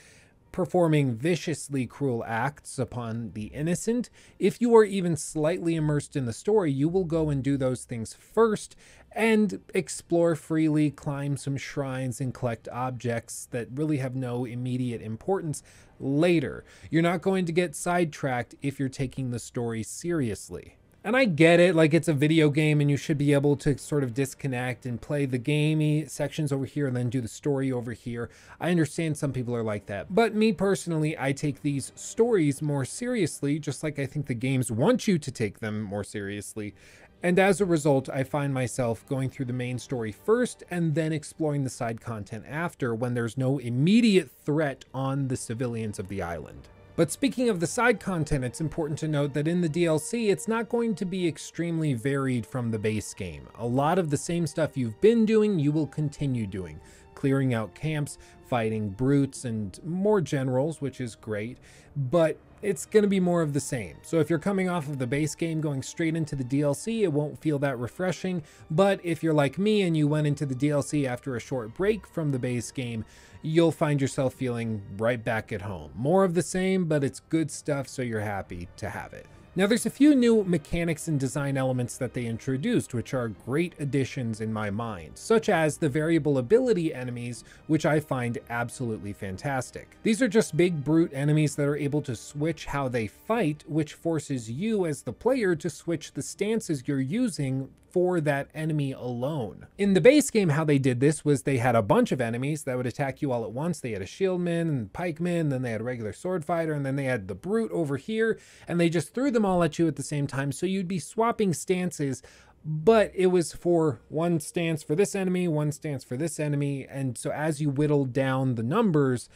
performing viciously cruel acts upon the innocent, if you are even slightly immersed in the story, you will go and do those things first and explore freely, climb some shrines, and collect objects that really have no immediate importance later. You're not going to get sidetracked if you're taking the story seriously. And I get it, like it's a video game and you should be able to sort of disconnect and play the gamey sections over here and then do the story over here. I understand some people are like that. But me personally, I take these stories more seriously, just like I think the games want you to take them more seriously. And as a result, I find myself going through the main story first and then exploring the side content after when there's no immediate threat on the civilians of the island. But speaking of the side content, it's important to note that in the DLC, it's not going to be extremely varied from the base game. A lot of the same stuff you've been doing, you will continue doing. Clearing out camps, fighting brutes and more generals, which is great, but it's going to be more of the same. So if you're coming off of the base game going straight into the DLC, it won't feel that refreshing. But if you're like me and you went into the DLC after a short break from the base game, you'll find yourself feeling right back at home. More of the same, but it's good stuff, so you're happy to have it. Now there's a few new mechanics and design elements that they introduced which are great additions in my mind, such as the variable ability enemies, which I find absolutely fantastic. These are just big brute enemies that are able to switch how they fight, which forces you as the player to switch the stances you're using for that enemy alone. In the base game, how they did this was they had a bunch of enemies that would attack you all at once. They had a shieldman and pikeman, then they had a regular sword fighter, and then they had the brute over here, and they just threw them all at you at the same time. So you'd be swapping stances but it was for one stance for this enemy, one stance for this enemy. And so as you whittled down the numbers,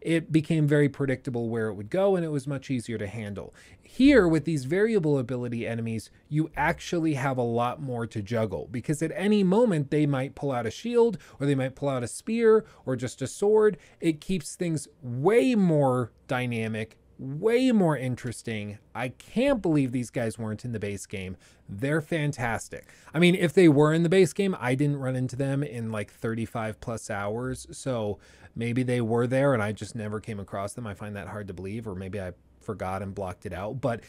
it became very predictable where it would go and it was much easier to handle. Here, with these variable ability enemies, you actually have a lot more to juggle because at any moment they might pull out a shield or they might pull out a spear or just a sword. It keeps things way more dynamic, way more interesting. I can't believe these guys weren't in the base game. They're fantastic. I mean, if they were in the base game, I didn't run into them in like 35 plus hours. So maybe they were there and I just never came across them. I find that hard to believe, or maybe I forgot and blocked it out. But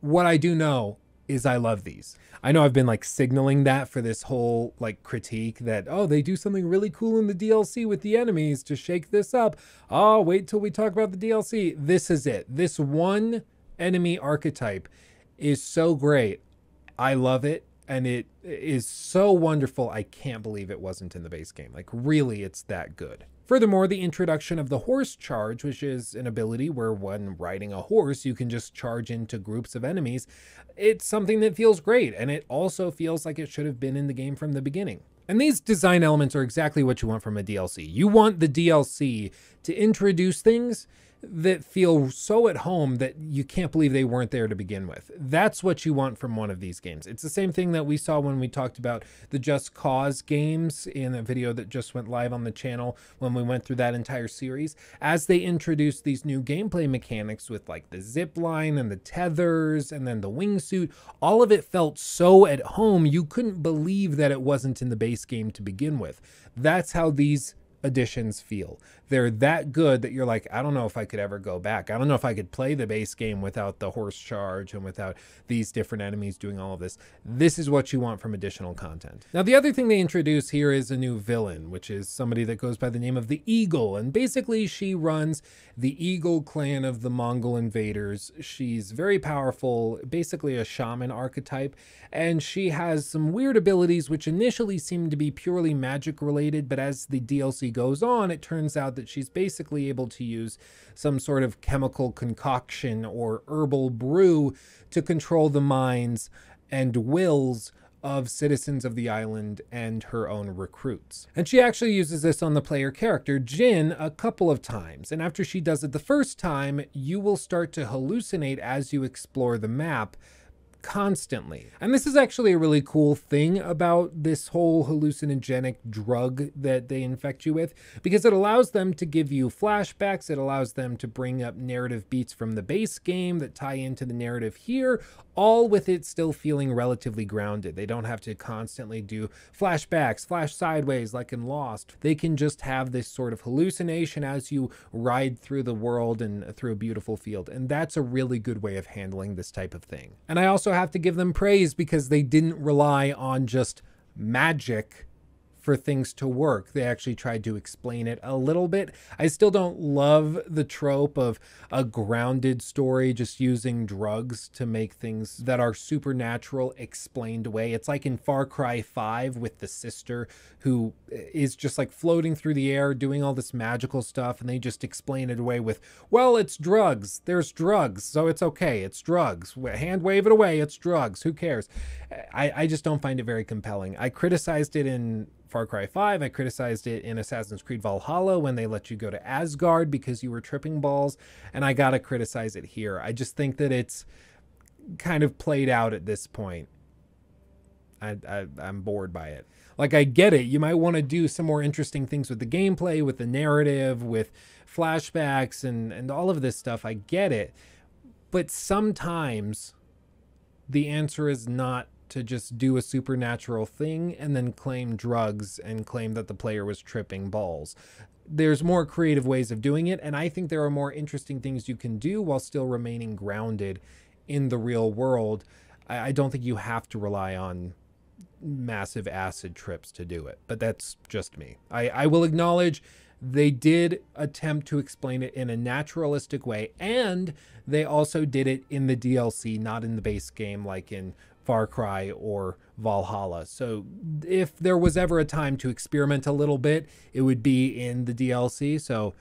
what I do know is I love these. I know I've been like signaling that for this whole like critique that, oh, they do something really cool in the DLC with the enemies to shake this up. Oh, wait till we talk about the DLC. This is it. This one enemy archetype is so great. I love it. And it is so wonderful. I can't believe it wasn't in the base game. Like, really, it's that good. Furthermore, the introduction of the horse charge, which is an ability where when riding a horse, you can just charge into groups of enemies, it's something that feels great, and it also feels like it should have been in the game from the beginning. And these design elements are exactly what you want from a DLC. You want the DLC to introduce things that feel so at home that you can't believe they weren't there to begin with. That's what you want from one of these games. It's the same thing that we saw when we talked about the Just Cause games in a video that just went live on the channel when we went through that entire series. As they introduced these new gameplay mechanics with like the zip line and the tethers and then the wingsuit, all of it felt so at home you couldn't believe that it wasn't in the base game to begin with. That's how these additions feel. They're that good that you're like, I don't know if I could ever go back. I don't know if I could play the base game without the horse charge and without these different enemies doing all of this. This is what you want from additional content. Now, the other thing they introduce here is a new villain, which is somebody that goes by the name of the Eagle. And basically, she runs the Eagle clan of the Mongol invaders. She's very powerful, basically a shaman archetype, and she has some weird abilities which initially seem to be purely magic related, but as the DLC goes on, it turns out that she's basically able to use some sort of chemical concoction or herbal brew to control the minds and wills of citizens of the island and her own recruits. And she actually uses this on the player character, Jin, a couple of times. And after she does it the first time, you will start to hallucinate as you explore the map, constantly. And this is actually a really cool thing about this whole hallucinogenic drug that they infect you with because it allows them to give you flashbacks, it allows them to bring up narrative beats from the base game that tie into the narrative here, all with it still feeling relatively grounded. They don't have to constantly do flashbacks, flash sideways like in Lost. They can just have this sort of hallucination as you ride through the world and through a beautiful field. And that's a really good way of handling this type of thing. And I also have to give them praise because they didn't rely on just magic for things to work. They actually tried to explain it a little bit. I still don't love the trope of a grounded story just using drugs to make things that are supernatural explained away. It's like in Far Cry 5 with the sister who is just like floating through the air doing all this magical stuff and they just explain it away with, well, it's drugs. There's drugs, so it's okay. It's drugs. Hand wave it away. It's drugs. Who cares? I, I just don't find it very compelling. I criticized it in Far Cry 5. I criticized it in Assassin's Creed Valhalla when they let you go to Asgard because you were tripping balls. And I got to criticize it here. I just think that it's kind of played out at this point. I, I, I'm bored by it. Like, I get it. You might want to do some more interesting things with the gameplay, with the narrative, with flashbacks, and, and all of this stuff. I get it. But sometimes the answer is not to just do a supernatural thing and then claim drugs and claim that the player was tripping balls. There's more creative ways of doing it, and I think there are more interesting things you can do while still remaining grounded in the real world. I, don't think you have to rely on massive acid trips to do it, but that's just me. I, I will acknowledge they did attempt to explain it in a naturalistic way, and they also did it in the DLC, not in the base game like in Far Cry or Valhalla. So if there was ever a time to experiment a little bit, it would be in the DLC. So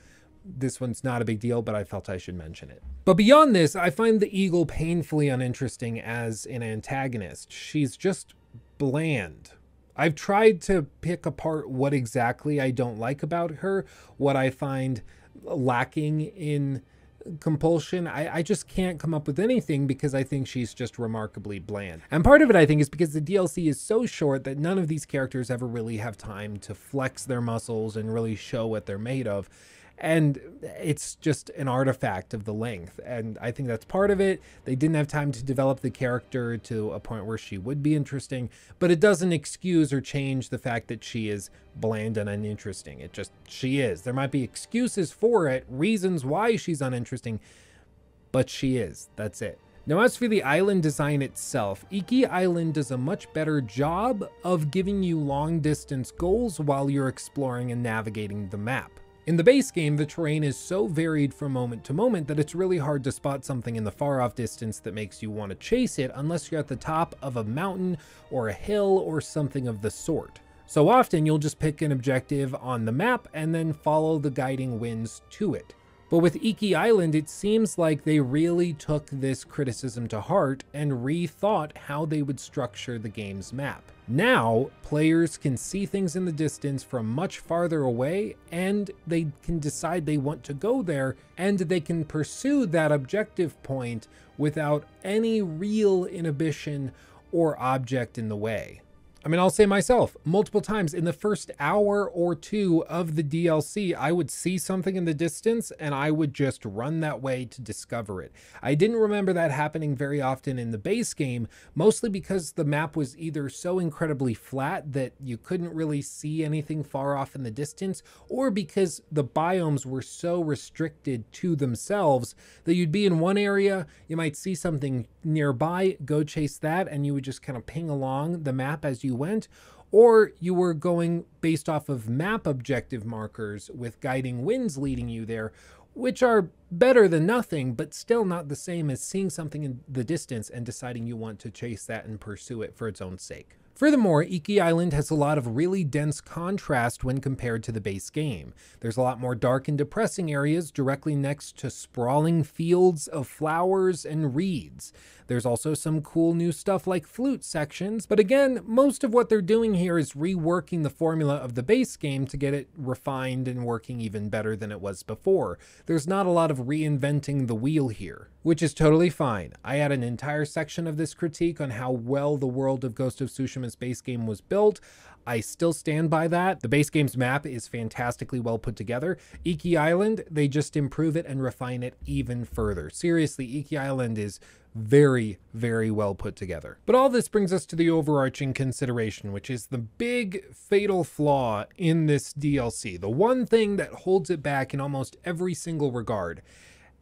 this one's not a big deal, but I felt I should mention it. But beyond this, I find the Eagle painfully uninteresting as an antagonist. She's just bland. I've tried to pick apart what exactly I don't like about her, what I find lacking in compulsion. I, I just can't come up with anything because I think she's just remarkably bland. And part of it, I think, is because the DLC is so short that none of these characters ever really have time to flex their muscles and really show what they're made of and it's just an artifact of the length. And i think that's part of it. They didn't have time to develop the character to a point where she would be interesting but it doesn't excuse or change the fact that she is bland and uninteresting. It just she is. There might be excuses for it reasons why she's uninteresting but she is. That's it. Now, as for the island design itself, Iki Island does a much better job of giving you long distance goals while you're exploring and navigating the map. In the base game, the terrain is so varied from moment to moment that it's really hard to spot something in the far off distance that makes you want to chase it unless you're at the top of a mountain or a hill or something of the sort. So often you'll just pick an objective on the map and then follow the guiding winds to it. But with Iki Island, it seems like they really took this criticism to heart and rethought how they would structure the game's map. Now, players can see things in the distance from much farther away, and they can decide they want to go there, and they can pursue that objective point without any real inhibition or object in the way. I mean, I'll say myself multiple times in the first hour or two of the DLC, I would see something in the distance and I would just run that way to discover it. I didn't remember that happening very often in the base game, mostly because the map was either so incredibly flat that you couldn't really see anything far off in the distance, or because the biomes were so restricted to themselves that you'd be in one area, you might see something nearby, go chase that, and you would just kind of ping along the map as you went, or you were going based off of map objective markers with guiding winds leading you there, which are better than nothing, but still not the same as seeing something in the distance and deciding you want to chase that and pursue it for its own sake. Furthermore, Iki Island has a lot of really dense contrast when compared to the base game. There's a lot more dark and depressing areas directly next to sprawling fields of flowers and reeds. There's also some cool new stuff like flute sections, but again, most of what they're doing here is reworking the formula of the base game to get it refined and working even better than it was before. There's not a lot of reinventing the wheel here, which is totally fine. I had an entire section of this critique on how well the world of Ghost of Tsushima's base game was built. I still stand by that. The base game's map is fantastically well put together. Iki Island, they just improve it and refine it even further. Seriously, Iki Island is very, very well put together. But all this brings us to the overarching consideration, which is the big fatal flaw in this DLC, the one thing that holds it back in almost every single regard,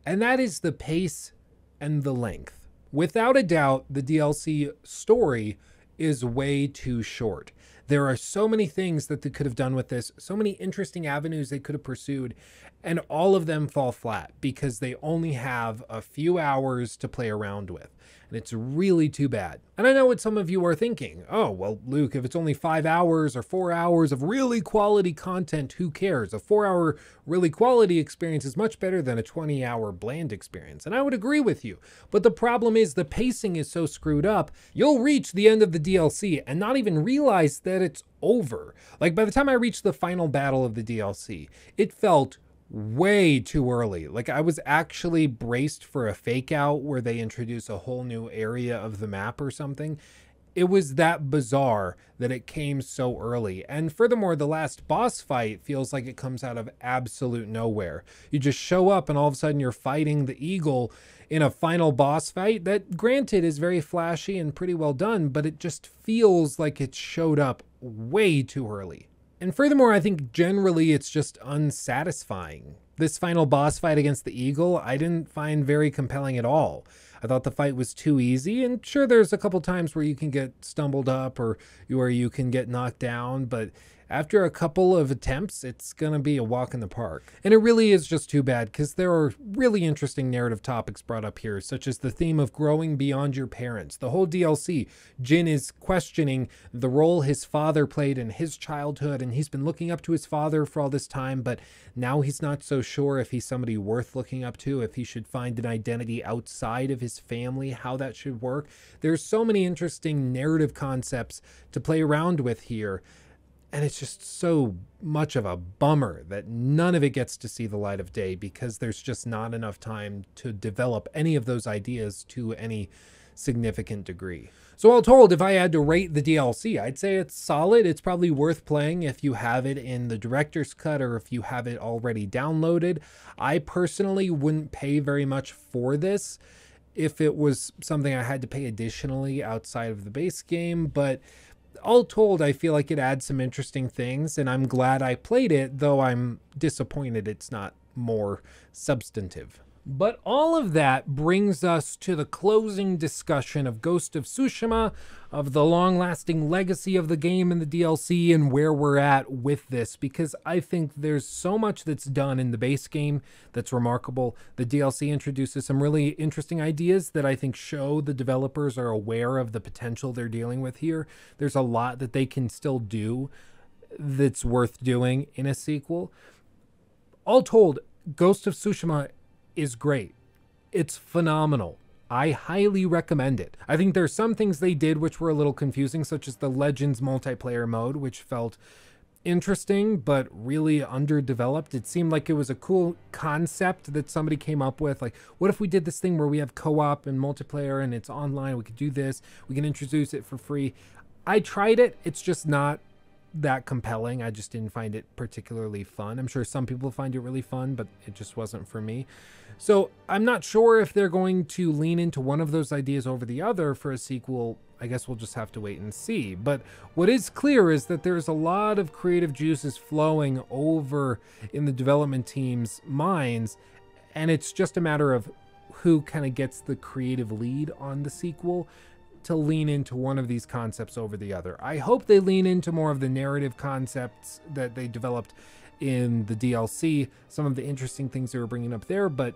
and that is the pace and the length. Without a doubt, the DLC story is way too short. There are so many things that they could have done with this, so many interesting avenues they could have pursued, and all of them fall flat because they only have a few hours to play around with. And it's really too bad. And I know what some of you are thinking. Oh, well, Luke, if it's only five hours or four hours of really quality content, who cares? A four hour really quality experience is much better than a 20 hour bland experience. And I would agree with you. But the problem is the pacing is so screwed up, you'll reach the end of the DLC and not even realize that it's over. Like by the time I reached the final battle of the DLC, it felt way too early. Like I was actually braced for a fake out where they introduce a whole new area of the map or something. It was that bizarre that it came so early. And furthermore, the last boss fight feels like it comes out of absolute nowhere. You just show up and all of a sudden you're fighting the eagle in a final boss fight that granted is very flashy and pretty well done, but it just feels like it showed up way too early. And furthermore, I think generally it's just unsatisfying. This final boss fight against the Eagle, I didn't find very compelling at all. I thought the fight was too easy, and sure, there's a couple times where you can get stumbled up or where you can get knocked down, but after a couple of attempts, it's going to be a walk in the park. And it really is just too bad because there are really interesting narrative topics brought up here, such as the theme of growing beyond your parents. The whole DLC, Jin is questioning the role his father played in his childhood, and he's been looking up to his father for all this time, but now he's not so sure if he's somebody worth looking up to, if he should find an identity outside of his family, how that should work. There's so many interesting narrative concepts to play around with here And it's just so much of a bummer that none of it gets to see the light of day because there's just not enough time to develop any of those ideas to any significant degree. So all told, if I had to rate the DLC, I'd say it's solid. It's probably worth playing if you have it in the director's cut or if you have it already downloaded. I personally wouldn't pay very much for this if it was something I had to pay additionally outside of the base game, but all told, I feel like it adds some interesting things, and I'm glad I played it, though I'm disappointed it's not more substantive. But all of that brings us to the closing discussion of Ghost of Tsushima, of the long lasting legacy of the game and the DLC, and where we're at with this, because I think there's so much that's done in the base game that's remarkable. The DLC introduces some really interesting ideas that I think show the developers are aware of the potential they're dealing with here. There's a lot that they can still do that's worth doing in a sequel. All told, Ghost of Tsushima is great. It's phenomenal. I highly recommend it. I think there's some things they did which were a little confusing, such as the Legends multiplayer mode, which felt interesting but really underdeveloped. It seemed like it was a cool concept that somebody came up with. Like, what if we did this thing where we have co op and multiplayer and it's online? We could do this, we can introduce it for free. I tried it, it's just not that compelling. I just didn't find it particularly fun. I'm sure some people find it really fun, but it just wasn't for me. So I'm not sure if they're going to lean into one of those ideas over the other for a sequel. I guess we'll just have to wait and see. But what is clear is that there's a lot of creative juices flowing over in the development team's minds, and it's just a matter of who kind of gets the creative lead on the sequel to lean into one of these concepts over the other. I hope they lean into more of the narrative concepts that they developed in the DLC, some of the interesting things they were bringing up there, but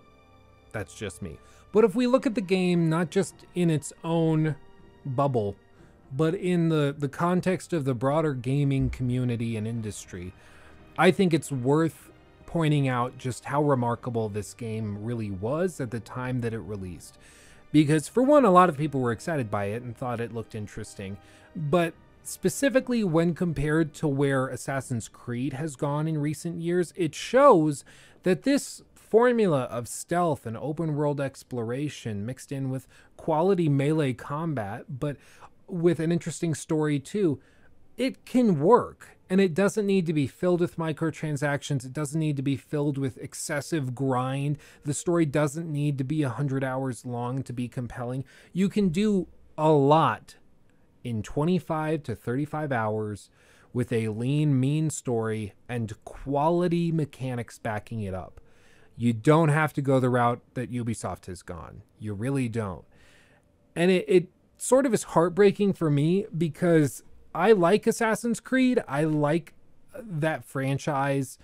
that's just me. But if we look at the game not just in its own bubble, but in the, the context of the broader gaming community and industry, I think it's worth pointing out just how remarkable this game really was at the time that it released. Because, for one, a lot of people were excited by it and thought it looked interesting. But specifically, when compared to where Assassin's Creed has gone in recent years, it shows that this formula of stealth and open world exploration mixed in with quality melee combat, but with an interesting story too, it can work. And it doesn't need to be filled with microtransactions. It doesn't need to be filled with excessive grind. The story doesn't need to be 100 hours long to be compelling. You can do a lot in 25 to 35 hours with a lean, mean story and quality mechanics backing it up. You don't have to go the route that Ubisoft has gone. You really don't. And it, it sort of is heartbreaking for me because I like Assassin's Creed. I like that franchise.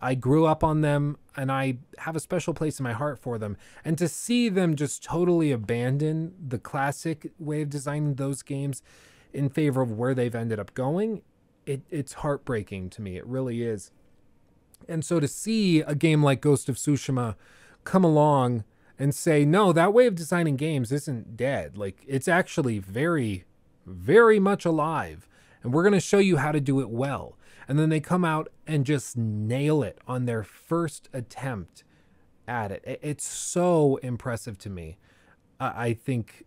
I grew up on them and I have a special place in my heart for them. And to see them just totally abandon the classic way of designing those games in favor of where they've ended up going, it, it's heartbreaking to me. It really is. And so to see a game like Ghost of Tsushima come along and say, no, that way of designing games isn't dead. Like, it's actually very, very much alive. And we're going to show you how to do it well. And then they come out and just nail it on their first attempt at it. It's so impressive to me. I think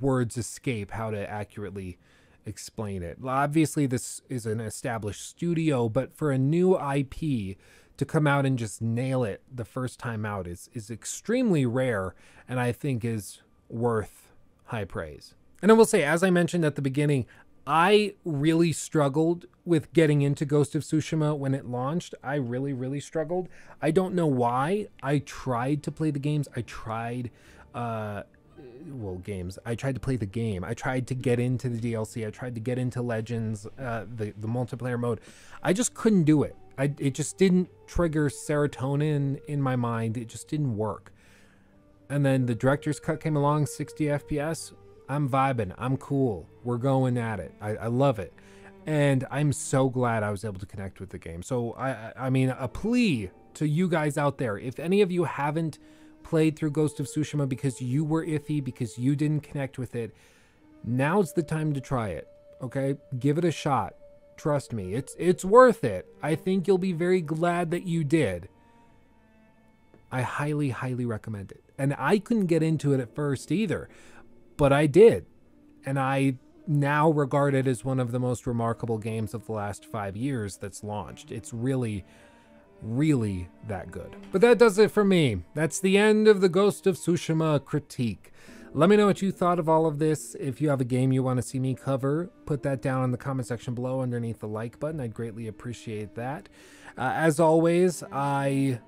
words escape how to accurately explain it. Obviously, this is an established studio, but for a new IP to come out and just nail it the first time out is is extremely rare, and I think is worth high praise. And I will say, as I mentioned at the beginning, I really struggled with getting into Ghost of Tsushima when it launched. I really, really struggled. I don't know why. I tried to play the games. I tried uh, well games. I tried to play the game. I tried to get into the dlc i tried to get into legends uh, the, the multiplayer mode. I just couldn't do it. I, it just didn't trigger serotonin in my mind. It just didn't work. And then the director's cut came along 60 fps i'm vibing. I'm cool. We're going at it. I, I love it. And i'm so glad i was able to connect with the game. So i i mean a plea to you guys out there. If any of you haven't played through Ghost of Tsushima because you were iffy, because you didn't connect with it, now's the time to try it. Okay? Give it a shot. Trust me, it's it's worth it. I think you'll be very glad that you did. I highly, highly recommend it. And I couldn't get into it at first either, but I did. And I now regard it as one of the most remarkable games of the last five years that's launched. It's really, really that good. But that does it for me. That's the end of the Ghost of Tsushima critique. Let me know what you thought of all of this. If you have a game you want to see me cover, put that down in the comment section below underneath the like button. I'd greatly appreciate that. Uh, as always, I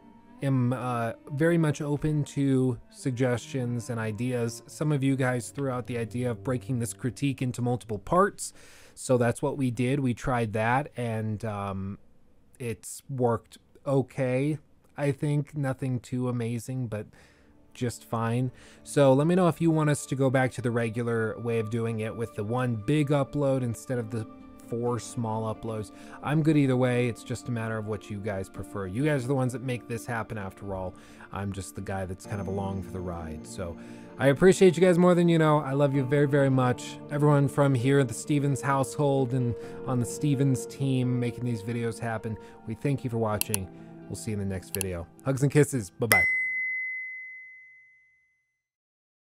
am uh, very much open to suggestions and ideas. Some of you guys threw out the idea of breaking this critique into multiple parts. So that's what we did. We tried that and um, it's worked okay. I think nothing too amazing, but just fine. So let me know if you want us to go back to the regular way of doing it with the one big upload instead of the four small uploads. I'm good either way. It's just a matter of what you guys prefer. You guys are the ones that make this happen after all. I'm just the guy that's kind of along for the ride. So I appreciate you guys more than you know. I love you very, very much. Everyone from here at the Stevens household and on the Stevens team making these videos happen. We thank you for watching. We'll see you in the next video. Hugs and kisses. Bye-bye.